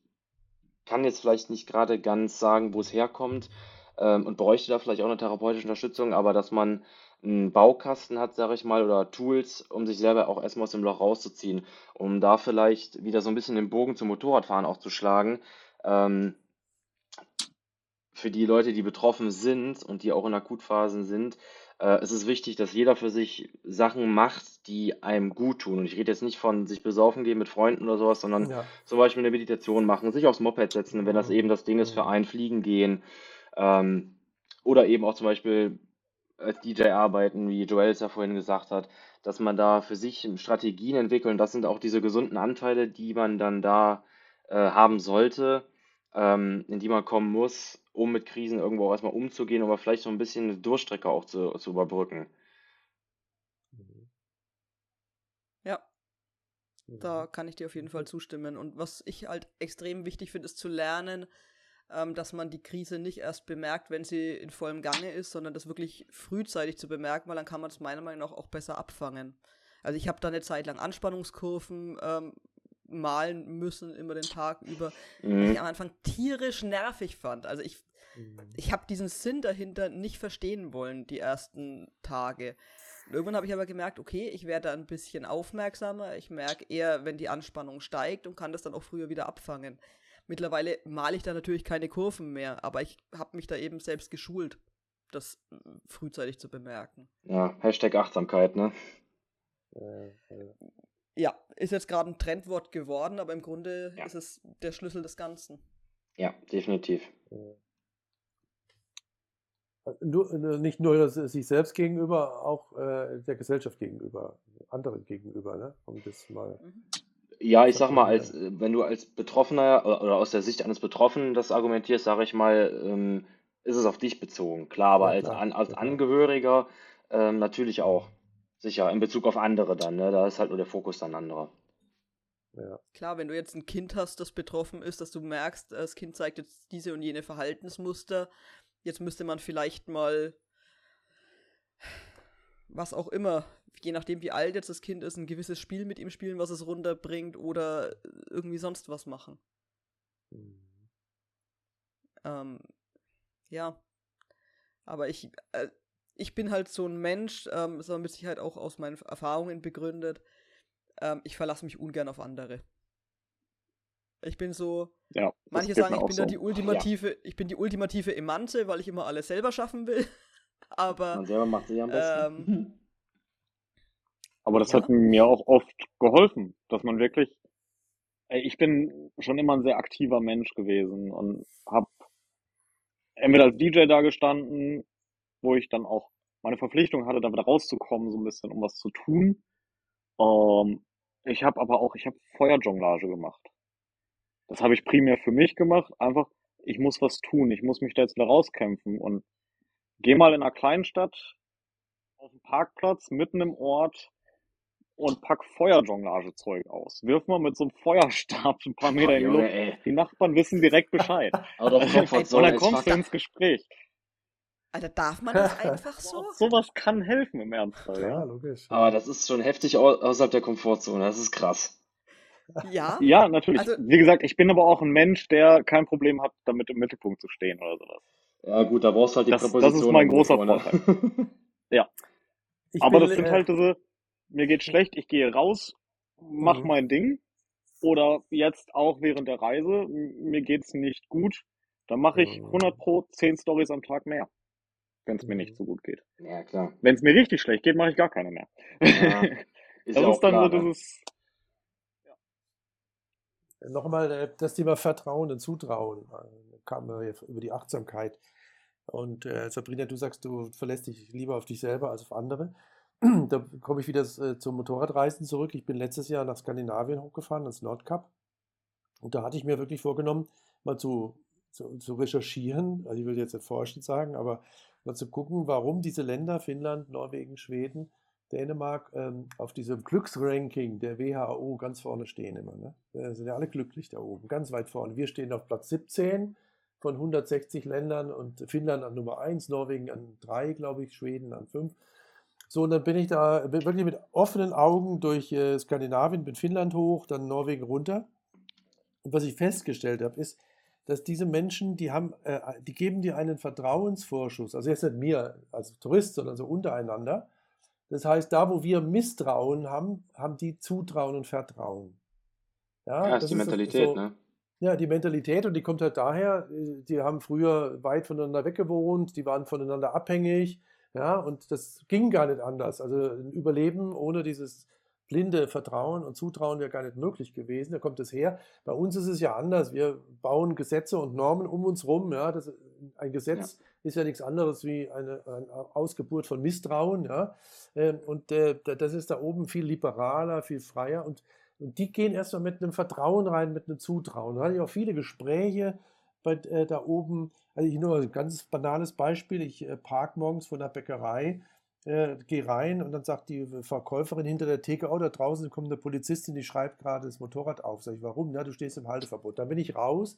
kann jetzt vielleicht nicht gerade ganz sagen, wo es herkommt ähm, und bräuchte da vielleicht auch eine therapeutische Unterstützung, aber dass man einen Baukasten hat, sage ich mal, oder Tools, um sich selber auch erstmal aus dem Loch rauszuziehen, um da vielleicht wieder so ein bisschen den Bogen zum Motorradfahren auch zu schlagen. Ähm, für die Leute, die betroffen sind und die auch in Akutphasen sind, äh, es ist wichtig, dass jeder für sich Sachen macht, die einem gut tun. Und ich rede jetzt nicht von sich besaufen gehen mit Freunden oder sowas, sondern Ja. zum Beispiel eine Meditation machen, sich aufs Moped setzen, wenn das Mhm. eben das Ding ist für Mhm. einen, fliegen gehen. Ähm, oder eben auch zum Beispiel als DJ arbeiten, wie Joel es ja vorhin gesagt hat, dass man da für sich Strategien entwickelt. Und das sind auch diese gesunden Anteile, die man dann da äh, haben sollte, ähm, in die man kommen muss, um mit Krisen irgendwo auch erstmal umzugehen, aber vielleicht so ein bisschen eine Durchstrecke auch zu, zu überbrücken. Mhm. Ja, da Mhm. kann ich dir auf jeden Fall zustimmen. Und was ich halt extrem wichtig finde, ist zu lernen, ähm, dass man die Krise nicht erst bemerkt, wenn sie in vollem Gange ist, sondern das wirklich frühzeitig zu bemerken, weil dann kann man es meiner Meinung nach auch besser abfangen. Also ich habe da eine Zeit lang Anspannungskurven ähm, malen müssen, immer den Tag über, was Mhm. ich am Anfang tierisch nervig fand. Also ich, Mhm. ich habe diesen Sinn dahinter nicht verstehen wollen, die ersten Tage. Und irgendwann habe ich aber gemerkt, okay, ich werde da ein bisschen aufmerksamer. Ich merke eher, wenn die Anspannung steigt und kann das dann auch früher wieder abfangen. Mittlerweile male ich da natürlich keine Kurven mehr, aber ich habe mich da eben selbst geschult, das äh, frühzeitig zu bemerken. Ja, Hashtag Achtsamkeit, ne? Äh, äh, Ja, ist jetzt gerade ein Trendwort geworden, aber im Grunde Ja. ist es der Schlüssel des Ganzen. Ja, definitiv. äh. Nur, äh, nicht nur das, sich selbst gegenüber, auch äh, der Gesellschaft gegenüber, anderen gegenüber, ne? Um das mal. Mhm. Ja, ich sag mal, als, äh, wenn du als Betroffener oder aus der Sicht eines Betroffenen das argumentierst, sage ich mal, ähm, ist es auf dich bezogen. Klar, aber Ja, als, klar, an, als klar. Angehöriger ähm, natürlich auch. Sicher, in Bezug auf andere dann, ne? Da ist halt nur der Fokus dann anderer. Ja. Klar, wenn du jetzt ein Kind hast, das betroffen ist, dass du merkst, das Kind zeigt jetzt diese und jene Verhaltensmuster, jetzt müsste man vielleicht mal, was auch immer, je nachdem wie alt jetzt das Kind ist, ein gewisses Spiel mit ihm spielen, was es runterbringt oder irgendwie sonst was machen. Mhm. Ähm, ja, aber ich, äh, ich bin halt so ein Mensch, ähm, ist aber mit Sicherheit auch aus meinen Erfahrungen begründet. Ähm, ich verlasse mich ungern auf andere. Ich bin so, Ja, manche sagen, ich bin so. da die ultimative, ich bin die ultimative Emanze, weil ich immer alles selber schaffen will. Aber Man selber macht sich am besten. ähm, Aber das Ja. hat mir auch oft geholfen, dass man wirklich, ich bin schon immer ein sehr aktiver Mensch gewesen und habe entweder als DJ da gestanden, wo ich dann auch meine Verpflichtung hatte, da wieder rauszukommen, so ein bisschen, um was zu tun. Ähm, ich habe aber auch, ich habe Feuerjonglage gemacht. Das habe ich primär für mich gemacht, einfach, ich muss was tun, ich muss mich da jetzt wieder rauskämpfen und geh mal in einer kleinen Stadt auf den Parkplatz mitten im Ort und pack Feuerjonglagezeug aus. Wirf mal mit so einem Feuerstab ein paar Meter Oh, in die Luft. ey. Die Nachbarn wissen direkt Bescheid. [LAUGHS] Comfort Und dann kommst du ins Gespräch. Alter, darf man das einfach so? [LAUGHS] Sowas kann helfen im Ernstfall. Ja, logisch. Aber das ist schon heftig au außerhalb der Komfortzone. Das ist krass. Ja, ja natürlich. Also- Wie gesagt, ich bin aber auch ein Mensch, der kein Problem hat, damit im Mittelpunkt zu stehen oder sowas. Ja, gut, da brauchst du halt die Das, das Präposition ist mein großer vor? Vorteil. [LAUGHS] Ich Aber bin, das sind äh, halt diese, mir geht schlecht, ich gehe raus, mach Mhm. mein Ding. Oder jetzt auch während der Reise, mir geht's nicht gut, dann mache ich Mhm. 100 pro 10 Stories am Tag mehr, wenn es mir Mhm. nicht so gut geht. Ja, klar. Wenn es mir richtig schlecht geht, mache ich gar keine mehr. Ja, [LAUGHS] ist das ja ist dann klar, so ne? Nochmal äh, das Thema Vertrauen und Zutrauen äh, kam über die Achtsamkeit. Und äh, Sabrina, du sagst, du verlässt dich lieber auf dich selber als auf andere. [CLEARS THROAT] Da komme ich wieder äh, zum Motorradreisen zurück. Ich bin letztes Jahr nach Skandinavien hochgefahren, ins Nordkap. Und da hatte ich mir wirklich vorgenommen, mal zu, zu, zu recherchieren, also ich will jetzt nicht forschen sagen, aber mal zu gucken, warum diese Länder, Finnland, Norwegen, Schweden, Dänemark, ähm, auf diesem Glücksranking der WHO ganz vorne stehen immer. Ne? Äh, sind ja alle glücklich da oben, ganz weit vorne. Wir stehen auf Platz 17 von 160 Ländern und Finnland an Nummer 1, Norwegen an 3, glaube ich, Schweden an 5. So, und dann bin ich da wirklich mit offenen Augen durch äh, Skandinavien, bin Finnland hoch, dann Norwegen runter. Und was ich festgestellt habe, ist, dass diese Menschen, die haben, äh, die geben dir einen Vertrauensvorschuss. Also jetzt nicht mir als Tourist, sondern so untereinander. Das heißt, da, wo wir Misstrauen haben, haben die Zutrauen und Vertrauen. Ja, ist das die so- Mentalität, so, ne? ja, die Mentalität und die kommt halt daher, äh, die haben früher weit voneinander weggewohnt, die waren voneinander abhängig, ja, und das ging gar nicht anders. Also ein Überleben ohne dieses blinde Vertrauen und Zutrauen wäre gar nicht möglich gewesen. Da kommt es her. Bei uns ist es ja anders. Wir bauen Gesetze und Normen um uns rum. Ja, das, ein Gesetz ist ja nichts anderes wie eine, eine Ausgeburt von Misstrauen. Ja, Ähm, und äh, da- das ist da oben viel liberaler, viel freier und und die gehen erstmal mit einem Vertrauen rein, mit einem Zutrauen. Da hatte ich auch viele Gespräche bei, äh, da oben. Also ich nur ein ganz banales Beispiel. Ich äh, park morgens vor der Bäckerei, äh, gehe rein und dann sagt die Verkäuferin hinter der Theke, oh, da draußen kommt eine Polizistin, die schreibt gerade das Motorrad auf. Sag ich, warum? Ja, du stehst im Halteverbot. Dann bin ich raus.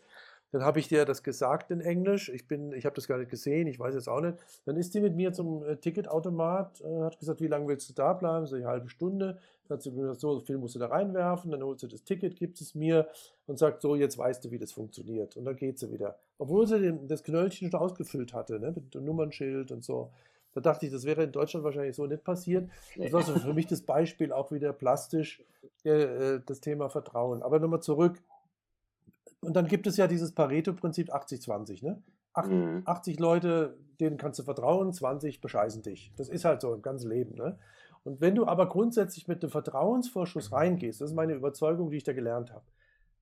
Dann habe ich dir das gesagt in Englisch. Ich bin, ich habe das gar nicht gesehen, ich weiß jetzt auch nicht. Dann ist die mit mir zum äh, Ticketautomat, äh, hat gesagt, wie lange willst du da bleiben? So eine halbe Stunde. Dann hat sie gesagt, so viel musst du da reinwerfen, dann holst du das Ticket, gibt es mir und sagt, so, jetzt weißt du, wie das funktioniert. Und dann geht sie wieder. Obwohl sie den, das Knöllchen schon ausgefüllt hatte, ne, mit dem Nummernschild und so. Da dachte ich, das wäre in Deutschland wahrscheinlich so nicht passiert. Das war so für mich das Beispiel auch wieder plastisch, äh, äh, das Thema Vertrauen. Aber nochmal zurück. Und dann gibt es ja dieses Pareto-Prinzip 80-20. Ne? Ach- Mhm. 80 Leute, denen kannst du vertrauen, 20 bescheißen dich. Das ist halt so im ganzen Leben. Ne? Und wenn du aber grundsätzlich mit einem Vertrauensvorschuss reingehst, das ist meine Überzeugung, die ich da gelernt habe,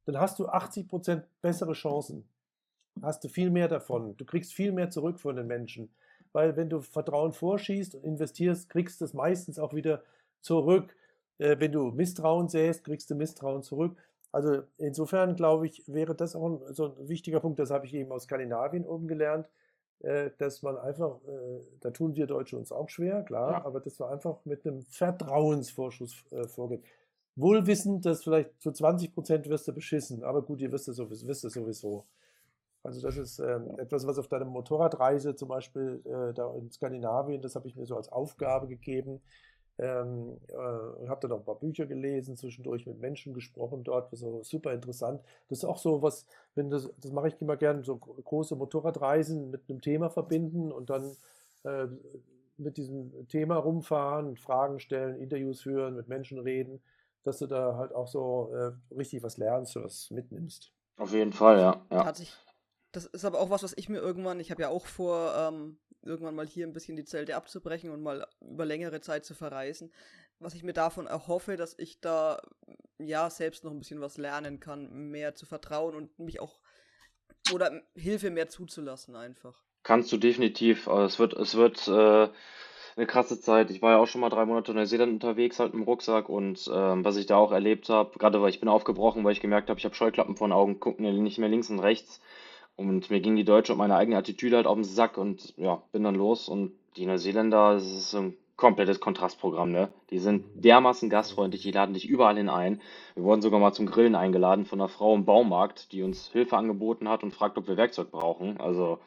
dann hast du 80% bessere Chancen. Hast du viel mehr davon. Du kriegst viel mehr zurück von den Menschen. Weil wenn du Vertrauen vorschießt und investierst, kriegst du es meistens auch wieder zurück. Äh, wenn du Misstrauen säst, kriegst du Misstrauen zurück. Also insofern glaube ich, wäre das auch ein, so ein wichtiger Punkt, das habe ich eben aus Skandinavien oben gelernt, äh, dass man einfach, äh, da tun wir Deutsche uns auch schwer, klar, Ja. aber dass wir einfach mit einem Vertrauensvorschuss vorgehen. Wohl wissend, dass vielleicht zu 20 Prozent wirst du beschissen, aber gut, ihr wisst es sowieso. Wisst es sowieso. Also das ist ähm, etwas, was auf deiner Motorradreise zum Beispiel äh, da in Skandinavien, das habe ich mir so als Aufgabe gegeben. Ähm, äh, habe dann auch ein paar Bücher gelesen, zwischendurch mit Menschen gesprochen dort, so super interessant. Das ist auch so was, wenn das, das mache ich immer gerne, so gro- große Motorradreisen mit einem Thema verbinden und dann äh, mit diesem Thema rumfahren, Fragen stellen, Interviews führen, mit Menschen reden, dass du da halt auch so äh, richtig was lernst, was mitnimmst. Auf jeden Fall, ja. ja. Hatte ich. Das ist aber auch was, was ich mir irgendwann, ich habe ja auch vor, ähm, irgendwann mal hier ein bisschen die Zelte abzubrechen und mal über längere Zeit zu verreisen. Was ich mir davon erhoffe, dass ich da ja selbst noch ein bisschen was lernen kann, mehr zu vertrauen und mich auch oder Hilfe mehr zuzulassen einfach. Kannst du definitiv. aber Es wird, es wird äh, eine krasse Zeit. Ich war ja auch schon mal drei Monate in Neuseeland unterwegs, halt dem Rucksack und ähm, was ich da auch erlebt habe, gerade weil ich bin aufgebrochen, weil ich gemerkt habe, ich habe Scheuklappen vor den Augen, gucken nicht mehr links und rechts. Und mir ging die Deutsche und meine eigene Attitüde halt auf den Sack und ja, bin dann los. Und die Neuseeländer, das ist so ein komplettes Kontrastprogramm, ne? Die sind dermaßen gastfreundlich, die laden dich überall hin ein. Wir wurden sogar mal zum Grillen eingeladen von einer Frau im Baumarkt, die uns Hilfe angeboten hat und fragt, ob wir Werkzeug brauchen. Also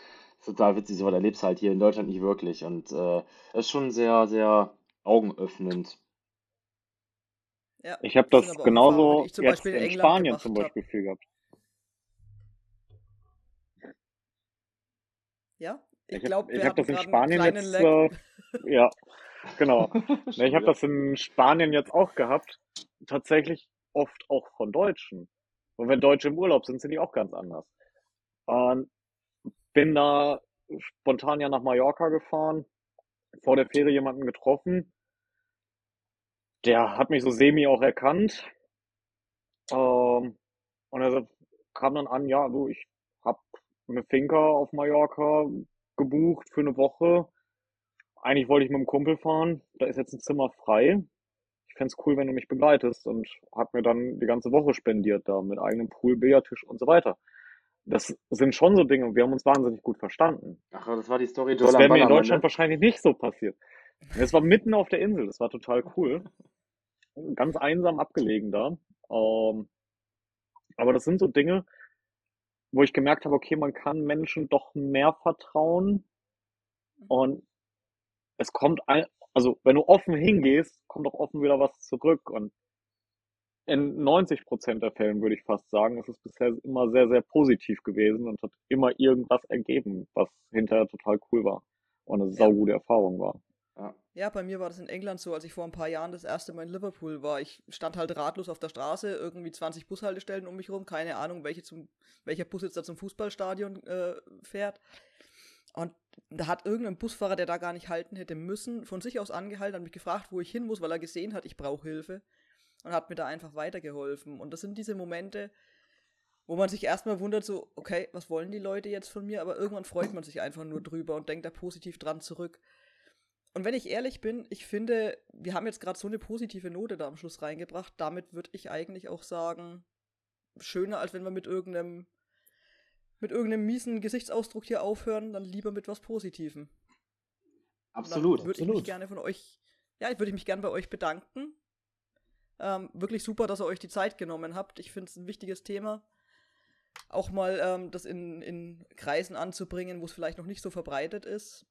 [LAUGHS] total witzig, sowas erlebst du halt hier in Deutschland nicht wirklich. Und äh, das ist schon sehr, sehr augenöffnend. Ja, Ich habe das das sind aber auch Erfahrungen, genauso die ich zum jetzt Beispiel in in England Spanien gemacht zum. Beispiel viel gehabt. Ja? Ich glaube, ich habe hatten das in Spanien jetzt, äh, ja, genau. [LAUGHS] Ne, ich habe das in Spanien jetzt auch gehabt. Tatsächlich oft auch von Deutschen. Und wenn Deutsche im Urlaub sind, sind die auch ganz anders. Und bin da spontan ja nach Mallorca gefahren, vor der Ferie jemanden getroffen. Der hat mich so semi auch erkannt. Ähm, und er kam dann an, ja, du, ich hab eine Finca auf Mallorca gebucht für eine Woche. Eigentlich wollte ich mit einem Kumpel fahren. Da ist jetzt ein Zimmer frei. Ich fänd's cool, wenn du mich begleitest. Und hat mir dann die ganze Woche spendiert da mit eigenem Pool, Billardtisch und so weiter. Das sind schon so Dinge. Wir haben uns wahnsinnig gut verstanden. Ach, das war die Story Das wäre mir in Deutschland ne? wahrscheinlich nicht so passiert. Es war mitten auf der Insel. Das war total cool. Ganz einsam abgelegen da. Ähm, aber das sind so Dinge, wo ich gemerkt habe, okay, man kann Menschen doch mehr vertrauen. Und es kommt ein, also wenn du offen hingehst, kommt auch offen wieder was zurück. Und in 90 Prozent der Fällen würde ich fast sagen, ist es bisher immer sehr, sehr positiv gewesen und hat immer irgendwas ergeben, was hinterher total cool war und eine saugute Erfahrung war. Ja. Bei mir war das in England so, als ich vor ein paar Jahren das erste Mal in Liverpool war. Ich stand halt ratlos auf der Straße, irgendwie 20 Bushaltestellen um mich rum, keine Ahnung, welche zum, welcher Bus jetzt da zum Fußballstadion äh, fährt. Und da hat irgendein Busfahrer, der da gar nicht halten hätte müssen, von sich aus angehalten, hat mich gefragt, wo ich hin muss, weil er gesehen hat, ich brauche Hilfe. Und hat mir da einfach weitergeholfen. Und das sind diese Momente, wo man sich erstmal wundert, so, okay, was wollen die Leute jetzt von mir? Aber irgendwann freut man sich einfach nur drüber und denkt da positiv dran zurück. Und wenn ich ehrlich bin, ich finde, wir haben jetzt gerade so eine positive Note da am Schluss reingebracht. Damit würde ich eigentlich auch sagen, schöner, als wenn wir mit irgendeinem, mit irgendeinem miesen Gesichtsausdruck hier aufhören, dann lieber mit was Positivem. Absolut. Würde ich mich gerne von euch, ja, ich würde mich gerne bei euch bedanken. Ähm, wirklich super, dass ihr euch die Zeit genommen habt. Ich finde es ein wichtiges Thema. Auch mal ähm, das in, in Kreisen anzubringen, wo es vielleicht noch nicht so verbreitet ist.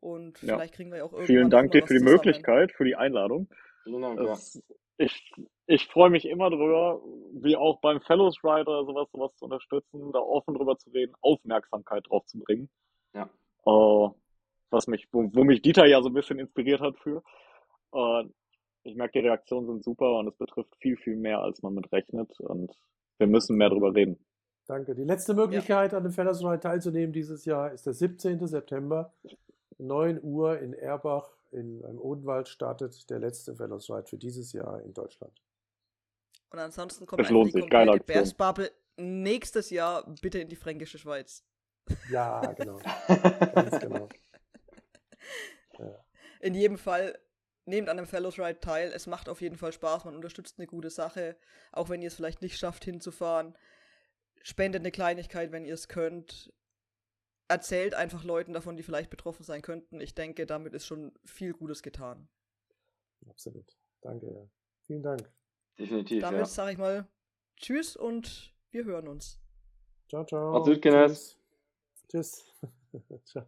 Und Ja. vielleicht kriegen wir ja auch irgendwann Vielen Dank dir für die zusammen. Möglichkeit, für die Einladung. Ja. Das, ich ich freue mich immer drüber, wie auch beim Fellows Ride oder sowas, sowas zu unterstützen, da offen drüber zu reden, Aufmerksamkeit drauf zu bringen. Ja. Äh, was mich, wo, wo mich Dieter ja so ein bisschen inspiriert hat für. Äh, ich merke, die Reaktionen sind super und es betrifft viel, viel mehr, als man mit rechnet. Und wir müssen mehr drüber reden. Danke. Die letzte Möglichkeit, an dem Fellows Ride teilzunehmen dieses Jahr ist der 17. September, 9 Uhr in Erbach in einem Odenwald startet der letzte Fellows Ride für dieses Jahr in Deutschland. Und ansonsten kommt Es einfach lohnt die sich. Geile. Bears-Bubble nächstes Jahr bitte in die fränkische Schweiz. Ja, genau. [LAUGHS] Ganz genau. [LAUGHS] In jedem Fall, nehmt an einem Fellows Ride teil. Es macht auf jeden Fall Spaß. Man unterstützt eine gute Sache. Auch wenn ihr es vielleicht nicht schafft, hinzufahren. Spendet eine Kleinigkeit, wenn ihr es könnt. Erzählt einfach Leuten davon, die vielleicht betroffen sein könnten. Ich denke, damit ist schon viel Gutes getan. Absolut. Danke. Ja. Vielen Dank. Definitiv, Damit ja. sage ich mal Tschüss und wir hören uns. Ciao, ciao. Macht's gut. Tschüss. Tschüss. [LAUGHS] ciao.